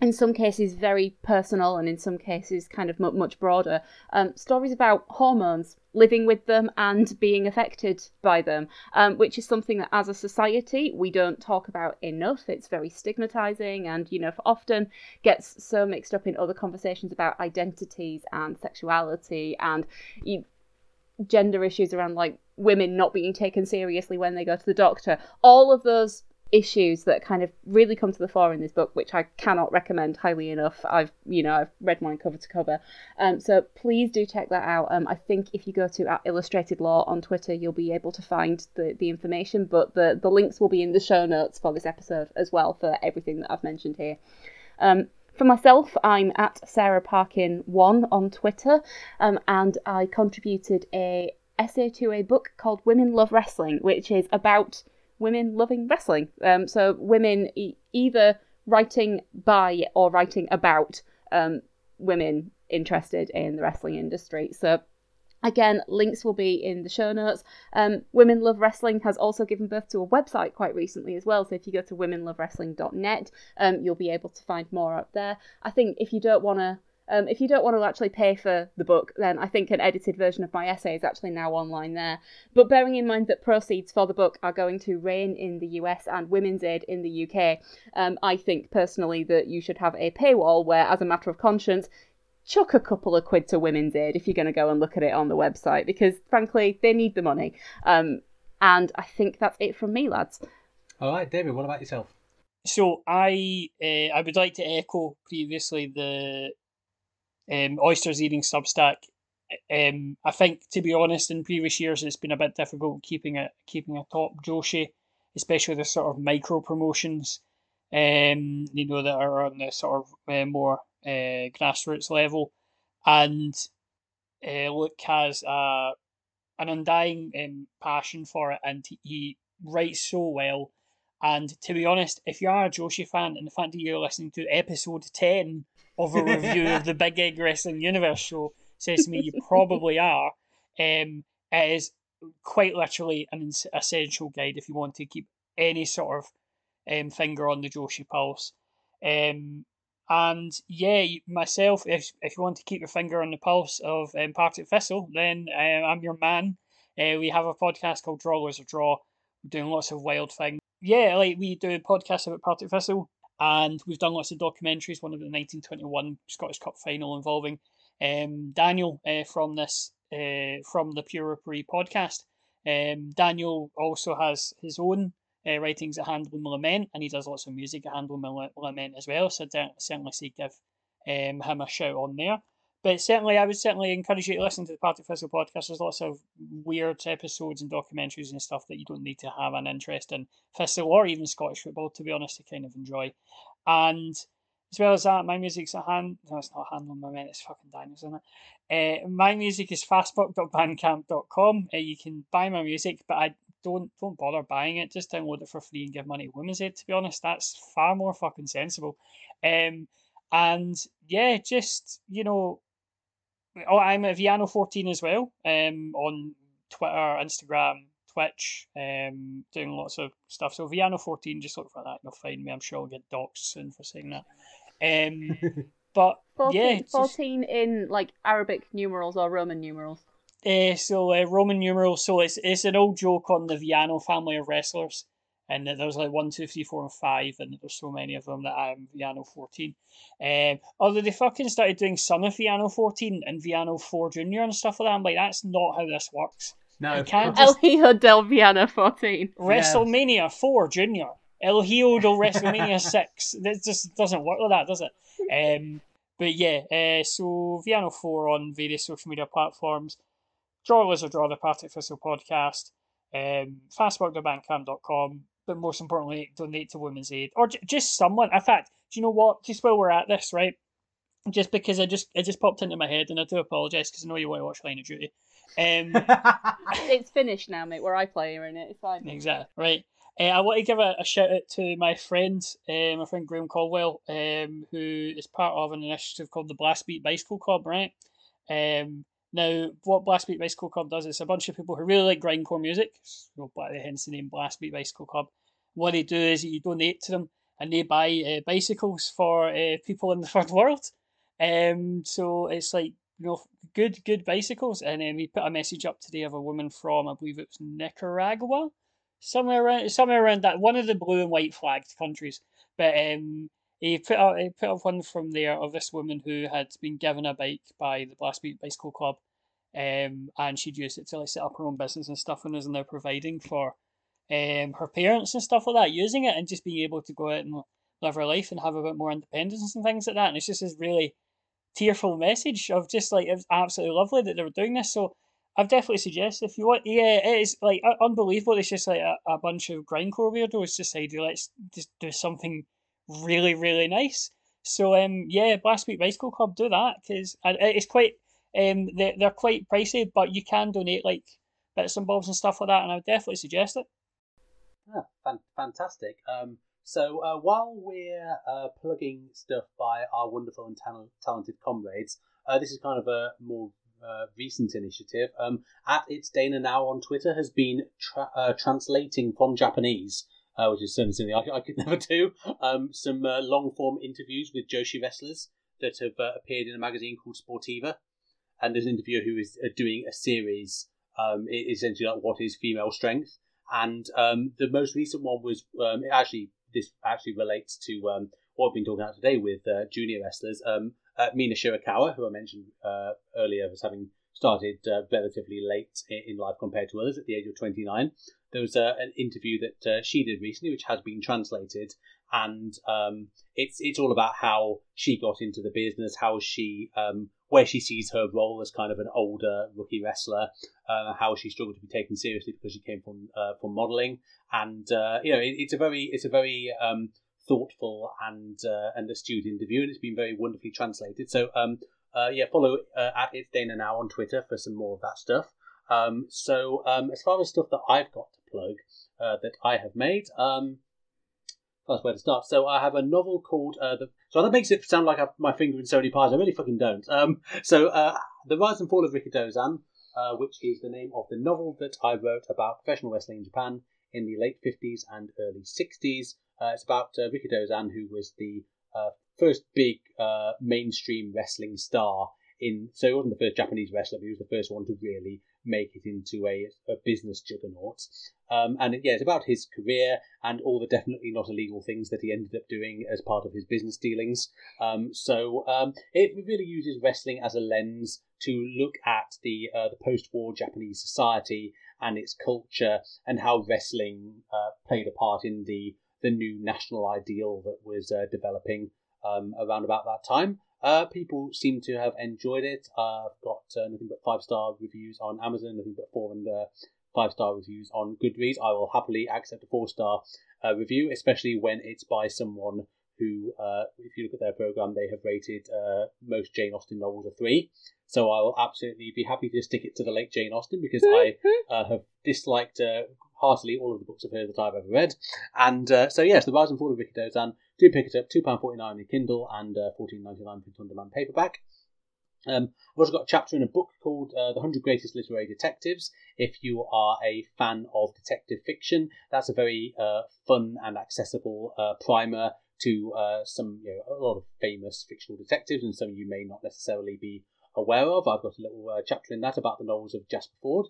in some cases very personal and in some cases kind of mu- much broader. Um, stories about hormones living with them and being affected by them um, which is something that as a society we don't talk about enough. It's very stigmatizing and you know often gets so mixed up in other conversations about identities and sexuality and you, gender issues around like women not being taken seriously when they go to the doctor. All of those issues that kind of really come to the fore in this book which i cannot recommend highly enough. I've you know i've read mine cover to cover. Um, so please do check that out. Um, i think if you go to at illustrated law on twitter you'll be able to find the, the information but the, the links will be in the show notes for this episode as well for everything that i've mentioned here. Um, for myself, I'm at Sarah Parkin1 on Twitter, um, and I contributed a essay to a book called Women Love Wrestling, which is about women loving wrestling. Um, so women e- either writing by or writing about um, women interested in the wrestling industry. So Again, links will be in the show notes. Um, Women Love Wrestling has also given birth to a website quite recently as well. So if you go to womenlovewrestling.net, um, you'll be able to find more up there. I think if you don't want to um, if you don't want to actually pay for the book, then I think an edited version of my essay is actually now online there. But bearing in mind that proceeds for the book are going to RAINN in the US and Women's Aid in the UK, um, I think personally that you should have a paywall where, as a matter of conscience, chuck a couple of quid to Women's Aid if you're going to go and look at it on the website because, frankly, they need the money. Um, and I think that's it from me, lads. All right, David, what about yourself? So I uh, I would like to echo previously the um, Oysters Eating Substack. Um, I think, to be honest, in previous years it's been a bit difficult keeping it keeping a top Joshi, especially the sort of micro promotions, um, you know, that are on the sort of uh, more uh, grassroots level, and uh, Luke has a an undying um, passion for it, and he writes so well. And to be honest, if you are a Joshi fan, and the fact that you're listening to episode ten of a review of the Big Egg Wrestling Universe show says to me you probably [laughs] are. Um, it is quite literally an essential guide if you want to keep any sort of um, finger on the Joshi pulse. Um, and yeah, myself, if if you want to keep your finger on the pulse of um, Partick Thistle, then uh, I'm your man. Uh, we have a podcast called Draw or Draw. We're doing lots of wild things. Yeah, like we do a podcast about Partick Thistle and we've done lots of documentaries. One of the 1921 Scottish Cup final involving um, Daniel uh, from this uh, from the Pure Rookery podcast. Um, Daniel also has his own uh, writings at Handle Lament, and he does lots of music at Handle Lament as well. So certainly say give um, him a shout on there. But certainly, I would certainly encourage you to listen to the Partick Thistle podcast. There's lots of weird episodes and documentaries and stuff that you don't need to have an interest in Thistle or even Scottish football, to be honest, to kind of enjoy. And as well as that, my music's at hand. No, it's not handling my men, it's fucking Daniels, isn't it? Uh, my music is fastbook.bandcamp.com. Uh, you can buy my music, but I don't don't bother buying it. Just download it for free and give money to Women's Aid. To be honest, that's far more fucking sensible. Um, and yeah, just you know, Oh, I'm at Villano14 as well. Um, on Twitter, Instagram, Twitch, um, doing lots of stuff. So Villano14, just look for that. You'll find me. I'm sure I'll get doxxed soon for saying that. Um, [laughs] but 14, yeah, 14 in like Arabic numerals or Roman numerals. Uh, so uh, Roman numerals. So it's it's an old joke on the Villano family of wrestlers and there was like one, two, three, four, and five, and there's so many of them that I'm Villano 14. Um, although they fucking started doing some of Villano 14 and Villano 4 Junior and stuff like that, I'm like, that's not how this works. No, you can't El Hijo del Villano 14. WrestleMania 4 Junior, El Hijo del [laughs] WrestleMania 6. That just doesn't work like that, does it? Um, but yeah, uh, so Villano 4 on various social media platforms. Draw Lizard Draw the Partick Thistle podcast. Um, fastwork.bandcamp.com but most importantly, donate to Women's Aid or j- just someone. In fact, do you know what? Just while we're at this, right? Just because I just it just popped into my head, and I do apologise because I know you want to watch Line of Duty. Um, [laughs] [laughs] It's finished now, mate. Where I play are in it. It's fine. exactly right. Uh, I want to give a, a shout out to my friend, uh, my friend Graham Caldwell, um, who is part of an initiative called the Blast Beat Bicycle Club, right? Um, now, what Blast Beat Bicycle Club does is a bunch of people who really like grindcore music, so hence the name Blast Beat Bicycle Club. What they do is you donate to them and they buy uh, bicycles for uh, people in the [laughs] third world. Um, so it's like you know good good bicycles, and then we put a message up today of a woman from I believe it was Nicaragua, somewhere around somewhere around that one of the blue and white flagged countries. But um, he put up he put up one from there of this woman who had been given a bike by the Blast Beat Bicycle Club, um, and she'd used it to like set up her own business and stuff, and is now providing for um her parents and stuff like that, using it and just being able to go out and live her life and have a bit more independence and things like that. And it's just this really tearful message of just like it's absolutely lovely that they were doing this. So I've definitely suggest if you want, yeah, it is like unbelievable. It's just like a, a bunch of grindcore weirdos decided let's just do something really really nice. So um yeah, Blast Beat Bicycle Club do that because it's quite um they they're quite pricey, but you can donate like bits and bobs and stuff like that, and I would definitely suggest it. Ah, fan- fantastic. Um, so uh, while we're uh, plugging stuff by our wonderful and tal- talented comrades, uh, this is kind of a more uh, recent initiative. Um, at It's Dana Now on Twitter has been tra- uh, translating from Japanese, uh, which is certainly something I, I could [laughs] never do, um, some long form interviews with Joshi wrestlers that have appeared in a magazine called Sportiva. And there's an interviewer who is uh, doing a series, um, essentially like what is female strength. And um, the most recent one was um, actually this actually relates to um, what I've been talking about today with uh, junior wrestlers. Um, uh, Mina Shirakawa, who I mentioned uh, earlier as having started uh, relatively late in, life compared to others at the age of 29. There was uh, an interview that she did recently, which has been translated, and um, it's it's all about how she got into the business, how she um, where she sees her role as kind of an older rookie wrestler, uh, how she struggled to be taken seriously because she came from uh, from modelling, and uh, you know it, it's a very it's a very um, thoughtful and uh, and astute interview, and it's been very wonderfully translated. So um, uh, yeah, follow uh, at it's Dana now on Twitter for some more of that stuff. Um, so um, as far as stuff that I've got to plug that I have made, um, that's where to start. So I have a novel called uh, the. So that makes it sound like I've my finger in so many pies. I really fucking don't. Um, so uh, the Rise and Fall of Rikidozan, uh, which is the name of the novel that I wrote about professional wrestling in Japan in the late fifties and early sixties. Uh, it's about uh, Rikidozan, who was the uh, first big mainstream wrestling star in. So he wasn't the first Japanese wrestler, but he was the first one to really make it into a, a business juggernaut. Um, and yeah, it's about his career and all the definitely not illegal things that he ended up doing as part of his business dealings. Um, so um, it really uses wrestling as a lens to look at the uh, the post-war Japanese society and its culture and how wrestling uh, played a part in the the new national ideal that was uh, developing um, around about that time. Uh, people seem to have enjoyed it. I've got uh, nothing but five star reviews on Amazon, nothing but four and uh, five star reviews on Goodreads. I will happily accept a four star uh, review, especially when it's by someone who, if you look at their program, they have rated most Jane Austen novels a three. So I will absolutely be happy to stick it to the late Jane Austen because [laughs] I uh, have disliked uh, heartily all of the books of hers that I've ever read. And uh, so, yes, The Rise and Fall of Rikidozan, do pick it up, £2.49 in Kindle and uh, $14.99 print on demand paperback. Um, I've also got a chapter in a book called uh, The 100 Greatest Literary Detectives. If you are a fan of detective fiction, that's a very uh, fun and accessible uh, primer to uh, some, you know, a lot of famous fictional detectives and some you may not necessarily be aware of. I've got a little uh, chapter in that about the novels of Jasper Fforde.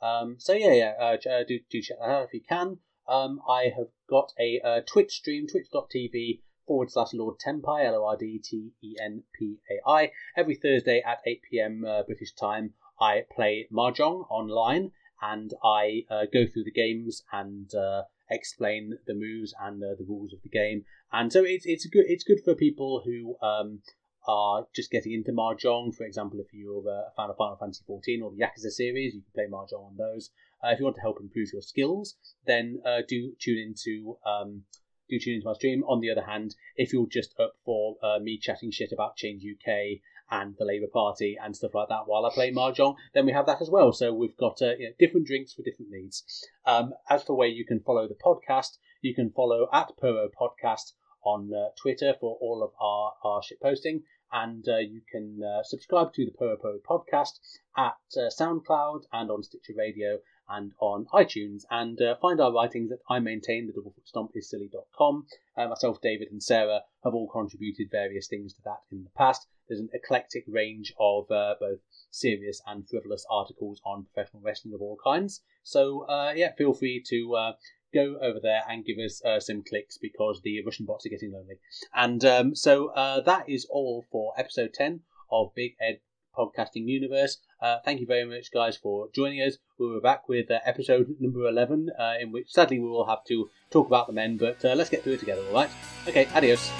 Um, so yeah, yeah, uh, uh, do do check that out if you can. Um, I have got a uh, Twitch stream, twitch.tv forward slash Lord Tenpai, L O R D T E N P A I. Every Thursday at 8 pm uh, British time, I play Mahjong online and I uh, go through the games and uh, explain the moves and the rules of the game. And so it's it's good it's good for people who um, are just getting into Mahjong. For example, if you're a fan of Final Fantasy XIV or the Yakuza series, you can play Mahjong on those. Uh, if you want to help improve your skills, then uh, do tune into um, do tune into my stream. On the other hand, if you're just up for uh, me chatting shit about Change UK and the Labour Party and stuff like that while I play Mahjong, then we have that as well. So we've got uh, you know, different drinks for different needs. Um, as for where you can follow the podcast, you can follow at Puro Podcast on uh, Twitter for all of our, our shit posting. And uh, you can uh, subscribe to the Puro Puro podcast at uh, SoundCloud and on Stitcher Radio and on iTunes and uh, find our writings at I maintain, the doublefoot stomp is silly.com. Uh, myself, David, and Sarah have all contributed various things to that in the past. There's an eclectic range of uh, both serious and frivolous articles on professional wrestling of all kinds. So, yeah, feel free to go over there and give us uh, some clicks because the Russian bots are getting lonely. And um, so uh, that is all for episode 10 of Big Egg Podcasting Universe. Uh, thank you very much, guys, for joining us. We were back with uh, episode number 11, uh, in which sadly we will have to talk about the men, but uh, let's get through it together, alright? Okay, adios.